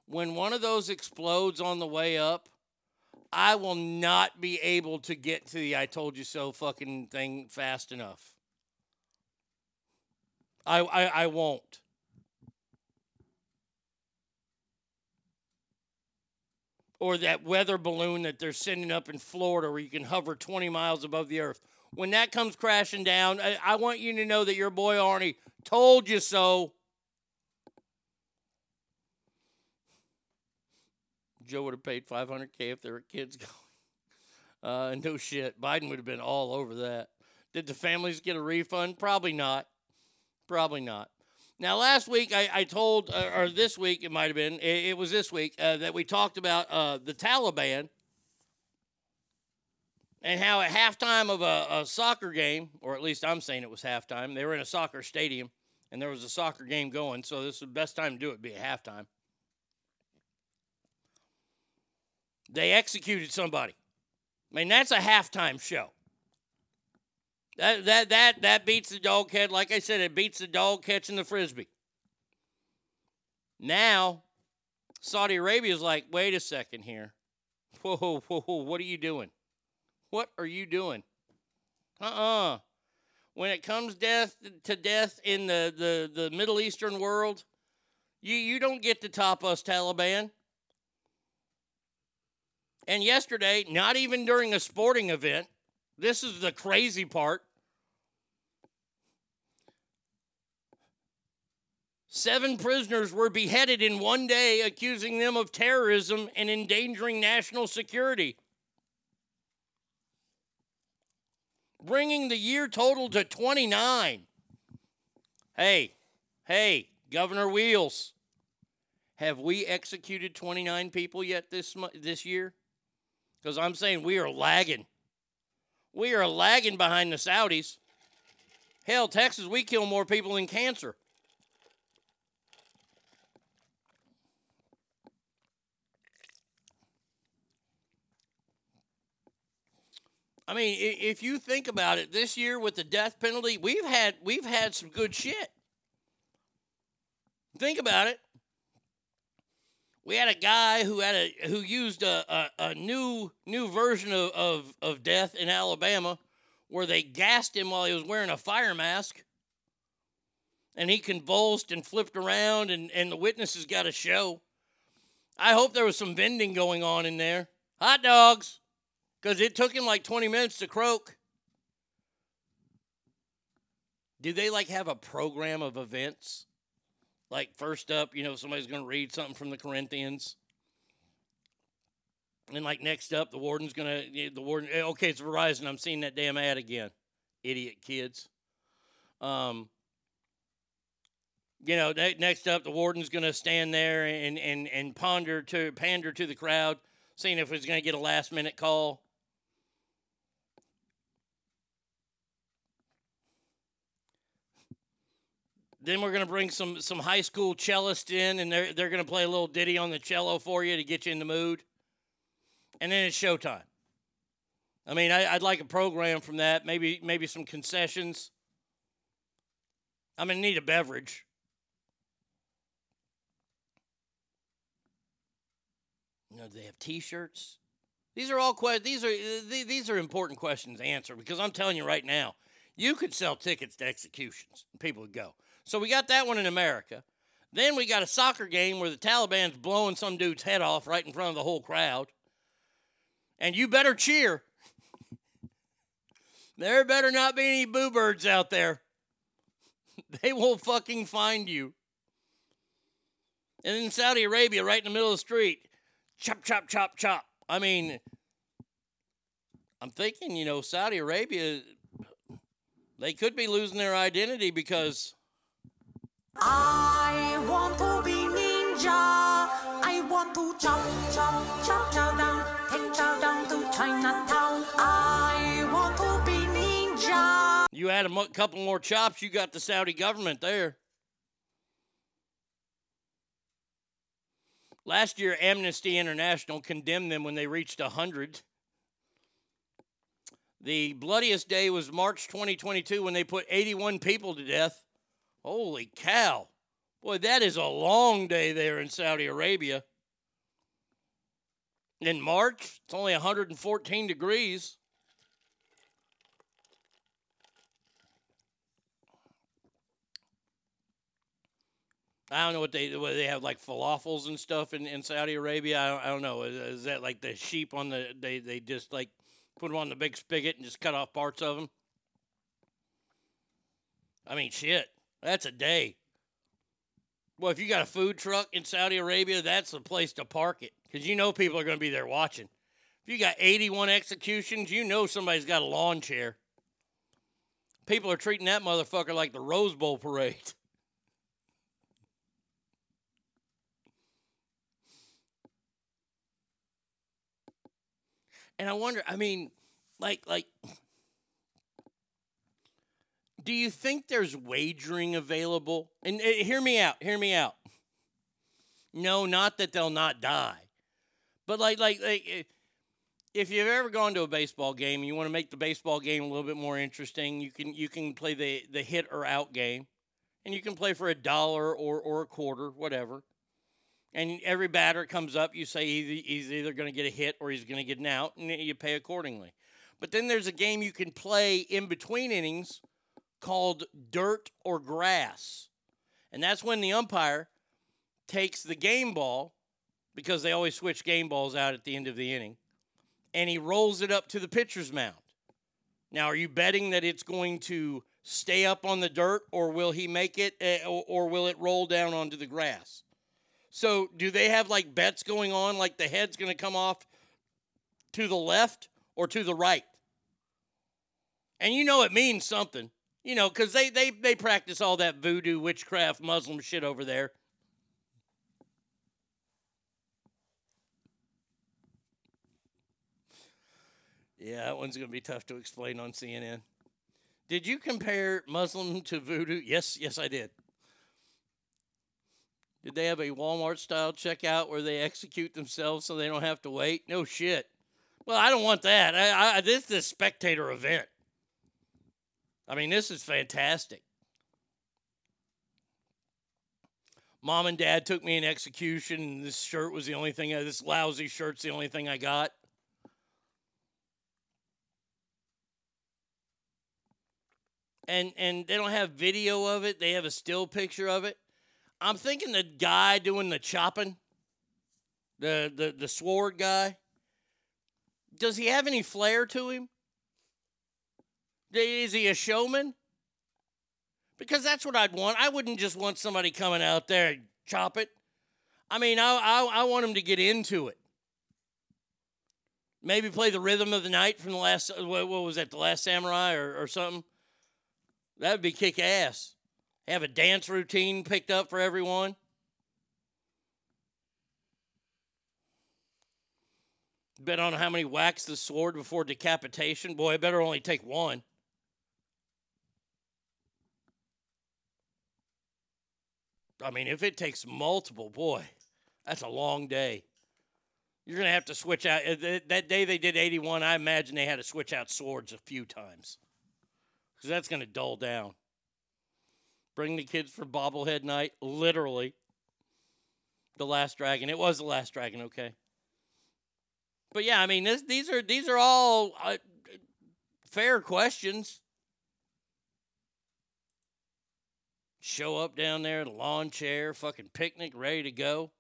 when one of those explodes on the way up, I will not be able to get to the I told you so fucking thing fast enough. I I, I won't. Or that weather balloon that they're sending up in Florida where you can hover 20 miles above the earth. When that comes crashing down, I, I want you to know that your boy Arnie told you so. Joe would have paid 500K if there were kids going. Uh, no shit. Biden would have been all over that. Did the families get a refund? Probably not. Probably not. Now, last week I, I told, uh, or this week it might have been, it, it was this week, uh, that we talked about uh, the Taliban and how at halftime of a, a soccer game, or at least I'm saying it was halftime, they were in a soccer stadium and there was a soccer game going, so this is the best time to do it, be at halftime. They executed somebody. I mean, that's a halftime show. That that that that beats the dog head. Like I said, it beats the dog catching the frisbee. Now, Saudi Arabia's like, wait a second here. Whoa, whoa, whoa, what are you doing? What are you doing? Uh-uh. When it comes death to death in the, the, the Middle Eastern world, you, you don't get to top us, Taliban. And yesterday, not even during a sporting event, this is the crazy part. Seven prisoners were beheaded in one day, accusing them of terrorism and endangering national security. Bringing the year total to 29. Hey, hey, Governor Wheels, have we executed 29 people yet this, this year? Because I'm saying we are lagging. We are lagging behind the Saudis. Hell, Texas, we kill more people than cancer. I mean, if you think about it, this year with the death penalty, we've had we've had some good shit. Think about it. We had a guy who had a who used a, a, a new new version of, of, of death in Alabama where they gassed him while he was wearing a fire mask. And he convulsed and flipped around and, and the witnesses got a show. I hope there was some vending going on in there. Hot dogs. Because it took him like 20 minutes to croak. Do they like have a program of events? Like first up, you know, somebody's going to read something from the Corinthians. And like next up, the warden's going to, the warden, eh, okay, it's Verizon. I'm seeing that damn ad again. Idiot kids. Um, you know, next up, the warden's going to stand there and, and, and ponder to pander to the crowd, seeing if he's going to get a last minute call. Then we're gonna bring some some high school cellist in, and they're they're gonna play a little ditty on the cello for you to get you in the mood. And then it's showtime. I mean, I, I'd like a program from that. Maybe maybe some concessions. I'm gonna need a beverage. You know, do they have T-shirts? These are all que- These are th- these are important questions to answer because I'm telling you right now, You could sell tickets to executions, and people would go. So we got that one in America. Then we got a soccer game where the Taliban's blowing some dude's head off right in front of the whole crowd. And you better cheer. there better not be any boo birds out there. They will fucking find you. And in Saudi Arabia, right in the middle of the street, chop, chop, chop, chop. I mean, I'm thinking, you know, Saudi Arabia, they could be losing their identity because I want to be ninja. I want to chop, chop, chop, chow down, take chow down to Chinatown. I want to be ninja. you add a couple more chops, you got the Saudi government there. Last year, Amnesty International condemned them when they reached 100. The bloodiest day was March 2022 when they put 81 people to death. Holy cow. Boy, that is a long day there in Saudi Arabia. In March, it's only 114 degrees. I don't know what they they have like falafels and stuff in, in Saudi Arabia. I don't, I don't know. Is, is that like the sheep on the they they just like put them on the big spigot and just cut off parts of them? I mean, shit. That's a day. Well, if you got a food truck in Saudi Arabia, that's the place to park it because you know people are going to be there watching. If you got 81 executions, you know somebody's got a lawn chair. People are treating that motherfucker like the Rose Bowl parade. And I wonder, I mean, like, like, do you think there's wagering available? And uh, hear me out, hear me out. No, not that they'll not die, but like, like, like, eh, if you've ever gone to a baseball game and you want to make the baseball game a little bit more interesting, you can you can play the the hit or out game, and you can play for a dollar or or a quarter, whatever. And every batter comes up, you say he's he's either going to get a hit or he's going to get an out, and you pay accordingly. But then there's a game you can play in between innings called dirt or grass. And that's when the umpire takes the game ball, because they always switch game balls out at the end of the inning, and he rolls it up to the pitcher's mound. Now, are you betting that it's going to stay up on the dirt, or will he make it, eh, or, or will it roll down onto the grass? So, do they have like bets going on, like the head's going to come off to the left or to the right? And you know it means something, you know, because they, they, they practice all that voodoo, witchcraft, Muslim shit over there. Yeah, that one's going to be tough to explain on CNN. Did you compare Muslim to voodoo? Yes, yes, I did. Did they have a Walmart style checkout where they execute themselves so they don't have to wait? No shit. Well, I don't want that. I, I, this is a spectator event. I mean, this is fantastic. Mom and dad took me in execution, and this shirt was the only thing, this lousy shirt's the only thing I got. And, and they don't have video of it, they have a still picture of it. I'm thinking the guy doing the chopping, the, the, the sword guy, does he have any flair to him? Is he a showman? Because that's what I'd want. I wouldn't just want somebody coming out there and chop it. I mean, I, I, I want him to get into it. Maybe play the rhythm of the night from the last, uh, what, what was that, The Last Samurai or, or something? That would be kick ass. Have a dance routine picked up for everyone. Bet on how many whacks the sword before decapitation. Boy, it better only take one. I mean, if it takes multiple, boy, that's a long day. You're going to have to switch out. uh, That day they did 81, I imagine they had to switch out swords a few times because that's going to dull down. Bring the kids for bobblehead night, literally. The Last Dragon. It was the Last Dragon, okay. But yeah, I mean, this, these are these are all uh, fair questions. Show up down there, the lawn chair, fucking picnic, ready to go.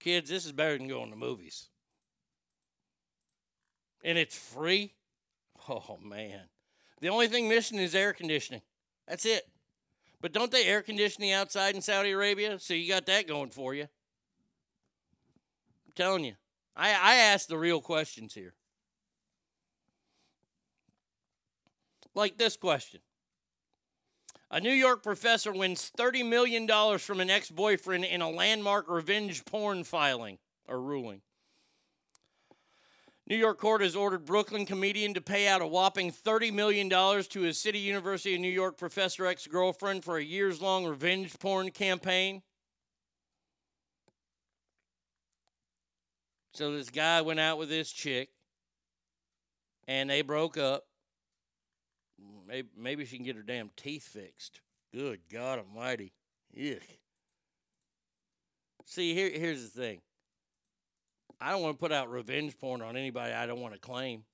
Kids, this is better than going to movies. And it's free. Oh, man. The only thing missing is air conditioning. That's it. But don't they air condition the outside in Saudi Arabia? So you got that going for you. I'm telling you. I, I asked the real questions here. Like this question A New York professor wins $30 million from an ex boyfriend in a landmark revenge porn filing or ruling. New York court has ordered Brooklyn comedian to pay out a whopping $30 million to his City University of New York professor ex girlfriend for a years long revenge porn campaign. So this guy went out with this chick and they broke up. Maybe, maybe she can get her damn teeth fixed. Good God Almighty. Yuck. See, here, here's the thing. I don't want to put out revenge porn on anybody I don't want to claim.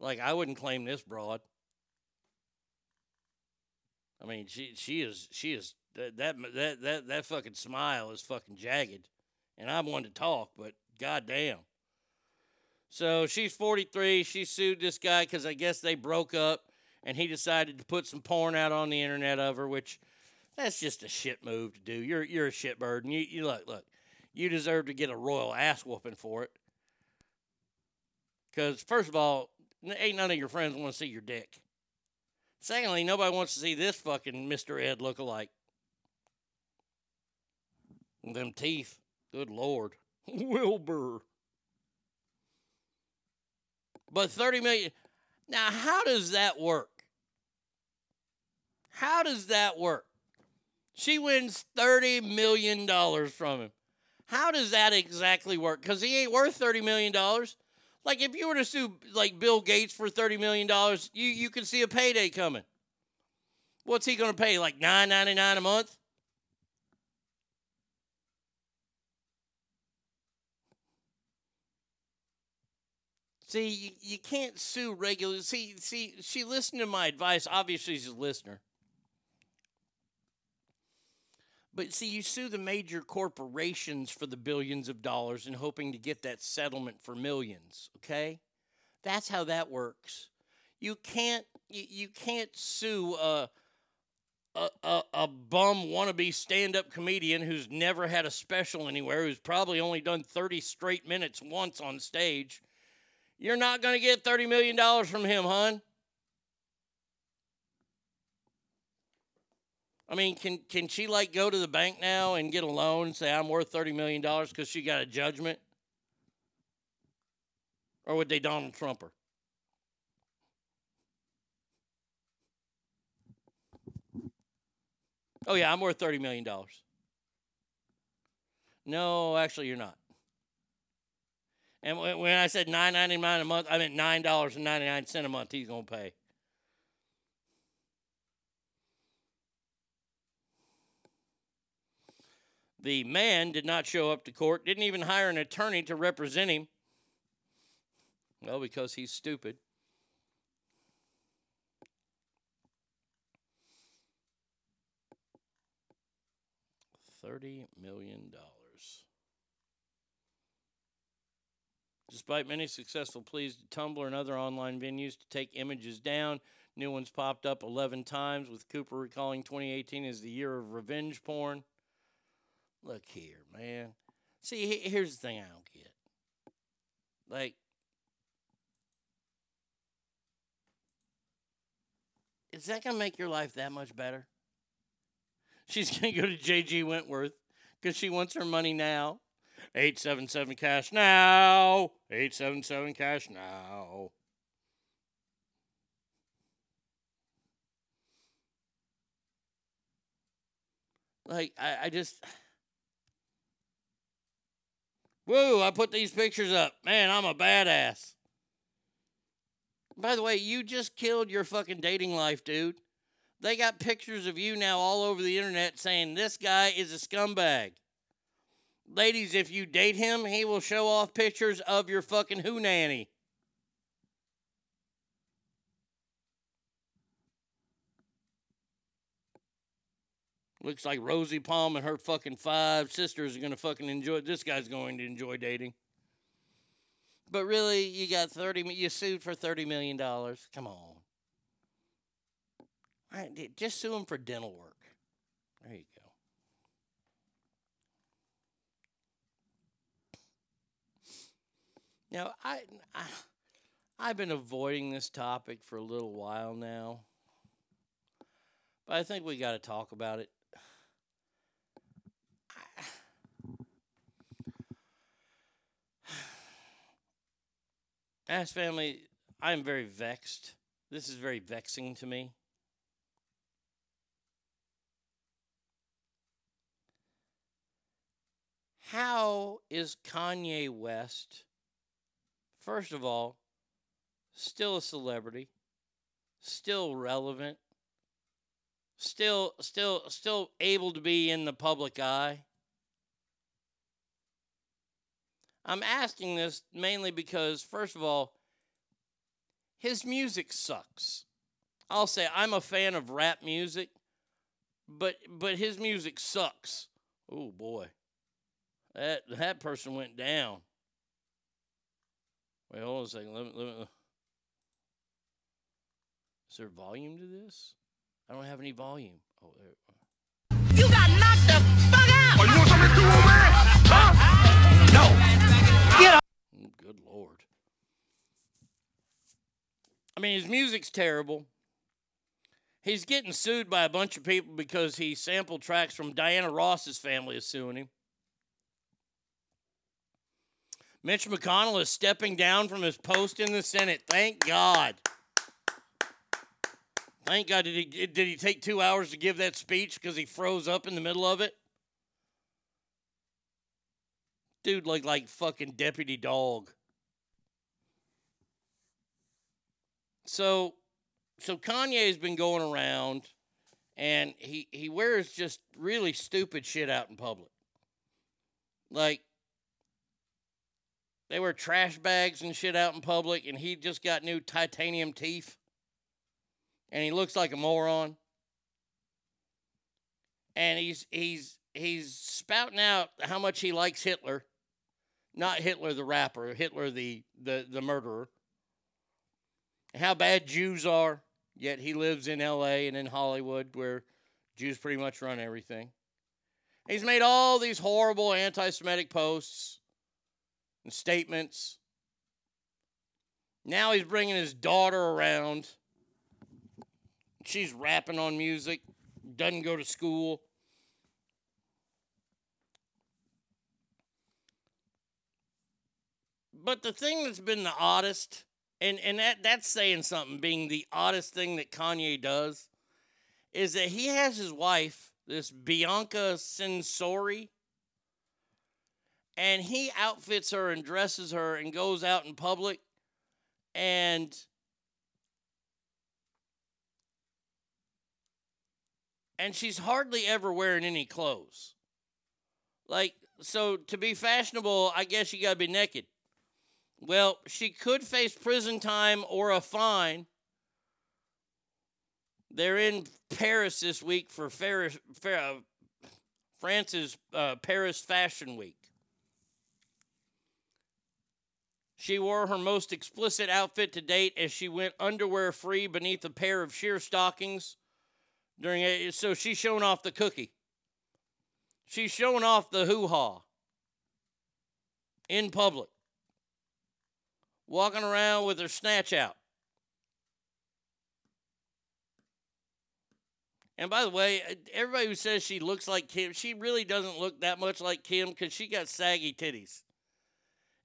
Like I wouldn't claim this broad. I mean, she she is she is that that that that, that fucking smile is fucking jagged, and I'm one to talk, but goddamn. So she's 43. She sued this guy because I guess they broke up, and he decided to put some porn out on the internet of her, which that's just a shit move to do. You're you're a shitbird, and you you look look you deserve to get a royal ass whooping for it. Because, first of all, ain't none of your friends want to see your dick. Secondly, nobody wants to see this fucking Mr. Ed look-alike. Them teeth. Good Lord. Wilbur. But 30 million. Now, how does that work? How does that work? She wins $30 million from him. How does that exactly work? Because he ain't worth thirty million dollars. Like if you were to sue like Bill Gates for thirty million dollars, you you can see a payday coming. What's he to pay? Like nine ninety nine a month? See, you, you can't sue regular. See, see, she listened to my advice. Obviously, she's a listener. But see, you sue the major corporations for the billions of dollars and hoping to get that settlement for millions, okay? That's how that works. You can't you, can't sue a a, a, a bum wannabe stand-up comedian who's never had a special anywhere, who's probably only done 30 straight minutes once on stage. You're not going to get $30 million from him, hon. I mean, can can she like go to the bank now and get a loan and say I'm worth thirty million dollars because she got a judgment? Or would they Donald Trump her? Oh yeah, I'm worth thirty million dollars. No, actually, you're not. And when I said nine ninety nine a month, I meant nine dollars and ninety nine cent a month. He's gonna pay. The man did not show up to court, didn't even hire an attorney to represent him. Well, because he's stupid. $30 million. Despite many successful pleas to Tumblr and other online venues to take images down, new ones popped up 11 times, with Cooper recalling 2018 as the year of revenge porn. Look here, man. See, here's the thing I don't get. Like, is that going to make your life that much better? She's going to go to JG Wentworth because she wants her money now. 877 cash now. 877 cash now. Like, I, I just. Woo, I put these pictures up. Man, I'm a badass. By the way, you just killed your fucking dating life, dude. They got pictures of you now all over the internet saying this guy is a scumbag. Ladies, if you date him, he will show off pictures of your fucking who nanny. Looks like Rosie Palm and her fucking five sisters are gonna fucking enjoy. This guy's going to enjoy dating. But really, you got thirty. You sued for thirty million dollars. Come on. Right, just sue him for dental work. There you go. Now, I, I I've been avoiding this topic for a little while now, but I think we got to talk about it. Ask family, I am very vexed. This is very vexing to me. How is Kanye West, first of all, still a celebrity, still relevant, still still still able to be in the public eye? I'm asking this mainly because first of all, his music sucks. I'll say I'm a fan of rap music, but but his music sucks. Oh boy. That that person went down. Wait, hold on a second. Let me, let me, is there volume to this? I don't have any volume. Oh, there. You got knocked the fuck out! Oh, you want something to do, man? Huh? No. Good lord. I mean, his music's terrible. He's getting sued by a bunch of people because he sampled tracks from Diana Ross's family is suing him. Mitch McConnell is stepping down from his post in the Senate. Thank God. Thank God. Did he did he take two hours to give that speech because he froze up in the middle of it? Dude looked like fucking deputy dog. So so Kanye's been going around and he he wears just really stupid shit out in public. Like they wear trash bags and shit out in public and he just got new titanium teeth and he looks like a moron. And he's he's he's spouting out how much he likes Hitler. Not Hitler the rapper, Hitler the the, the murderer. How bad Jews are, yet he lives in LA and in Hollywood where Jews pretty much run everything. He's made all these horrible anti Semitic posts and statements. Now he's bringing his daughter around. She's rapping on music, doesn't go to school. But the thing that's been the oddest, and, and that, that's saying something, being the oddest thing that Kanye does, is that he has his wife, this Bianca Censori, and he outfits her and dresses her and goes out in public and and she's hardly ever wearing any clothes. Like so to be fashionable, I guess you got to be naked. Well, she could face prison time or a fine. They're in Paris this week for Ferris, Fer, uh, France's uh, Paris Fashion Week. She wore her most explicit outfit to date as she went underwear free beneath a pair of sheer stockings during a so she's showing off the cookie. She's showing off the hoo-ha in public. Walking around with her snatch out. And by the way, everybody who says she looks like Kim, she really doesn't look that much like Kim because she got saggy titties.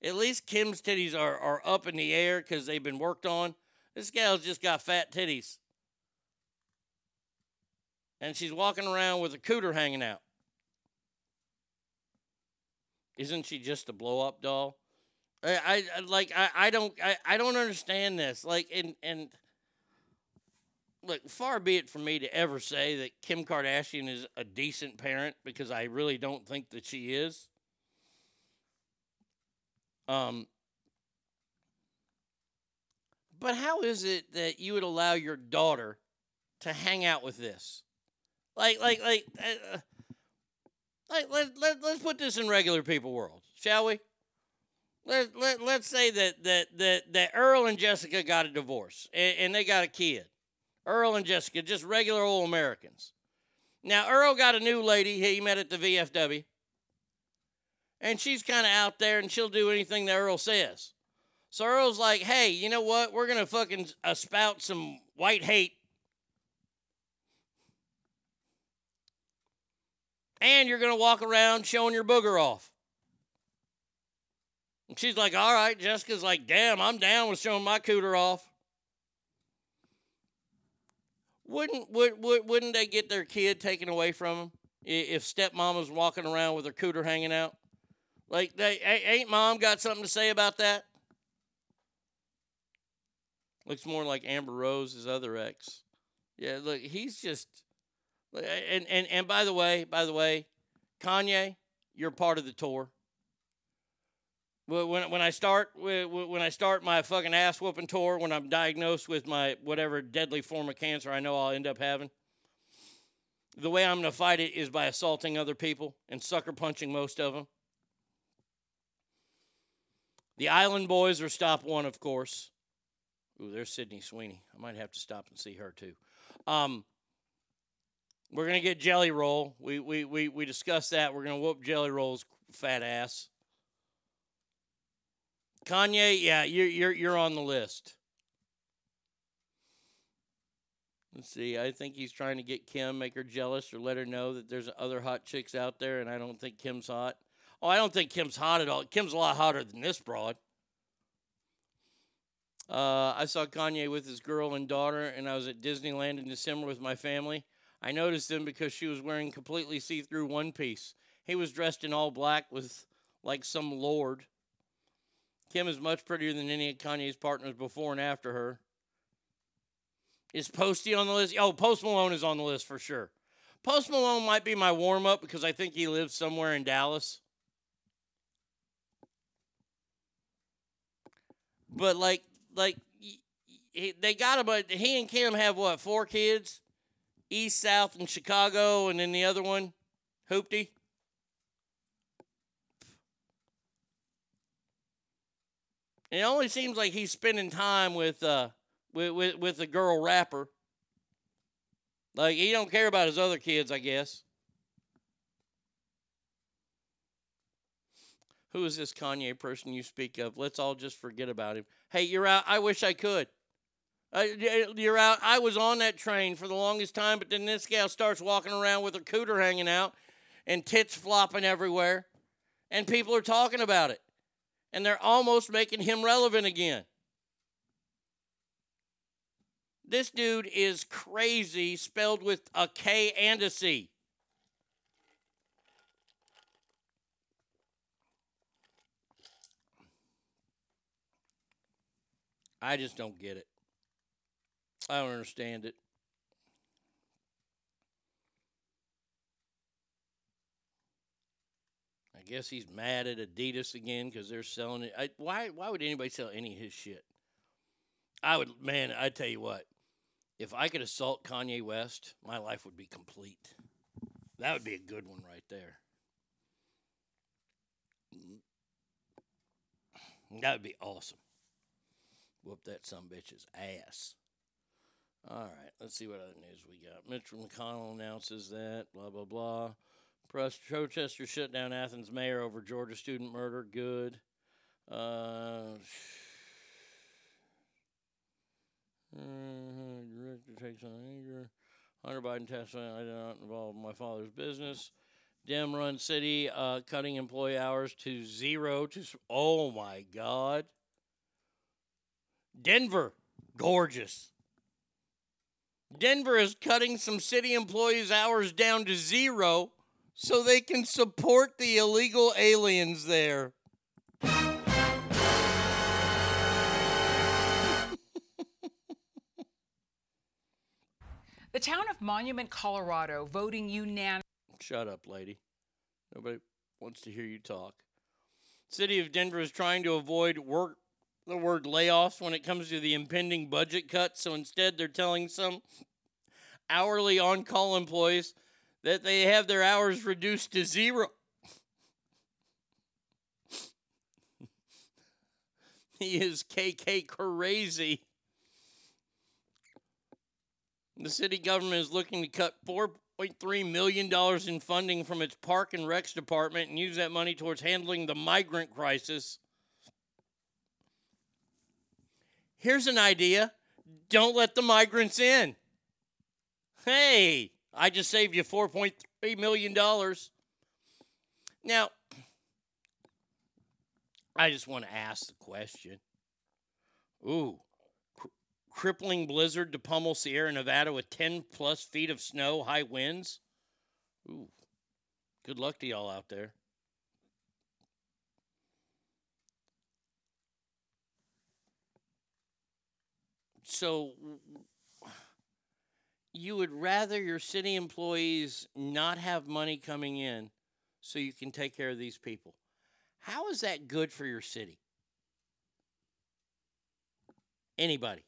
At least Kim's titties are, are up in the air because they've been worked on. This gal's just got fat titties. And she's walking around with a cooter hanging out. Isn't she just a blow up doll? I, I like I, I don't I, I don't understand this. Like and and look, far be it from me to ever say that Kim Kardashian is a decent parent because I really don't think that she is. Um, but how is it that you would allow your daughter to hang out with this? Like, like, like, uh, like let, let, let's put this in regular people world, shall we? Let, let, let's say that, that, that, that Earl and Jessica got a divorce and, and they got a kid. Earl and Jessica, just regular old Americans. Now, Earl got a new lady he met at the VFW. And she's kind of out there and she'll do anything that Earl says. So Earl's like, hey, you know what? We're going to fucking uh, spout some white hate. And you're going to walk around showing your booger off. She's like, all right. Jessica's like, damn, I'm down with showing my cooter off. Wouldn't would, would wouldn't they get their kid taken away from them if stepmama's walking around with her cooter hanging out? Like, they ain't mom got something to say about that? Looks more like Amber Rose's other ex. Yeah, look, he's just. And and and by the way, by the way, Kanye, you're part of the tour. When when I start when I start my fucking ass whooping tour, when I'm diagnosed with my whatever deadly form of cancer I know I'll end up having, the way I'm gonna fight it is by assaulting other people and sucker punching most of them. The Island Boys are stop one, of course. Ooh, there's Sydney Sweeney. I might have to stop and see her too. Um, we're gonna get Jelly Roll. We we we we discussed that. We're gonna whoop Jelly Roll's fat ass. Kanye, yeah, you're you're you're on the list. Let's see. I think he's trying to get Kim, make her jealous, or let her know that there's other hot chicks out there, and I don't think Kim's hot. Oh, I don't think Kim's hot at all. Kim's a lot hotter than this broad. Uh, I saw Kanye with his girl and daughter, and I was at Disneyland in December with my family. I noticed him because she was wearing completely see through one piece. He was dressed in all black with like some lord. Kim is much prettier than any of Kanye's partners before and after her. Is Posty on the list? Oh, Post Malone is on the list for sure. Post Malone might be my warm up because I think he lives somewhere in Dallas. But like, like they got him. But he and Kim have what? Four kids, East, South, and Chicago, and then the other one, Hoopty. It only seems like he's spending time with uh with with, with a girl rapper. Like he don't care about his other kids, I guess. Who is this Kanye person you speak of? Let's all just forget about him. Hey, you're out. I wish I could. Uh, you're out. I was on that train for the longest time, but then this gal starts walking around with her cooter hanging out and tits flopping everywhere, and people are talking about it and they're almost making him relevant again. This dude is crazy, spelled with a K and a C. I just don't get it. I don't understand it. Guess he's mad at Adidas again because they're selling it. I, why? Why would anybody sell any of his shit? I would, man. I tell you what, if I could assault Kanye West, my life would be complete. That would be a good one right there. Mm. That would be awesome. Whoop that some bitch's ass. All right, let's see what other news we got. Mitch McConnell announces that, blah, blah, blah. Protesters shut down Athens mayor over Georgia student murder. Good. Uh, director takes on anger. Hunter Biden testifying, I did not involve my father's business. Dem run city, uh, cutting employee hours to zero. To oh my God. Denver, gorgeous. Denver is cutting some city employees' hours down to zero so they can support the illegal aliens there. The town of Monument, Colorado, voting unanimously. Shut up, lady. Nobody wants to hear you talk. City of Denver is trying to avoid work the word layoffs when it comes to the impending budget cuts, so instead they're telling some hourly on-call employees that they have their hours reduced to zero. he is KK crazy. The city government is looking to cut $4.3 million in funding from its park and recs department and use that money towards handling the migrant crisis. Here's an idea don't let the migrants in. Hey, I just saved you $4.3 million. Now, I just want to ask the question. Ooh, cr- crippling blizzard to pummel Sierra Nevada with 10 plus feet of snow, high winds. Ooh, good luck to y'all out there. So, you would rather your city employees not have money coming in so you can take care of these people. How is that good for your city? Anybody?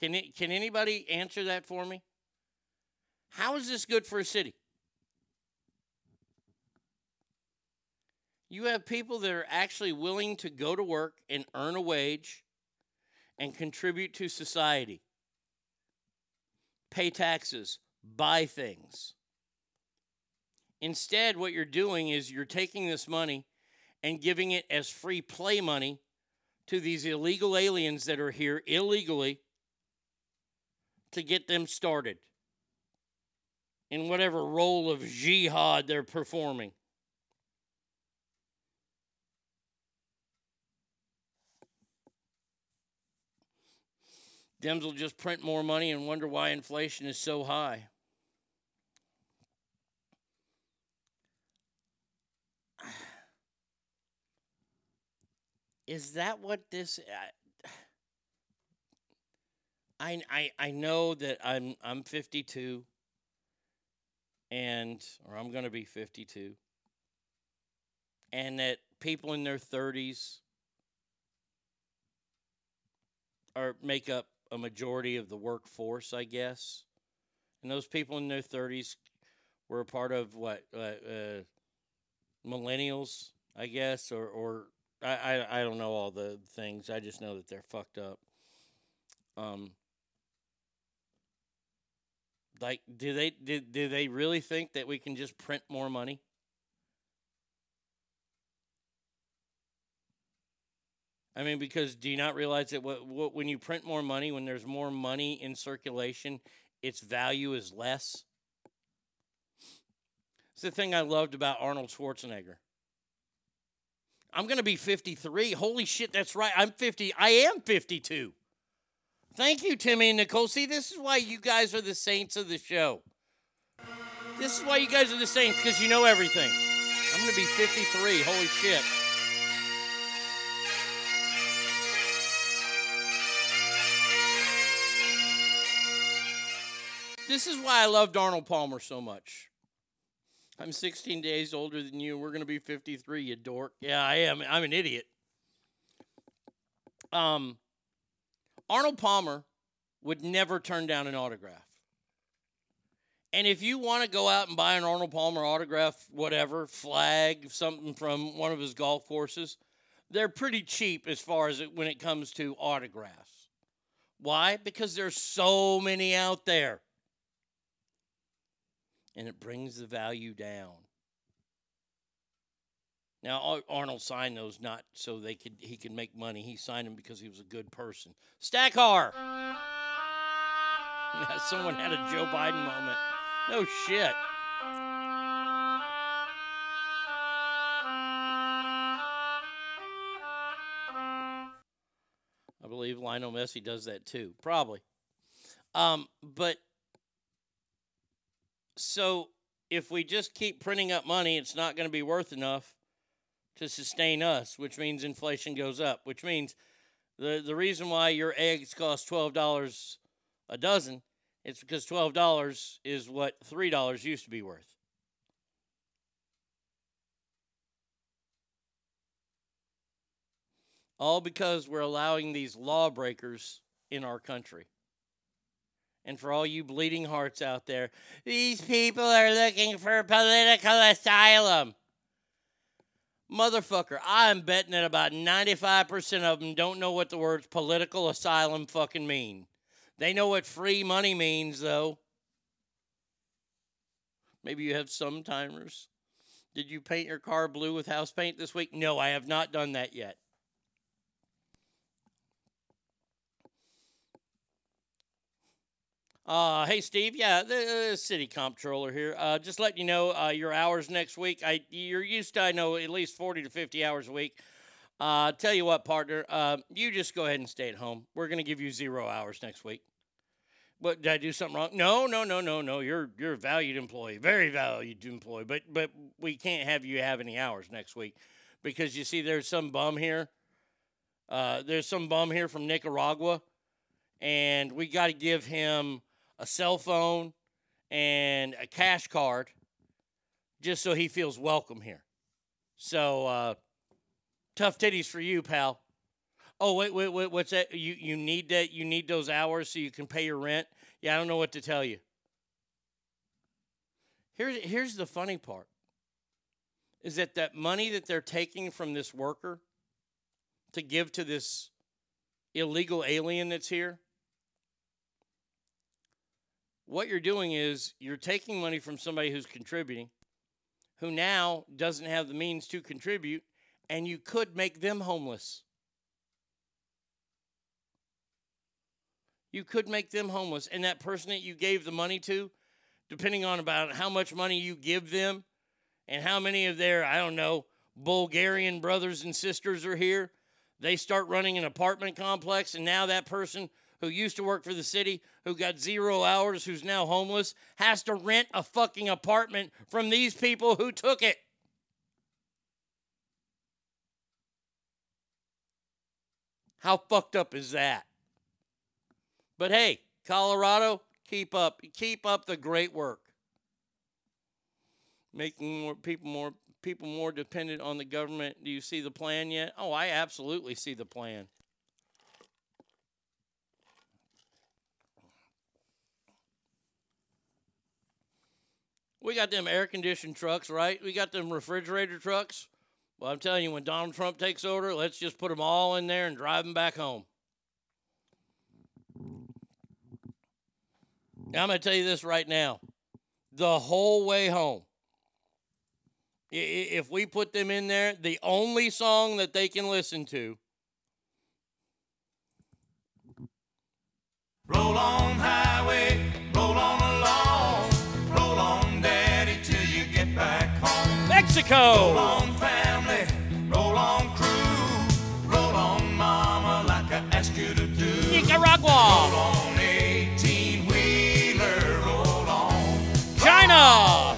Can it, can anybody answer that for me? How is this good for a city? You have people that are actually willing to go to work and earn a wage and contribute to society pay taxes, buy things. Instead, what you're doing is you're taking this money and giving it as free play money to these illegal aliens that are here illegally to get them started in whatever role of jihad they're performing. Dems will just print more money and wonder why inflation is so high. Is that what this? Uh, I I I know that I'm I'm 52, and or I'm going to be 52, and that people in their 30s are make up a majority of the workforce, I guess. And those people in their 30s were a part of what uh, uh, millennials, I guess, or or I, I I don't know all the things. I just know that they're fucked up. Um, like, do they do, do they really think that we can just print more money? I mean, because do you not realize that what, what, when you print more money, when there's more money in circulation, its value is less? It's the thing I loved about Arnold Schwarzenegger. I'm going to be 53. Holy shit, that's right. I'm 50. I am 52. Thank you, Timmy and Nicole. See, this is why you guys are the saints of the show. This is why you guys are the saints, because you know everything. I'm going to be 53. Holy shit. This is why I love Arnold Palmer so much. I'm 16 days older than you. We're going to be 53, you dork. Yeah, I am. I'm an idiot. Um, Arnold Palmer would never turn down an autograph. And if you want to go out and buy an Arnold Palmer autograph, whatever, flag, something from one of his golf courses, they're pretty cheap as far as it, when it comes to autographs. Why? Because there's so many out there and it brings the value down. Now Arnold signed those not so they could he could make money. He signed them because he was a good person. Stackar. Someone had a Joe Biden moment. No shit. I believe Lionel Messi does that too. Probably. Um, but so if we just keep printing up money, it's not going to be worth enough to sustain us, which means inflation goes up, which means the, the reason why your eggs cost $12 a dozen, it's because $12 is what $3 used to be worth. All because we're allowing these lawbreakers in our country. And for all you bleeding hearts out there, these people are looking for political asylum. Motherfucker, I'm betting that about 95% of them don't know what the words political asylum fucking mean. They know what free money means, though. Maybe you have some timers. Did you paint your car blue with house paint this week? No, I have not done that yet. Uh, hey Steve, yeah, the uh, city comptroller here. Uh, just letting you know uh, your hours next week. I you're used to I know at least forty to fifty hours a week. Uh, tell you what, partner, uh, you just go ahead and stay at home. We're gonna give you zero hours next week. What did I do something wrong? No, no, no, no, no. You're you're a valued employee, very valued employee. But but we can't have you have any hours next week because you see, there's some bum here. Uh, there's some bum here from Nicaragua, and we got to give him a cell phone and a cash card just so he feels welcome here. So uh, tough titties for you, pal. Oh wait, wait, wait. What's that? You you need that? You need those hours so you can pay your rent? Yeah, I don't know what to tell you. Here's here's the funny part. Is that that money that they're taking from this worker to give to this illegal alien that's here? What you're doing is you're taking money from somebody who's contributing, who now doesn't have the means to contribute, and you could make them homeless. You could make them homeless. And that person that you gave the money to, depending on about how much money you give them and how many of their, I don't know, Bulgarian brothers and sisters are here, they start running an apartment complex. And now that person who used to work for the city, who got zero hours, who's now homeless, has to rent a fucking apartment from these people who took it. How fucked up is that? But hey, Colorado, keep up, keep up the great work. Making more people more people more dependent on the government. Do you see the plan yet? Oh, I absolutely see the plan. We got them air conditioned trucks, right? We got them refrigerator trucks. Well, I'm telling you, when Donald Trump takes over, let's just put them all in there and drive them back home. Now, I'm going to tell you this right now. The whole way home, if we put them in there, the only song that they can listen to Roll on highway, Mexico. Roll on family, roll on crew, roll on mama like I asked you to do. Nicaragua. Roll on 18 wheeler, roll on. China.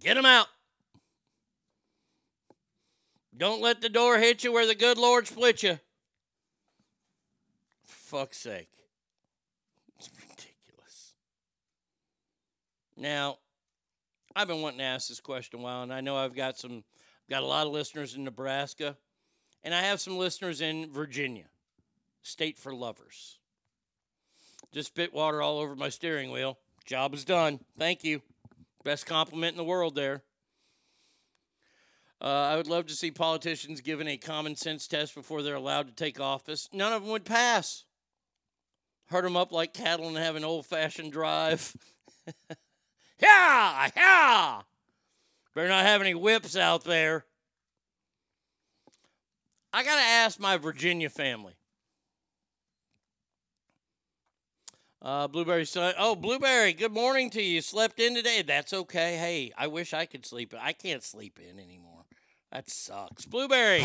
Get them out. Don't let the door hit you where the good Lord split you. Fuck's sake. It's ridiculous. Now, I've been wanting to ask this question a while, and I know I've got some got a lot of listeners in Nebraska, and I have some listeners in Virginia. State for lovers. Just spit water all over my steering wheel. Job is done. Thank you. Best compliment in the world there. Uh, I would love to see politicians given a common sense test before they're allowed to take office. None of them would pass. Herd them up like cattle and have an old fashioned drive. yeah, yeah. Better not have any whips out there. I got to ask my Virginia family. Uh, Blueberry. Oh, Blueberry, good morning to you. Slept in today? That's okay. Hey, I wish I could sleep. I can't sleep in anymore. That sucks. Blueberry.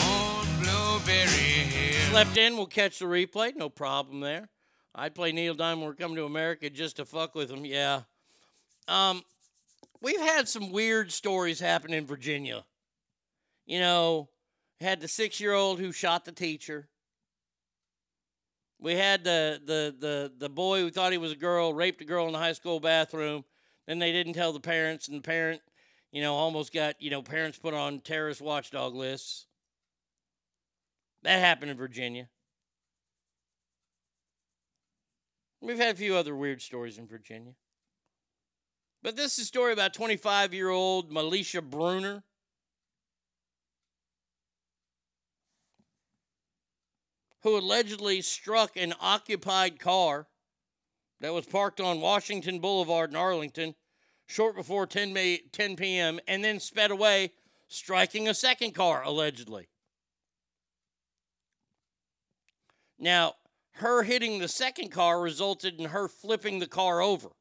Blueberry Hill. Slept in. We'll catch the replay. No problem there. I'd play Neil Diamond. We're coming to America just to fuck with him. Yeah. Um, we've had some weird stories happen in Virginia. You know, had the six year old who shot the teacher. We had the, the the the boy who thought he was a girl raped a girl in the high school bathroom. Then they didn't tell the parents, and the parent, you know, almost got you know parents put on terrorist watchdog lists. That happened in Virginia. We've had a few other weird stories in Virginia. But this is a story about 25 year old Melisha Bruner. Who allegedly struck an occupied car that was parked on Washington Boulevard in Arlington short before 10, May, 10 p.m. and then sped away, striking a second car, allegedly. Now, her hitting the second car resulted in her flipping the car over.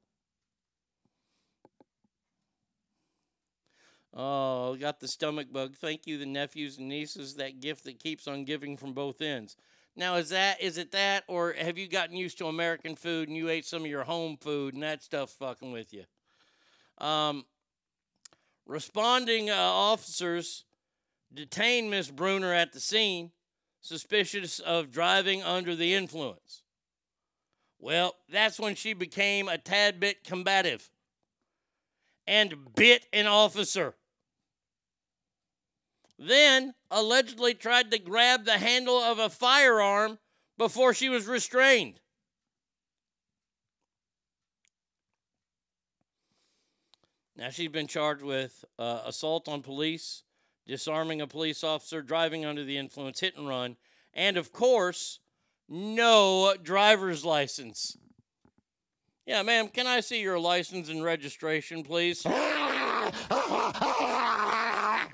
Oh, got the stomach bug. Thank you, the nephews and nieces, that gift that keeps on giving from both ends. Now, is that is it that, or have you gotten used to American food and you ate some of your home food and that stuff's fucking with you? Um, responding uh, officers detained Miss Bruner at the scene, suspicious of driving under the influence. Well, that's when she became a tad bit combative and bit an officer. Then allegedly tried to grab the handle of a firearm before she was restrained. Now she's been charged with uh, assault on police, disarming a police officer, driving under the influence, hit and run, and of course, no driver's license. Yeah, ma'am, can I see your license and registration, please?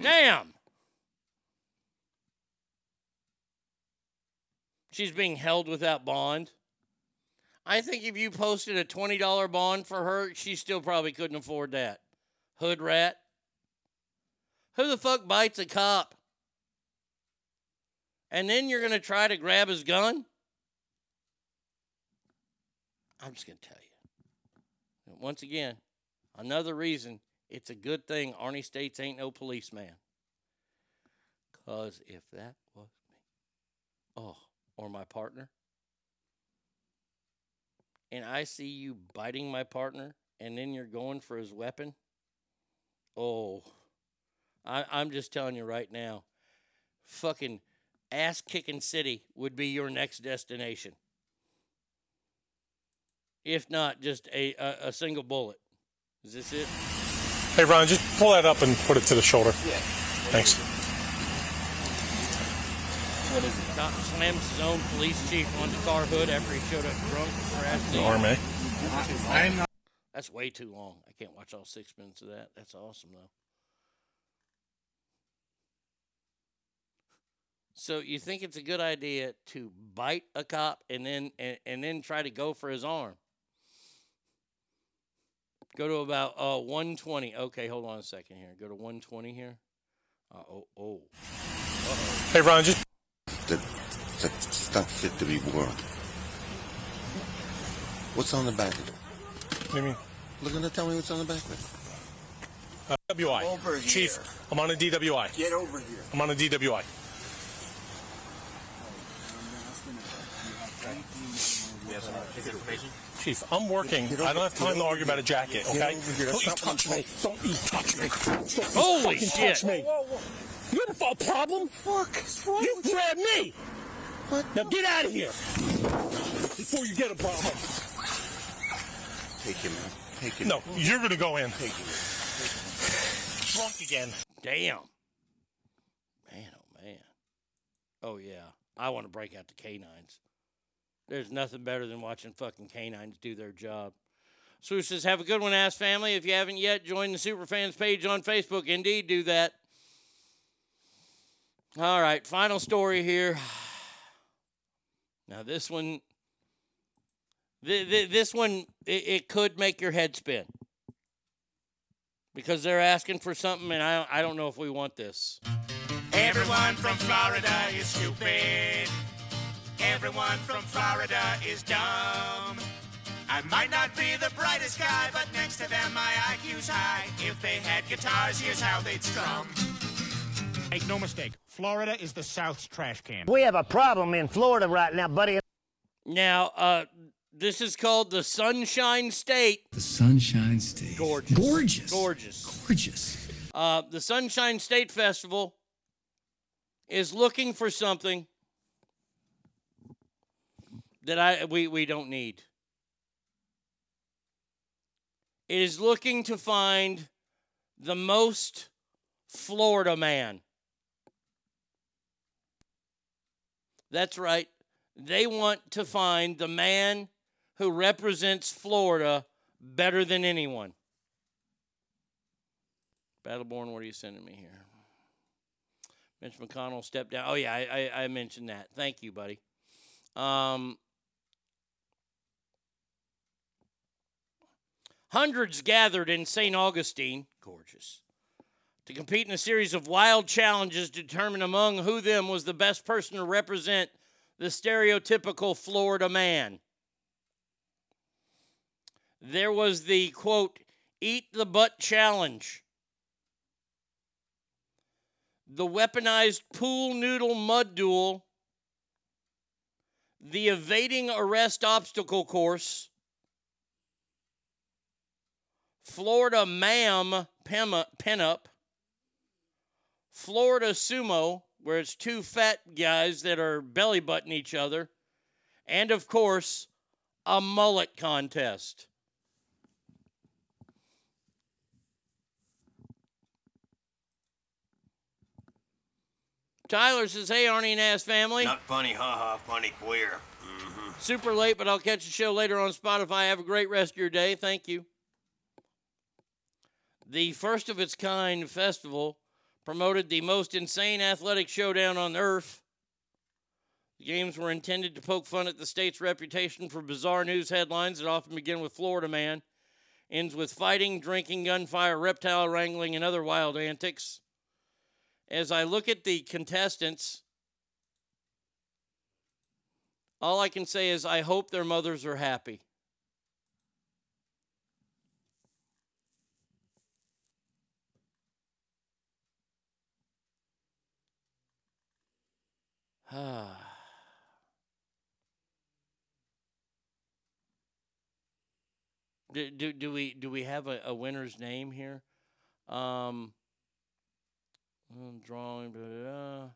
Damn! She's being held without bond. I think if you posted a $20 bond for her, she still probably couldn't afford that. Hood rat. Who the fuck bites a cop? And then you're going to try to grab his gun? I'm just going to tell you. Once again, another reason it's a good thing Arnie States ain't no policeman. Because if that was me, oh, or my partner, and I see you biting my partner, and then you're going for his weapon, oh, I, I'm just telling you right now, fucking ass kicking city would be your next destination. If not, just a, a, a single bullet. Is this it? Hey, Ron, just pull that up and put it to the shoulder. Yeah. Thanks. What is it? Got slams his own police chief on the car hood after he showed up drunk. The arm, eh? I'm not. That's way too long. I can't watch all six minutes of that. That's awesome though. So you think it's a good idea to bite a cop and then and, and then try to go for his arm? Go to about uh 120. Okay, hold on a second here. Go to 120 here. Uh, oh oh. Uh-oh. Hey, Ron, just. That, that's not fit to be worn. What's on the back of it? What do you mean? Look at it. Tell me what's on the back of it. Uh, WI. Over Chief, here. I'm on a DWI. Get over here. I'm on a DWI. Chief, I'm working. I don't have time to argue about a jacket, okay? Don't you touch me. Don't you touch me. Don't you Holy fucking shit. touch me. You have a problem? Fuck. You grabbed me. What? Now get out of here before you get a problem. Take him out. Take him No, you're gonna go in. Take him Drunk again. Damn. Man, oh man. Oh yeah. I want to break out the canines. There's nothing better than watching fucking canines do their job. Swoosh says, have a good one, ass family. If you haven't yet, join the Superfans page on Facebook. Indeed, do that. All right, final story here. Now this one, th- th- this one, it, it could make your head spin because they're asking for something, and I, I don't know if we want this. Everyone from Florida is stupid. Everyone from Florida is dumb. I might not be the brightest guy, but next to them my IQ's high. If they had guitars, here's how they'd strum. Make no mistake, Florida is the South's trash can. We have a problem in Florida right now, buddy. Now, uh, this is called the Sunshine State. The Sunshine State. Gorgeous. Gorgeous. Gorgeous. Gorgeous. Uh, the Sunshine State Festival is looking for something that I we, we don't need. It is looking to find the most Florida man. That's right. They want to find the man who represents Florida better than anyone. Battleborn, what are you sending me here? Mitch McConnell stepped down. Oh yeah, I, I, I mentioned that. Thank you, buddy. Um, hundreds gathered in St. Augustine, gorgeous, to compete in a series of wild challenges to determine among who them was the best person to represent the stereotypical Florida man. There was the quote, eat the butt challenge. The weaponized pool noodle mud duel, the evading arrest obstacle course, Florida Ma'am pinup, Florida Sumo, where it's two fat guys that are belly butting each other, and of course, a mullet contest. Tyler says, "Hey, Arnie and Ass family." Not funny, haha, funny queer. Mm-hmm. Super late, but I'll catch the show later on Spotify. Have a great rest of your day. Thank you. The first of its kind festival promoted the most insane athletic showdown on earth. The games were intended to poke fun at the state's reputation for bizarre news headlines that often begin with Florida man, ends with fighting, drinking, gunfire, reptile wrangling, and other wild antics as I look at the contestants, all I can say is I hope their mothers are happy. do, do, do we do we have a, a winner's name here? Um, I'm drawing. Blah,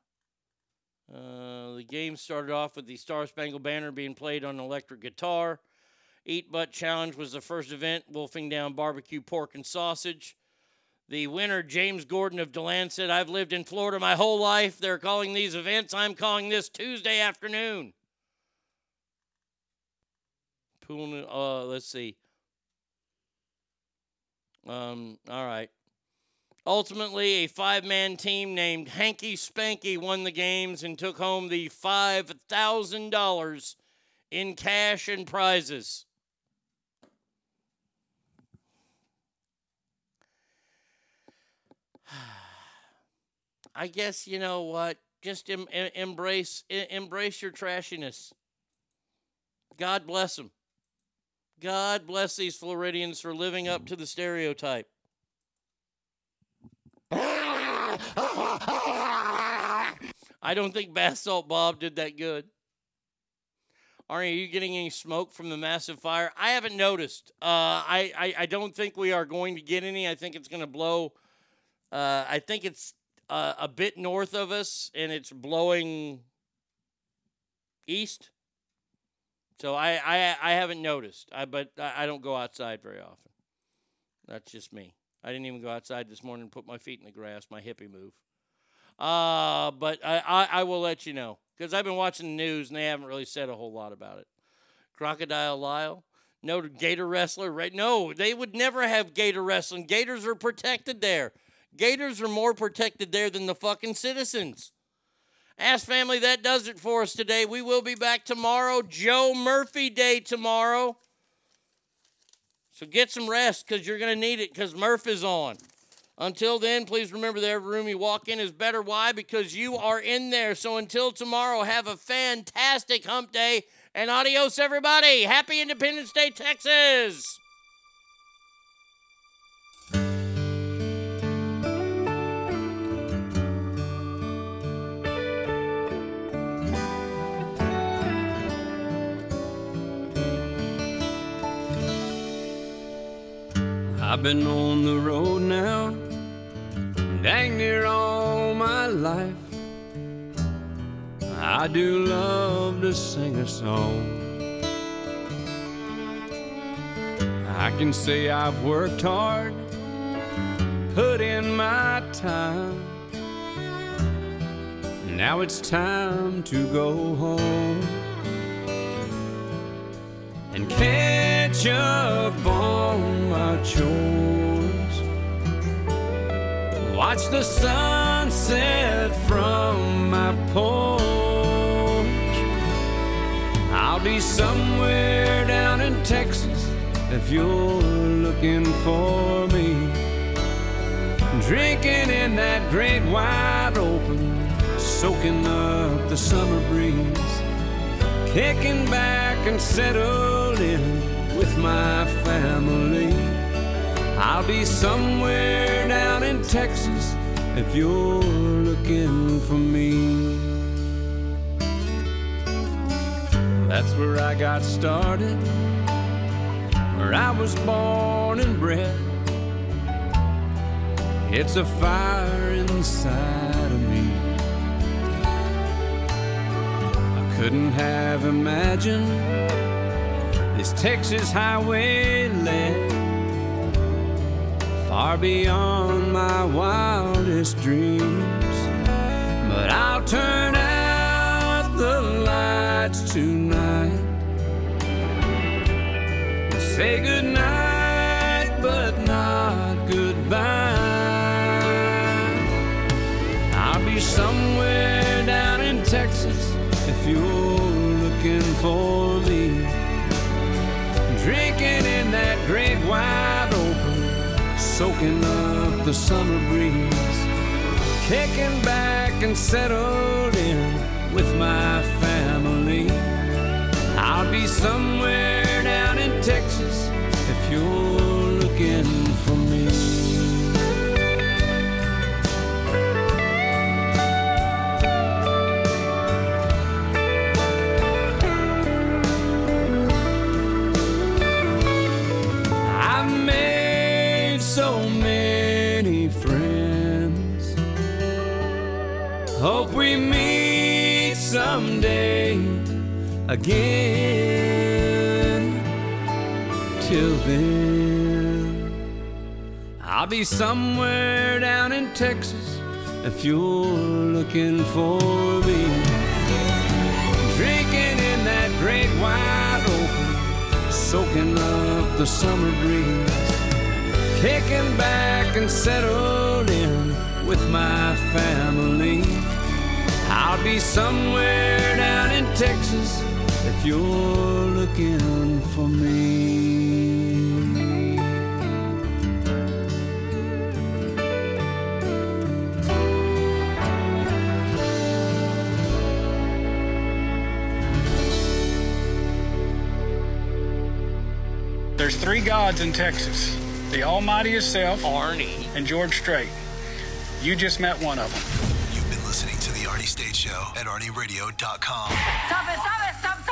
blah. Uh, the game started off with the Star Spangled Banner being played on electric guitar. Eat Butt Challenge was the first event, wolfing down barbecue pork and sausage. The winner, James Gordon of DeLand, said, I've lived in Florida my whole life. They're calling these events. I'm calling this Tuesday afternoon. Pool, uh, let's see. Um, all right. Ultimately, a five man team named Hanky Spanky won the games and took home the $5,000 in cash and prizes. I guess you know what. Just em- em- embrace em- embrace your trashiness. God bless them. God bless these Floridians for living up to the stereotype. I don't think Bath Salt Bob did that good. Are you getting any smoke from the massive fire? I haven't noticed. Uh, I, I, I don't think we are going to get any. I think it's going to blow. Uh, I think it's uh, a bit north of us, and it's blowing east. So I, I, I haven't noticed. I but I don't go outside very often. That's just me. I didn't even go outside this morning and put my feet in the grass, my hippie move. Uh, but I, I, I will let you know because I've been watching the news and they haven't really said a whole lot about it. Crocodile Lyle, no gator wrestler, right? No, they would never have gator wrestling. Gators are protected there. Gators are more protected there than the fucking citizens. Ass family, that does it for us today. We will be back tomorrow. Joe Murphy Day tomorrow. So get some rest because you're going to need it because Murph is on. Until then, please remember that every room you walk in is better. Why? Because you are in there. So until tomorrow, have a fantastic hump day and adios, everybody. Happy Independence Day, Texas. I've been on the road now, dang near all my life. I do love to sing a song. I can say I've worked hard, put in my time. Now it's time to go home and catch up on my chores. Watch the sunset from my porch. I'll be somewhere down in Texas if you're looking for me. Drinking in that great wide open, soaking up the summer breeze. Kicking back and settled in with my family. I'll be somewhere down in Texas if you're looking for me. That's where I got started, where I was born and bred. It's a fire inside of me. Couldn't have imagined this Texas highway led far beyond my wildest dreams. But I'll turn out the lights tonight and say goodnight, for me. Drinking in that great wide open, soaking up the summer breeze. Kicking back and settled in with my family. I'll be somewhere down in Texas again. Till then, I'll be somewhere down in Texas if you're looking for me. Drinking in that great wide open, soaking up the summer breeze. Kicking back and settled in with my family. I'll be somewhere down in Texas if you're looking for me. There's three gods in Texas the Almighty Himself, Arnie, and George Strait. You just met one of them. You've been listening to The Arnie State Show at ArnieRadio.com. Stop it, stop it, stop, stop, stop, stop,